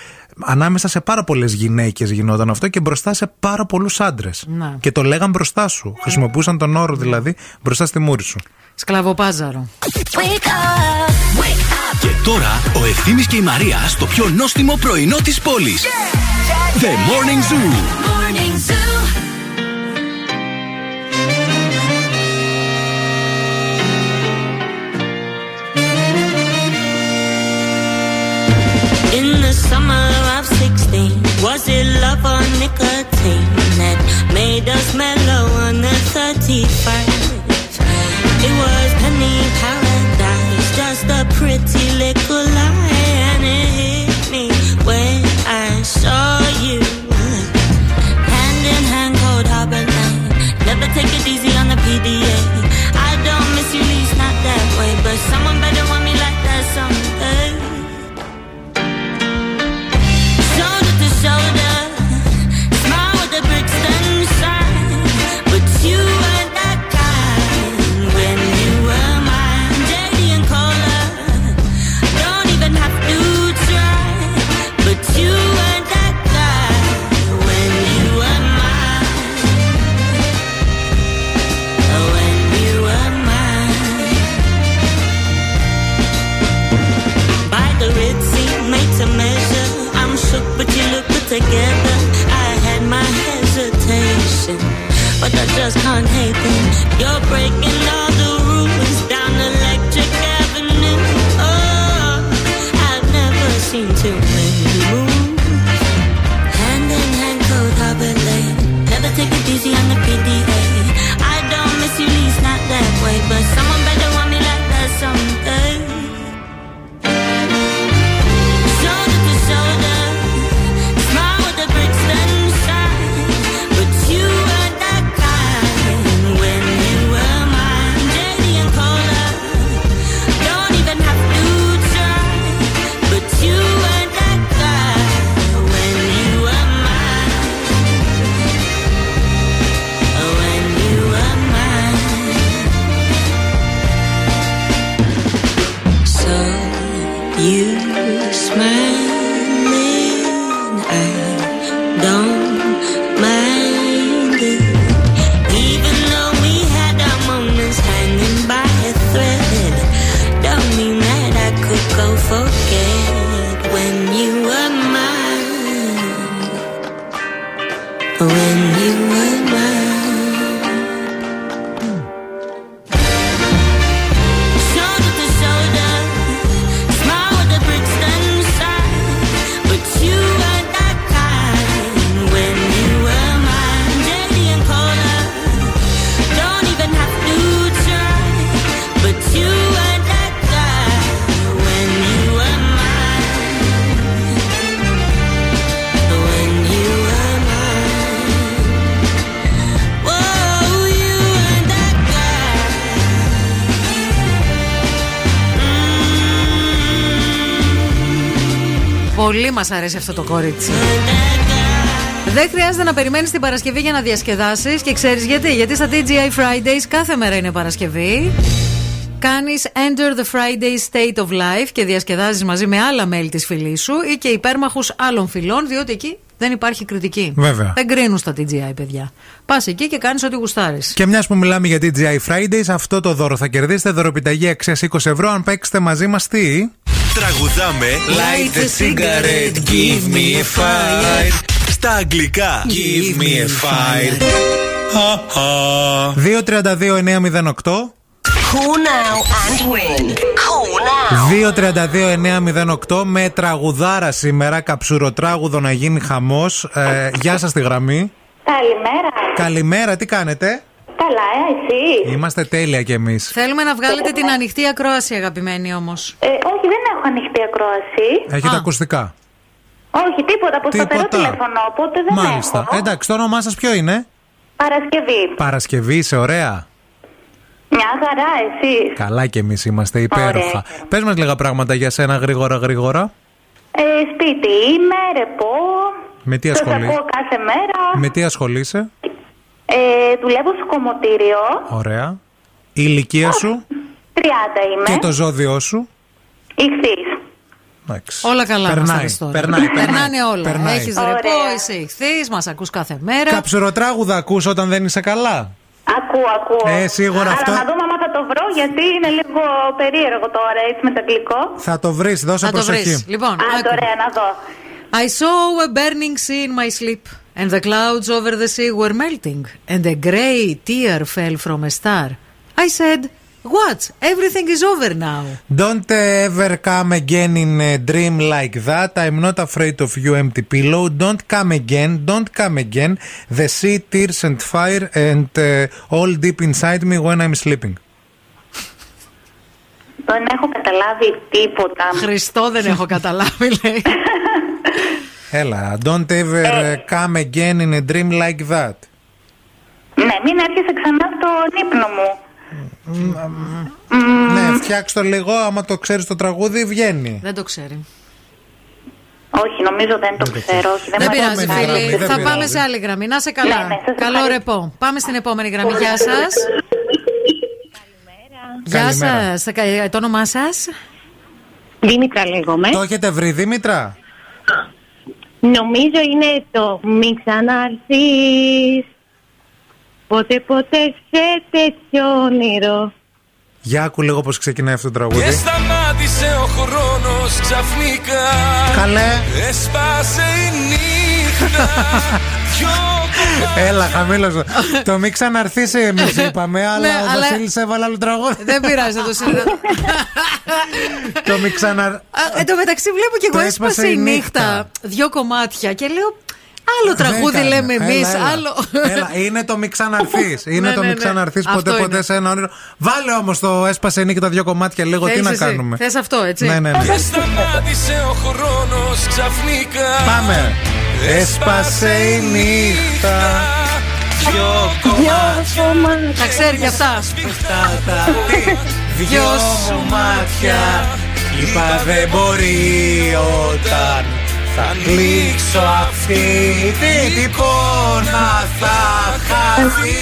Ανάμεσα σε πάρα πολλές γυναίκες γινόταν αυτό και μπροστά σε πάρα πολλούς άντρες. Ναι. Και το λέγαν μπροστά σου. Χρησιμοποιούσαν τον όρο δηλαδή μπροστά στη μούρη σου. Σκλαβοπάζαρο. Και τώρα ο Ευθύμης και η Μαρία στο πιο νόστιμο πρωινό της πόλης. The Morning Zoo. Morning Zoo. In the summer of 16, was it love or nicotine that made us mellow on the 31st? It was penny paradise, just a pretty little lie, and it hit me when I saw you. Hand in hand, harbor. Never take it easy on the PDA. But I just can't hate. You're breaking Πολύ μας αρέσει αυτό το κορίτσι. Δεν χρειάζεται να περιμένεις την Παρασκευή για να διασκεδάσεις και ξέρεις γιατί. Γιατί στα TGI Fridays κάθε μέρα είναι Παρασκευή. Κάνεις Enter the Friday State of Life και διασκεδάζεις μαζί με άλλα μέλη της φυλής σου ή και υπέρμαχους άλλων φυλών, διότι εκεί δεν υπάρχει κριτική. Βέβαια. Δεν κρίνουν στα TGI, παιδιά. Πας εκεί και κάνεις ό,τι γουστάρεις. Και μιας που μιλάμε για TGI Fridays, αυτό το δώρο θα κερδίσετε δωροπιταγή αξία 20 ευρώ αν παίξετε μαζί μας τι; Τραγουδάμε Light a cigarette, give me a fire. στα αγγλικά. Give me a fire. 232-908. Call now and win. Call now. 232-908 με τραγουδάρα σήμερα, καψουροτράγουδο να γίνει χαμός. Ε, γεια σας τη γραμμή. Καλημέρα. Καλημέρα, τι κάνετε; Καλά, ε, εσύ. Είμαστε τέλεια κι εμείς. Θέλουμε να βγάλετε την ανοιχτή ακρόαση, αγαπημένοι όμως. Ε, όχι, δεν έχω ανοιχτή ακρόαση. Έχετε ακουστικά. Όχι, τίποτα. Από σταθερό Τίποτα. τηλέφωνο, οπότε δεν Μάλιστα. έχω. Εντάξει, το όνομά σας ποιο είναι; Παρασκευή. Παρασκευή, είσαι ωραία. Μια χαρά, εσύ. Καλά κι εμείς είμαστε υπέροχα. Πες μας λίγα πράγματα για σένα γρήγορα γρήγορα. Ε, σπίτι είμαι, ρεπό. Με τι Σας ασχολείσαι. ακούω κάθε μέρα. Με τι ασχολείσαι; Ε, δουλεύω στο κομμωτήριο. Ωραία. Η ηλικία σου; 30 είμαι. και το ζώδιό σου; Ιχθύς. Εντάξει. Όλα καλά μας τα Περνάει, πες τώρα. περνάει, [laughs] περνάει. Περνάνε όλα. Περνάει. Έχεις Ωραία. ρεπό, είσαι ηχθής, μας ακούς κάθε μέρα. Καψουροτράγουδα ακούς όταν δεν είσαι καλά; Ακούω, ακούω. Ε, σίγουρα Αλλά αυτό- να δούμε άμα θα το βρω, γιατί είναι λίγο περίεργο τώρα, έτσι με το αγγλικό. Θα το βρεις, δώσε Θα το προσοχή. βρεις. Λοιπόν, Α, άκου. ωραία, να δω. I saw a burning sea in my sleep, and the clouds over the sea were melting, and a grey tear fell from a star. I said, What? Everything is over now. Don't ever come again in a dream like that. I'm not afraid of you, empty pillow. Don't come again. Don't come again. The sea, tears and fire, and uh, all deep inside me when I'm sleeping. Δεν έχω καταλάβει τίποτα. Χριστό δεν έχω καταλάβει, λέει. Έλα, don't ever uh, come again in a dream like that. Ναι, μην έρχεσαι ξανά στον ύπνο μου. Ναι, φτιάξ το λίγο. Άμα το ξέρεις το τραγούδι, βγαίνει. Δεν το ξέρει. Όχι, νομίζω δεν το ξέρω. Όχι, Δεν μου πειράζει, αρέσει να φίλοι. γράψω. Θα Δεν πάμε πειράζει. σε άλλη γραμμή. Να σε καλά. Ναι, ναι, σας Καλό ευχαριστώ. ρεπό. Πάμε στην επόμενη γραμμή. Γεια σας. Γεια Καλημέρα. σας. Το όνομά σας; Δήμητρα λέγομαι. Το έχετε βρει, Δήμητρα; Νομίζω είναι το μη ξαναρθείς Ποτέ ποτέ σε τέτοιο όνειρο Για άκου λίγο πώς ξεκινάει αυτό το τραγούδι. Και σταμάτησε ο χρόνος ξαφνικά Καλέ. Έσπασε η νύχτα [laughs] Δυο Έλα, χαμήλωσε. το μην ξαναρθείς εμείς είπαμε, αλλά Ναι, ο αλλά- Βασίλης έβαλε άλλο τραγούδι. Δεν πειράζει να το συνδέσω. [laughs] το μην ξανα... Εν τω μεταξύ βλέπω και Το εγώ έσπασε η νύχτα. Δύο κομμάτια και λέω. Άλλο τραγούδι Δεν λέμε κάνει. εμείς. Έλα, έλα. Άλλο. Έλα, είναι το μην ξαναρθείς. [laughs] Είναι Ναι, το ναι, μην ναι. ξαναρθείς ποτέ Αυτό ποτέ είναι. σε ένα όνειρο. Βάλε όμως το έσπασε η νύχτα δύο κομμάτια λίγο. Τι Θέλεις να εσύ. κάνουμε. Θες αυτό, έτσι. Ναι, ναι, ναι. Και σταμάτησε ο χρόνος ξαφνικά Πάμε. Έσπασε η νύχτα. Δυο κομμάτια Τα ξέρει κι αυτά. Δυο σου μάτια Είπα δεν μπορεί όταν θα κλείξω αυτή την εικόνα θα χαθεί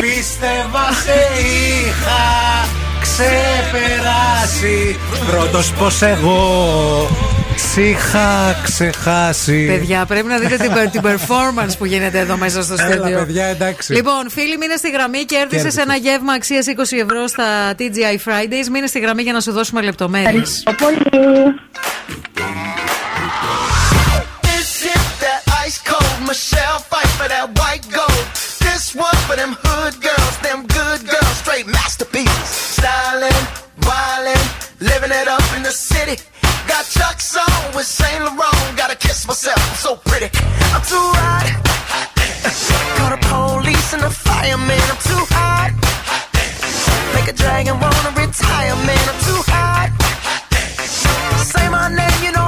Πίστευα σε είχα ξεπεράσει Πρώτος πως εγώ σ' είχα ξεχάσει Παιδιά, πρέπει να δείτε την, την performance που γίνεται εδώ μέσα στο Έλα στούντιο. παιδιά εντάξει Λοιπόν, φίλοι, μείνε στη γραμμή. Κέρδισε Κέρδισες. ένα γεύμα αξίας 20 ευρώ στα TGI Fridays. Μείνε στη γραμμή για να σου δώσουμε λεπτομέρειες. This Michelle fight for that white gold. This one for them hood girls, them good girls, straight masterpieces. Styling, wildin', living it up in the city. Got Chuck's on with Saint Laurent. Gotta kiss myself, I'm so pretty. I'm too hot. Call the police and the fireman. I'm too hot. Make a dragon wanna retire, man. I'm too hot. Say my name, you know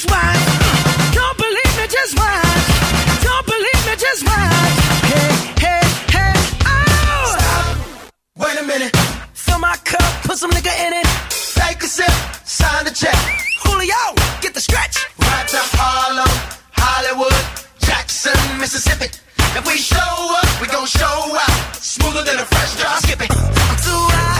just watch. Don't believe me, just watch. Don't believe me, just watch. Hey, hey, hey, oh! Stop. Wait a minute. Fill my cup, put some nigga in it. Take a sip, sign the check. Julio, get the stretch. Right to Harlem, Hollywood, Jackson, Mississippi. If we show up, we gon' show out. Smoother than a fresh drop. Skip it. I'm too high.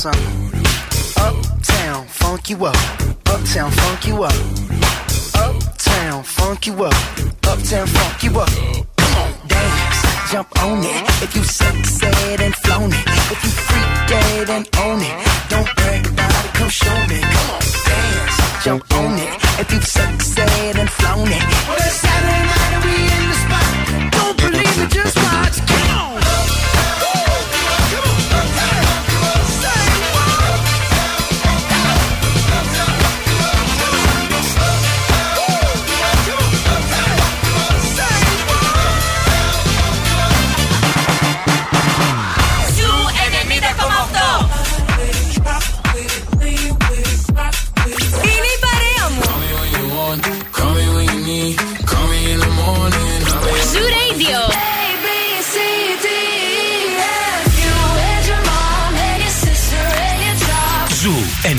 something. Uptown, funk you up. Uptown, funk you up. Uptown, funk you up. Uptown, funk you up. Come on, dance, jump on it. If you suck, said and flown it. If you freak dead and own it. Don't brag about it, come show me. Come on, dance, jump on it. If you suck, said and flown it. Well, it's Saturday night and we in the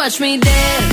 watch me dance.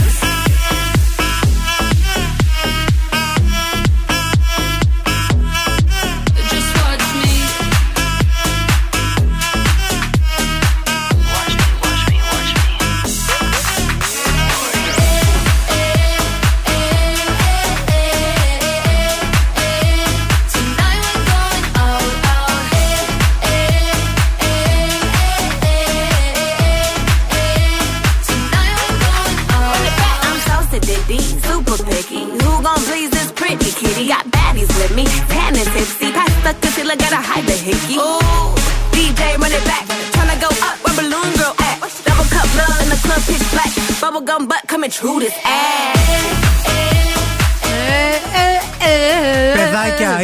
Damage, who this ass?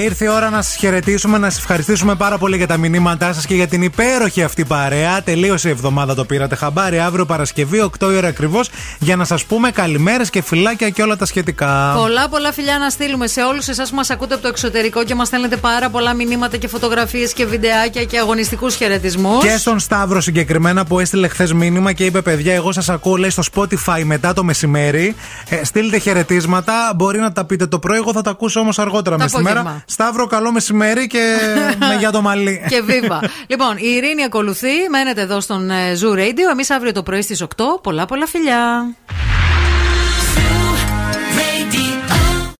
Ήρθε η ώρα να σας χαιρετήσουμε, να σας ευχαριστήσουμε πάρα πολύ για τα μηνύματά σας και για την υπέροχη αυτή παρέα. Τελείωσε η εβδομάδα, το πήρατε χαμπάρι. Αύριο Παρασκευή, 8 η ώρα ακριβώς, για να σας πούμε καλημέρες και φυλάκια και όλα τα σχετικά. Πολλά πολλά φιλιά να στείλουμε σε όλους εσάς που μας ακούτε από το εξωτερικό και μας στέλνετε πάρα πολλά μηνύματα και φωτογραφίες και βιντεάκια και αγωνιστικούς χαιρετισμούς. Και στον Σταύρο συγκεκριμένα που έστειλε χθες μήνυμα και είπε: Παιδιά, εγώ σας ακούω, λέει στο Spotify μετά το μεσημέρι. Ε, στείλτε χαιρετίσματα. Μπορεί να τα πείτε το πρωί, εγώ θα τα ακούσω όμως αργότερα Το με στη μέρα. Απόγευμα. Σταύρο, καλό μεσημέρι και [laughs] με για το μαλλί. και βίβα. λοιπόν, η Ειρήνη ακολουθεί. Μένετε εδώ στον ε, Zoo Radio. Εμείς αύριο το πρωί στις 8. Πολλά πολλά φιλιά.